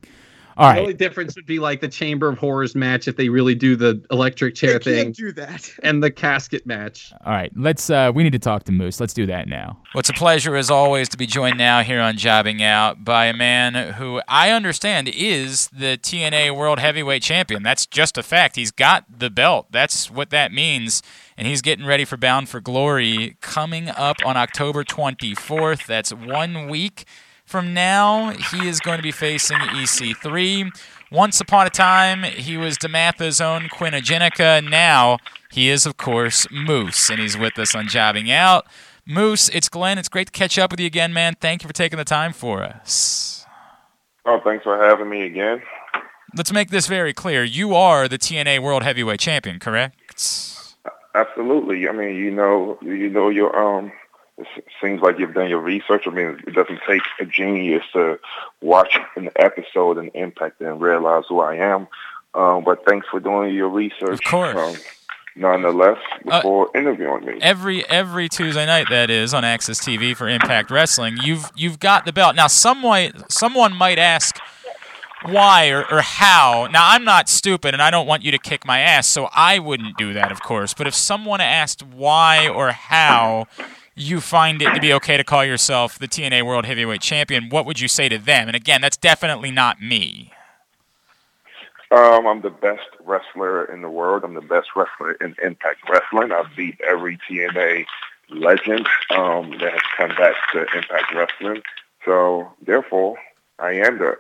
All The right. only difference would be like the Chamber of Horrors match if they really do the electric They chair can't thing, do that. and the casket match. All right, let's. Uh, we need to talk to Moose. Let's do that now. Well, it's a pleasure, as always, to be joined now here on Jobbing Out by a man who I understand is the TNA World Heavyweight Champion. That's just a fact. He's got the belt. That's what that means. And he's getting ready for Bound for Glory coming up on October 24th. That's one week from now. He is going to be facing EC3. Once upon a time, he was DeMatha's own Quinn Ojinnaka. Now, he is, of course, Moose, and he's with us on Jobbing Out. Moose, it's Glenn. It's great to catch up with you again, man. Thank you for taking the time for us. Oh, thanks for having me again. Let's make this very clear. You are the TNA World Heavyweight Champion, correct? Absolutely. I mean, you know, you know your um. It seems like you've done your research. I mean, it doesn't take a genius to watch an episode and Impact and realize who I am. Um, but thanks for doing your research. Of course. Um, nonetheless, Uh, before interviewing me. every every Tuesday night that is on AXS TV for Impact Wrestling. You've you've got the belt. Now someone someone might ask why or, or how. Now I'm not stupid and I don't want you to kick my ass, so I wouldn't do that, of course. But if someone asked why or how you find it to be okay to call yourself the TNA World Heavyweight Champion, what would you say to them? And again, that's definitely not me. Um, I'm the best wrestler in the world. I'm the best wrestler in Impact Wrestling. I've beat every TNA legend um, that has come back to Impact Wrestling. So, therefore, I am the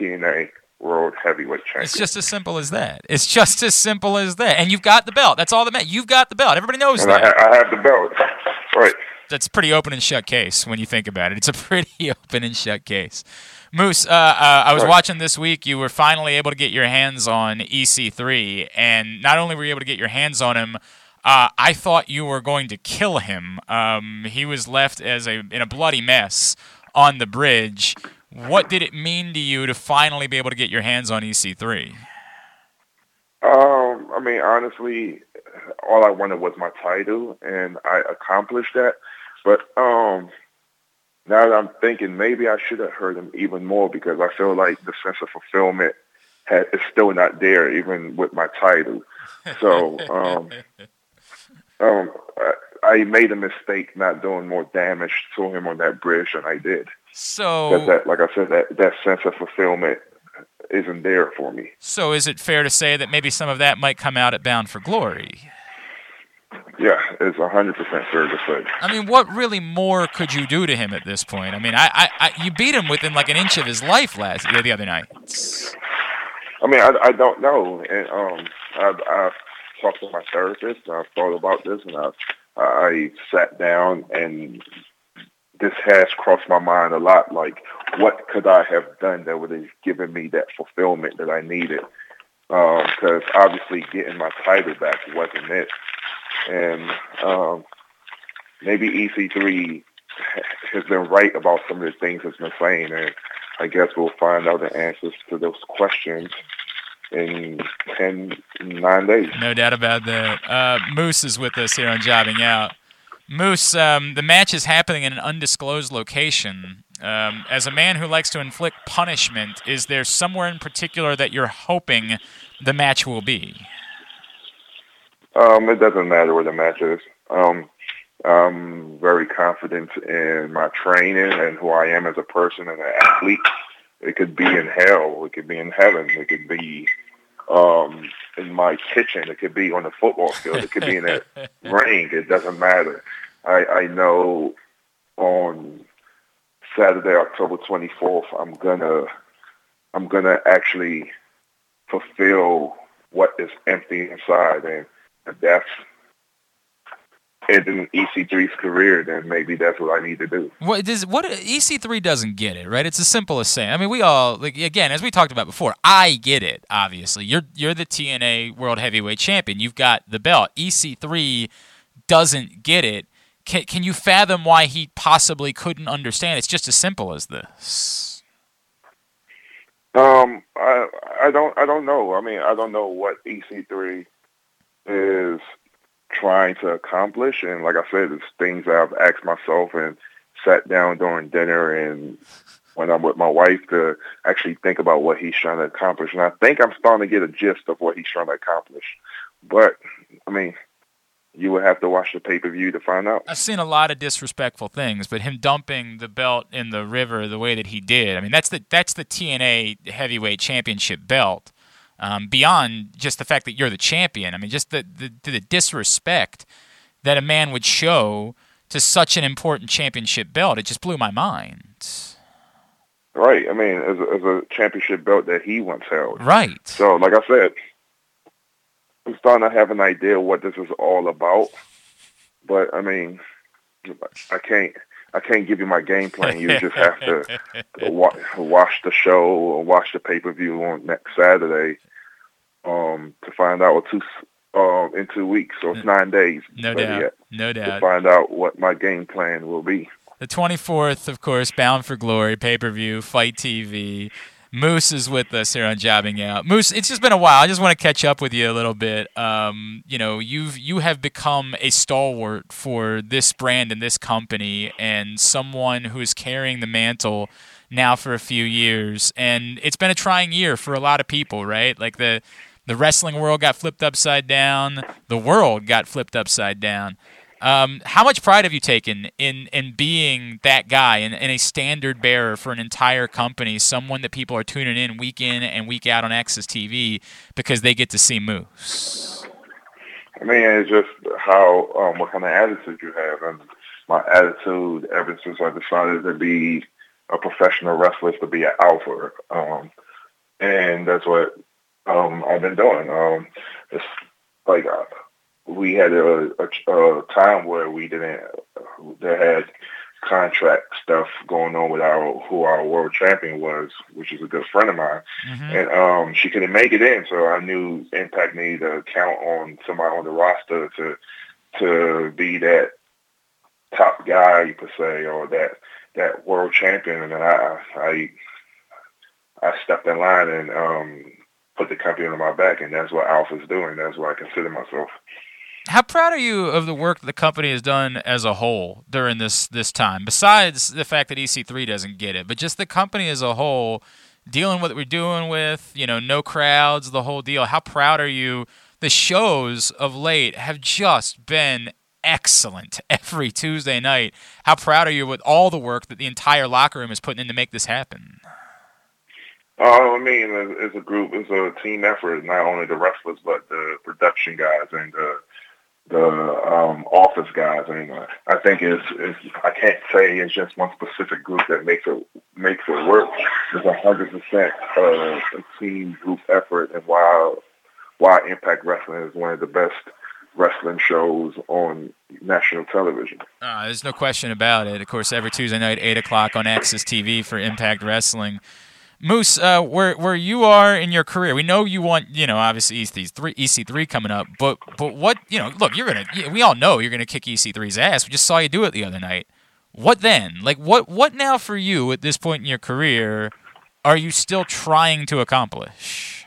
TNA World Heavyweight Champion. It's just as simple as that. It's just as simple as that. And you've got the belt. That's all that matters. You've got the belt. Everybody knows and that. I, ha- I have the belt. Right. that's a pretty open and shut case when you think about it. It's a pretty open and shut case. Moose, uh, uh, I was watching this week. You were finally able to get your hands on EC3, and not only were you able to get your hands on him, uh, I thought you were going to kill him. Um, he was left as a in a bloody mess on the bridge. What did it mean to you to finally be able to get your hands on E EC3? Um, I mean, honestly, all I wanted was my title, and I accomplished that. But um, now that I'm thinking, maybe I should have heard him even more because I feel like the sense of fulfillment had, is still not there, even with my title. So um, um, I, I made a mistake not doing more damage to him on that bridge than I did. So, that, like I said, that that sense of fulfillment isn't there for me. so is it fair to say that maybe some of that might come out at Bound for Glory? Yeah, it's a hundred percent fair to say. I mean, what really more could you do to him at this point? I mean, I, I, I you beat him within like an inch of his life last the other night. I mean, I, I don't know, and um, I've, I've talked to my therapist. I've thought about this, and I, I sat down, and this has crossed my mind a lot. Like, what could I have done that would have given me that fulfillment that I needed? Because obviously, getting my title back wasn't it, and um, maybe EC3 has been right about some of the things it's been saying, and I guess we'll find out the answers to those questions in 10, nine days. No doubt about that. Uh, Moose is with us here on Jobbing Out. Moose, um, the match is happening in an undisclosed location. Um, as a man who likes to inflict punishment, is there somewhere in particular that you're hoping the match will be? Um, it doesn't matter where the match is. Um, I'm very confident in my training and who I am as a person and an athlete. It could be in hell. It could be in heaven. It could be um, in my kitchen. It could be on the football field. It could be in a ring. It doesn't matter. I, I know on Saturday, October 24th, I'm gonna I'm gonna actually fulfill what is empty inside, and if that's ending EC3's career, then maybe that's what I need to do. What does what EC3 doesn't get it, right? It's as simple as saying. I mean, we all like again, as we talked about before. I get it. Obviously, you're you're the TNA World Heavyweight Champion. You've got the belt. EC3 doesn't get it. Can can you fathom why he possibly couldn't understand? It's just as simple as this. Um, I I don't I don't know. I mean, I don't know what EC3 is trying to accomplish, and like I said, it's things that I've asked myself and sat down during dinner and when I'm with my wife to actually think about what he's trying to accomplish. And I think I'm starting to get a gist of what he's trying to accomplish. But I mean, you would have to watch the pay per view to find out. I've seen a lot of disrespectful things, but him dumping the belt in the river the way that he did, I mean, that's the that's the TNA heavyweight championship belt. Um, beyond just the fact that you're the champion, I mean, just the, the the disrespect that a man would show to such an important championship belt, it just blew my mind. Right. I mean, as a, as a championship belt that he once held. Right. So, like I said, I'm starting to have an idea what this is all about. But I mean, I can't. I can't give you my game plan. You just have to wa- watch the show or watch the pay per view on next Saturday um, to find out. Or two um, in two weeks, so it's nine days. No doubt. No to doubt. find out what my game plan will be. The 24th, of course, Bound for Glory, pay per view, FITE TV. Moose is with us here on Jobbing Out. Moose, it's just been a while. I just want to catch up with you a little bit. Um, you know, you've you have become a stalwart for this brand and this company, and someone who is carrying the mantle now for a few years. And it's been a trying year for a lot of people, right? Like the the wrestling world got flipped upside down. The world got flipped upside down. Um, how much pride have you taken in in being that guy and, a standard bearer for an entire company, someone that people are tuning in week in and week out on AXS TV because they get to see Moose? I mean, it's just how um, what kind of attitude you have, and my attitude ever since I decided to be a professional wrestler is to be an alpha, um, and that's what um, I've been doing. Um, it's like. We had a, a, a time where we didn't, that had contract stuff going on with our who our world champion was, which is a good friend of mine, mm-hmm. and um, she couldn't make it in. So I knew Impact needed to count on somebody on the roster to to be that top guy per se, or that that world champion. And I I I stepped in line and um, put the company on my back, and that's what Alpha's doing. That's what I consider myself. How proud are you of the work the company has done as a whole during this this time? Besides the fact that EC3 doesn't get it, but just the company as a whole, dealing with what we're doing with, you know, no crowds, the whole deal. How proud are you? The shows of late have just been excellent every Tuesday night. How proud are you with all the work that the entire locker room is putting in to make this happen? Oh, I mean, it's a group, it's a team effort. Not only the wrestlers, but the production guys and the um, office guys. Mean, I think it's, it's I can't say it's just one specific group that makes it makes it work. It's a hundred percent a team group effort, and why why Impact Wrestling is one of the best wrestling shows on national television. Uh, there's no question about it. Of course, every Tuesday night, eight o'clock on AXS TV for Impact Wrestling. Moose, uh, where where you are in your career, we know you want, you know, obviously EC three EC three coming up, but but what, you know, look, you're gonna, we all know you're gonna kick EC 3s ass. We just saw you do it the other night. What then? Like, what what now for you at this point in your career? Are you still trying to accomplish?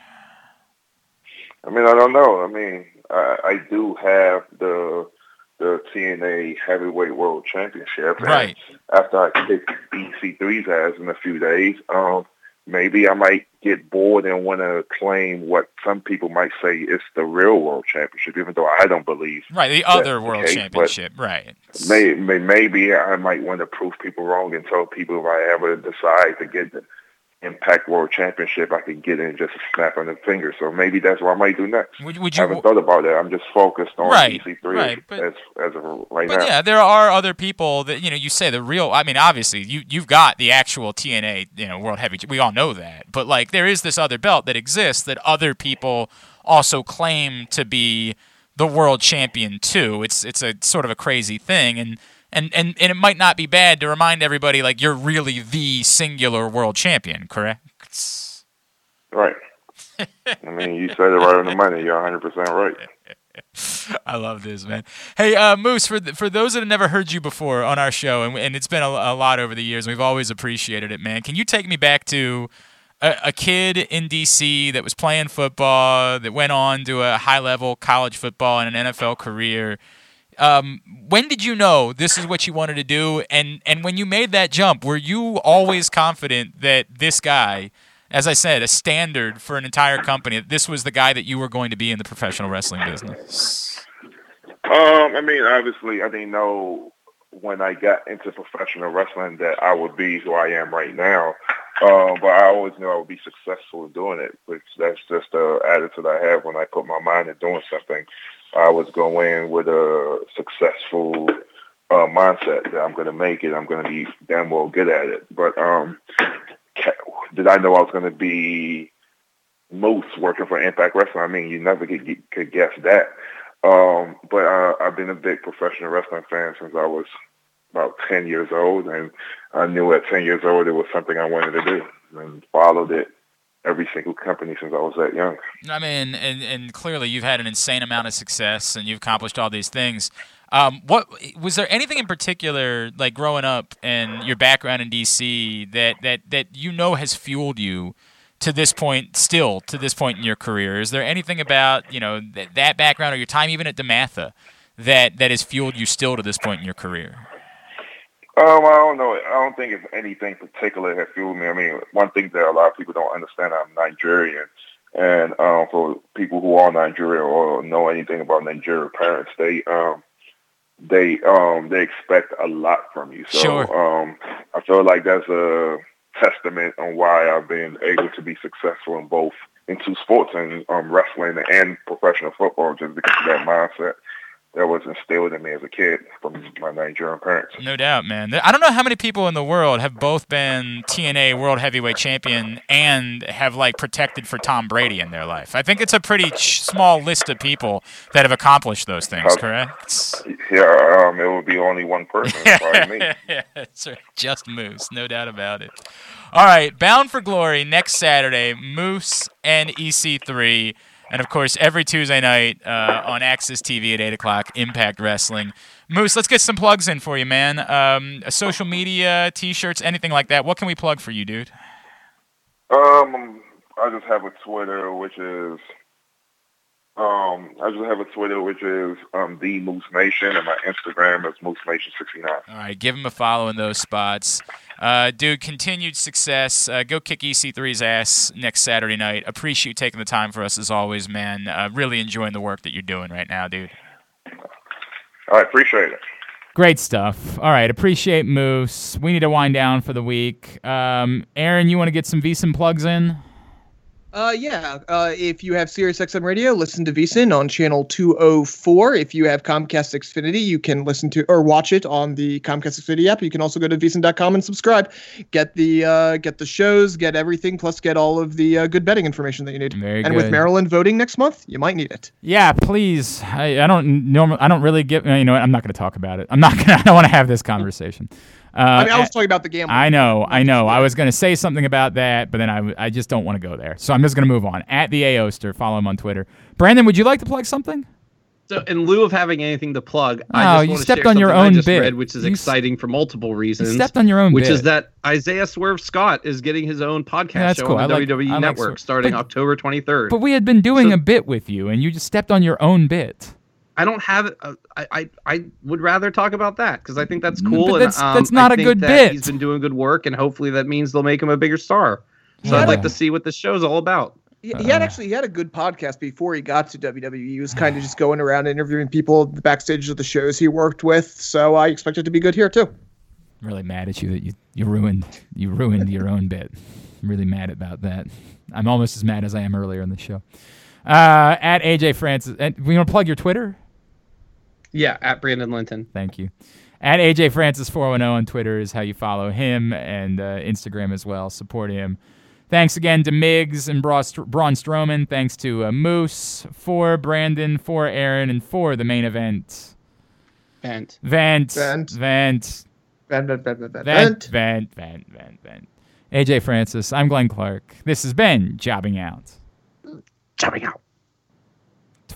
I mean, I don't know. I mean, I, I do have the the TNA Heavyweight World Championship. Right. after I kick EC3's ass in a few days, um, maybe I might get bored and want to claim what some people might say is the real world championship, even though I don't believe. Right, the other world the championship, right. May, may, maybe I might want to prove people wrong and tell people if I ever decide to get the Impact World Championship, I could get in just a snap of the finger. So maybe that's what I might do next. Would, would you, I haven't thought about that. I'm just focused on right, EC3 right, but, as, as of right but now. yeah, there are other people that you know. You say the real. I mean, obviously, you you've got the actual TNA, you know, World Heavy. We all know that. But like, there is this other belt that exists that other people also claim to be the world champion too. It's it's a sort of a crazy thing and and, and, and it might not be bad to remind everybody like you're really the singular world champion, correct? Right. I mean, you said it right on the money. You're 100% right. I love this, man. Hey, uh, Moose, for th- for those that have never heard you before on our show, and, and it's been a, a, lot over the years, we've always appreciated it, man. Can you take me back to a, a, kid in D.C. that was playing football, that went on to a high level college football and an NFL career? Um, when did you know this is what you wanted to do? And and when you made that jump, were you always confident that this guy, as I said, a standard for an entire company, this was the guy that you were going to be in the professional wrestling business? Um, I mean, obviously, I didn't know when I got into professional wrestling that I would be who I am right now. Uh, but I always knew I would be successful in doing it, which that's just the attitude I have when I put my mind in doing something. I was going in with a successful uh, mindset that I'm going to make it. I'm going to be damn well good at it. But um, did I know I was going to be most working for Impact Wrestling? I mean, you never could, could guess that. Um, but uh, I've been a big professional wrestling fan since I was about 10 years old, and I knew at 10 years old it was something I wanted to do and followed it every single company since I was that young. I mean, and, and clearly you've had an insane amount of success and you've accomplished all these things. Um, what was there anything in particular, like growing up and your background in DC, that that that you know has fueled you to this point, still to this point in your career? Is there anything about you know that, that background or your time even at DeMatha that that has fueled you still to this point in your career? Um, I don't know. I don't think it's anything particular that fueled me. I mean, one thing that a lot of people don't understand, I'm Nigerian. And um, for people who are Nigerian or know anything about Nigerian parents, they um, they um, they expect a lot from you. So sure. um, I feel like that's a testament on why I've been able to be successful in both into sports and um, wrestling and professional football, just because of that mindset that was instilled in me as a kid from my Nigerian parents. No doubt, man. I don't know how many people in the world have both been TNA World Heavyweight Champion and have like protected for Tom Brady in their life. I think it's a pretty small list of people that have accomplished those things. Uh, correct? Yeah, um, it would be only one person. me. yeah, just Moose, no doubt about it. All right, Bound for Glory next Saturday. Moose and EC3. And of course, every Tuesday night uh, on AXS TV at 8 o'clock, Impact Wrestling. Moose, let's get some plugs in for you, man. Um, social media, t shirts, anything like that. What can we plug for you, dude? Um, I just have a Twitter, which is um, I just have a Twitter, which is um, the Moose Nation, and my Instagram is Moose Nation sixty nine. All right, give him a follow in those spots, uh, dude. Continued success. Uh, go kick EC3's ass next Saturday night. Appreciate you taking the time for us as always, man. Uh, really enjoying the work that you're doing right now, dude. All right, appreciate it. Great stuff. All right, appreciate Moose. We need to wind down for the week. Um, Aaron, you want to get some VSiN plugs in? Uh, yeah. Uh, if you have SiriusXM Radio, listen to VSiN on channel 204. If you have Comcast Xfinity, you can listen to or watch it on the Comcast Xfinity app. You can also go to VSiN.com and subscribe. Get the uh, get the shows, get everything, plus get all of the uh, good betting information that you need. Very and good. with Maryland voting next month, you might need it. Yeah, please. I, I don't normally. I don't really get. You know, I'm not going to talk about it. I'm not to I don't want to have this conversation. Uh, I mean, I was talking about the gambling. I know, I know. I was going to say something about that, but then I, I just don't want to go there. So I'm just going to move on. At the Aoster, follow him on Twitter. Brandon, would you like to plug something? So, in lieu of having anything to plug, oh, I just you want stepped to share on your own I just bit. read, which is You exciting for multiple reasons. You stepped on your own which bit. is that Isaiah Swerve Scott is getting his own podcast Yeah, show cool. on the I like- WWE like Network Swerve. starting But- October 23rd. But we had been doing So- a bit with you, and you just stepped on your own bit. I don't have it. Uh, I, I I would rather talk about that because I think that's cool. but and, that's- um, that's not I a think good that bit. He's been doing good work, and hopefully that means they'll make him a bigger star. So Yeah. I'd like to see what this show's all about. He, he had actually he had a good podcast before he got to WWE. He was kind of just going around interviewing people backstage of the shows he worked with. So I expect it to be good here too. I'm really mad at you that you, you ruined you ruined your own bit. I'm really mad about that. I'm almost as mad as I am earlier in the show. Uh, at AJ Francis, and we want to plug your Twitter. Yeah, at Brandon Linton. Thank you. At AJ Francis 410 on Twitter is how you follow him and uh, Instagram as well. Support him. Thanks again to Miggs and Bra- Braun Strowman. Thanks to uh, Moose, for Brandon, for Aaron, and for the main event. Vent. Vent. Vent. Vent. Vent, vent, vent, vent, Vent. vent. Vent. Vent. Vent. Vent. AJ Francis. I'm Glenn Clark. This has been Jobbing Out. Jumping out.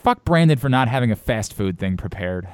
Fuck Brandon for not having a fast food thing prepared.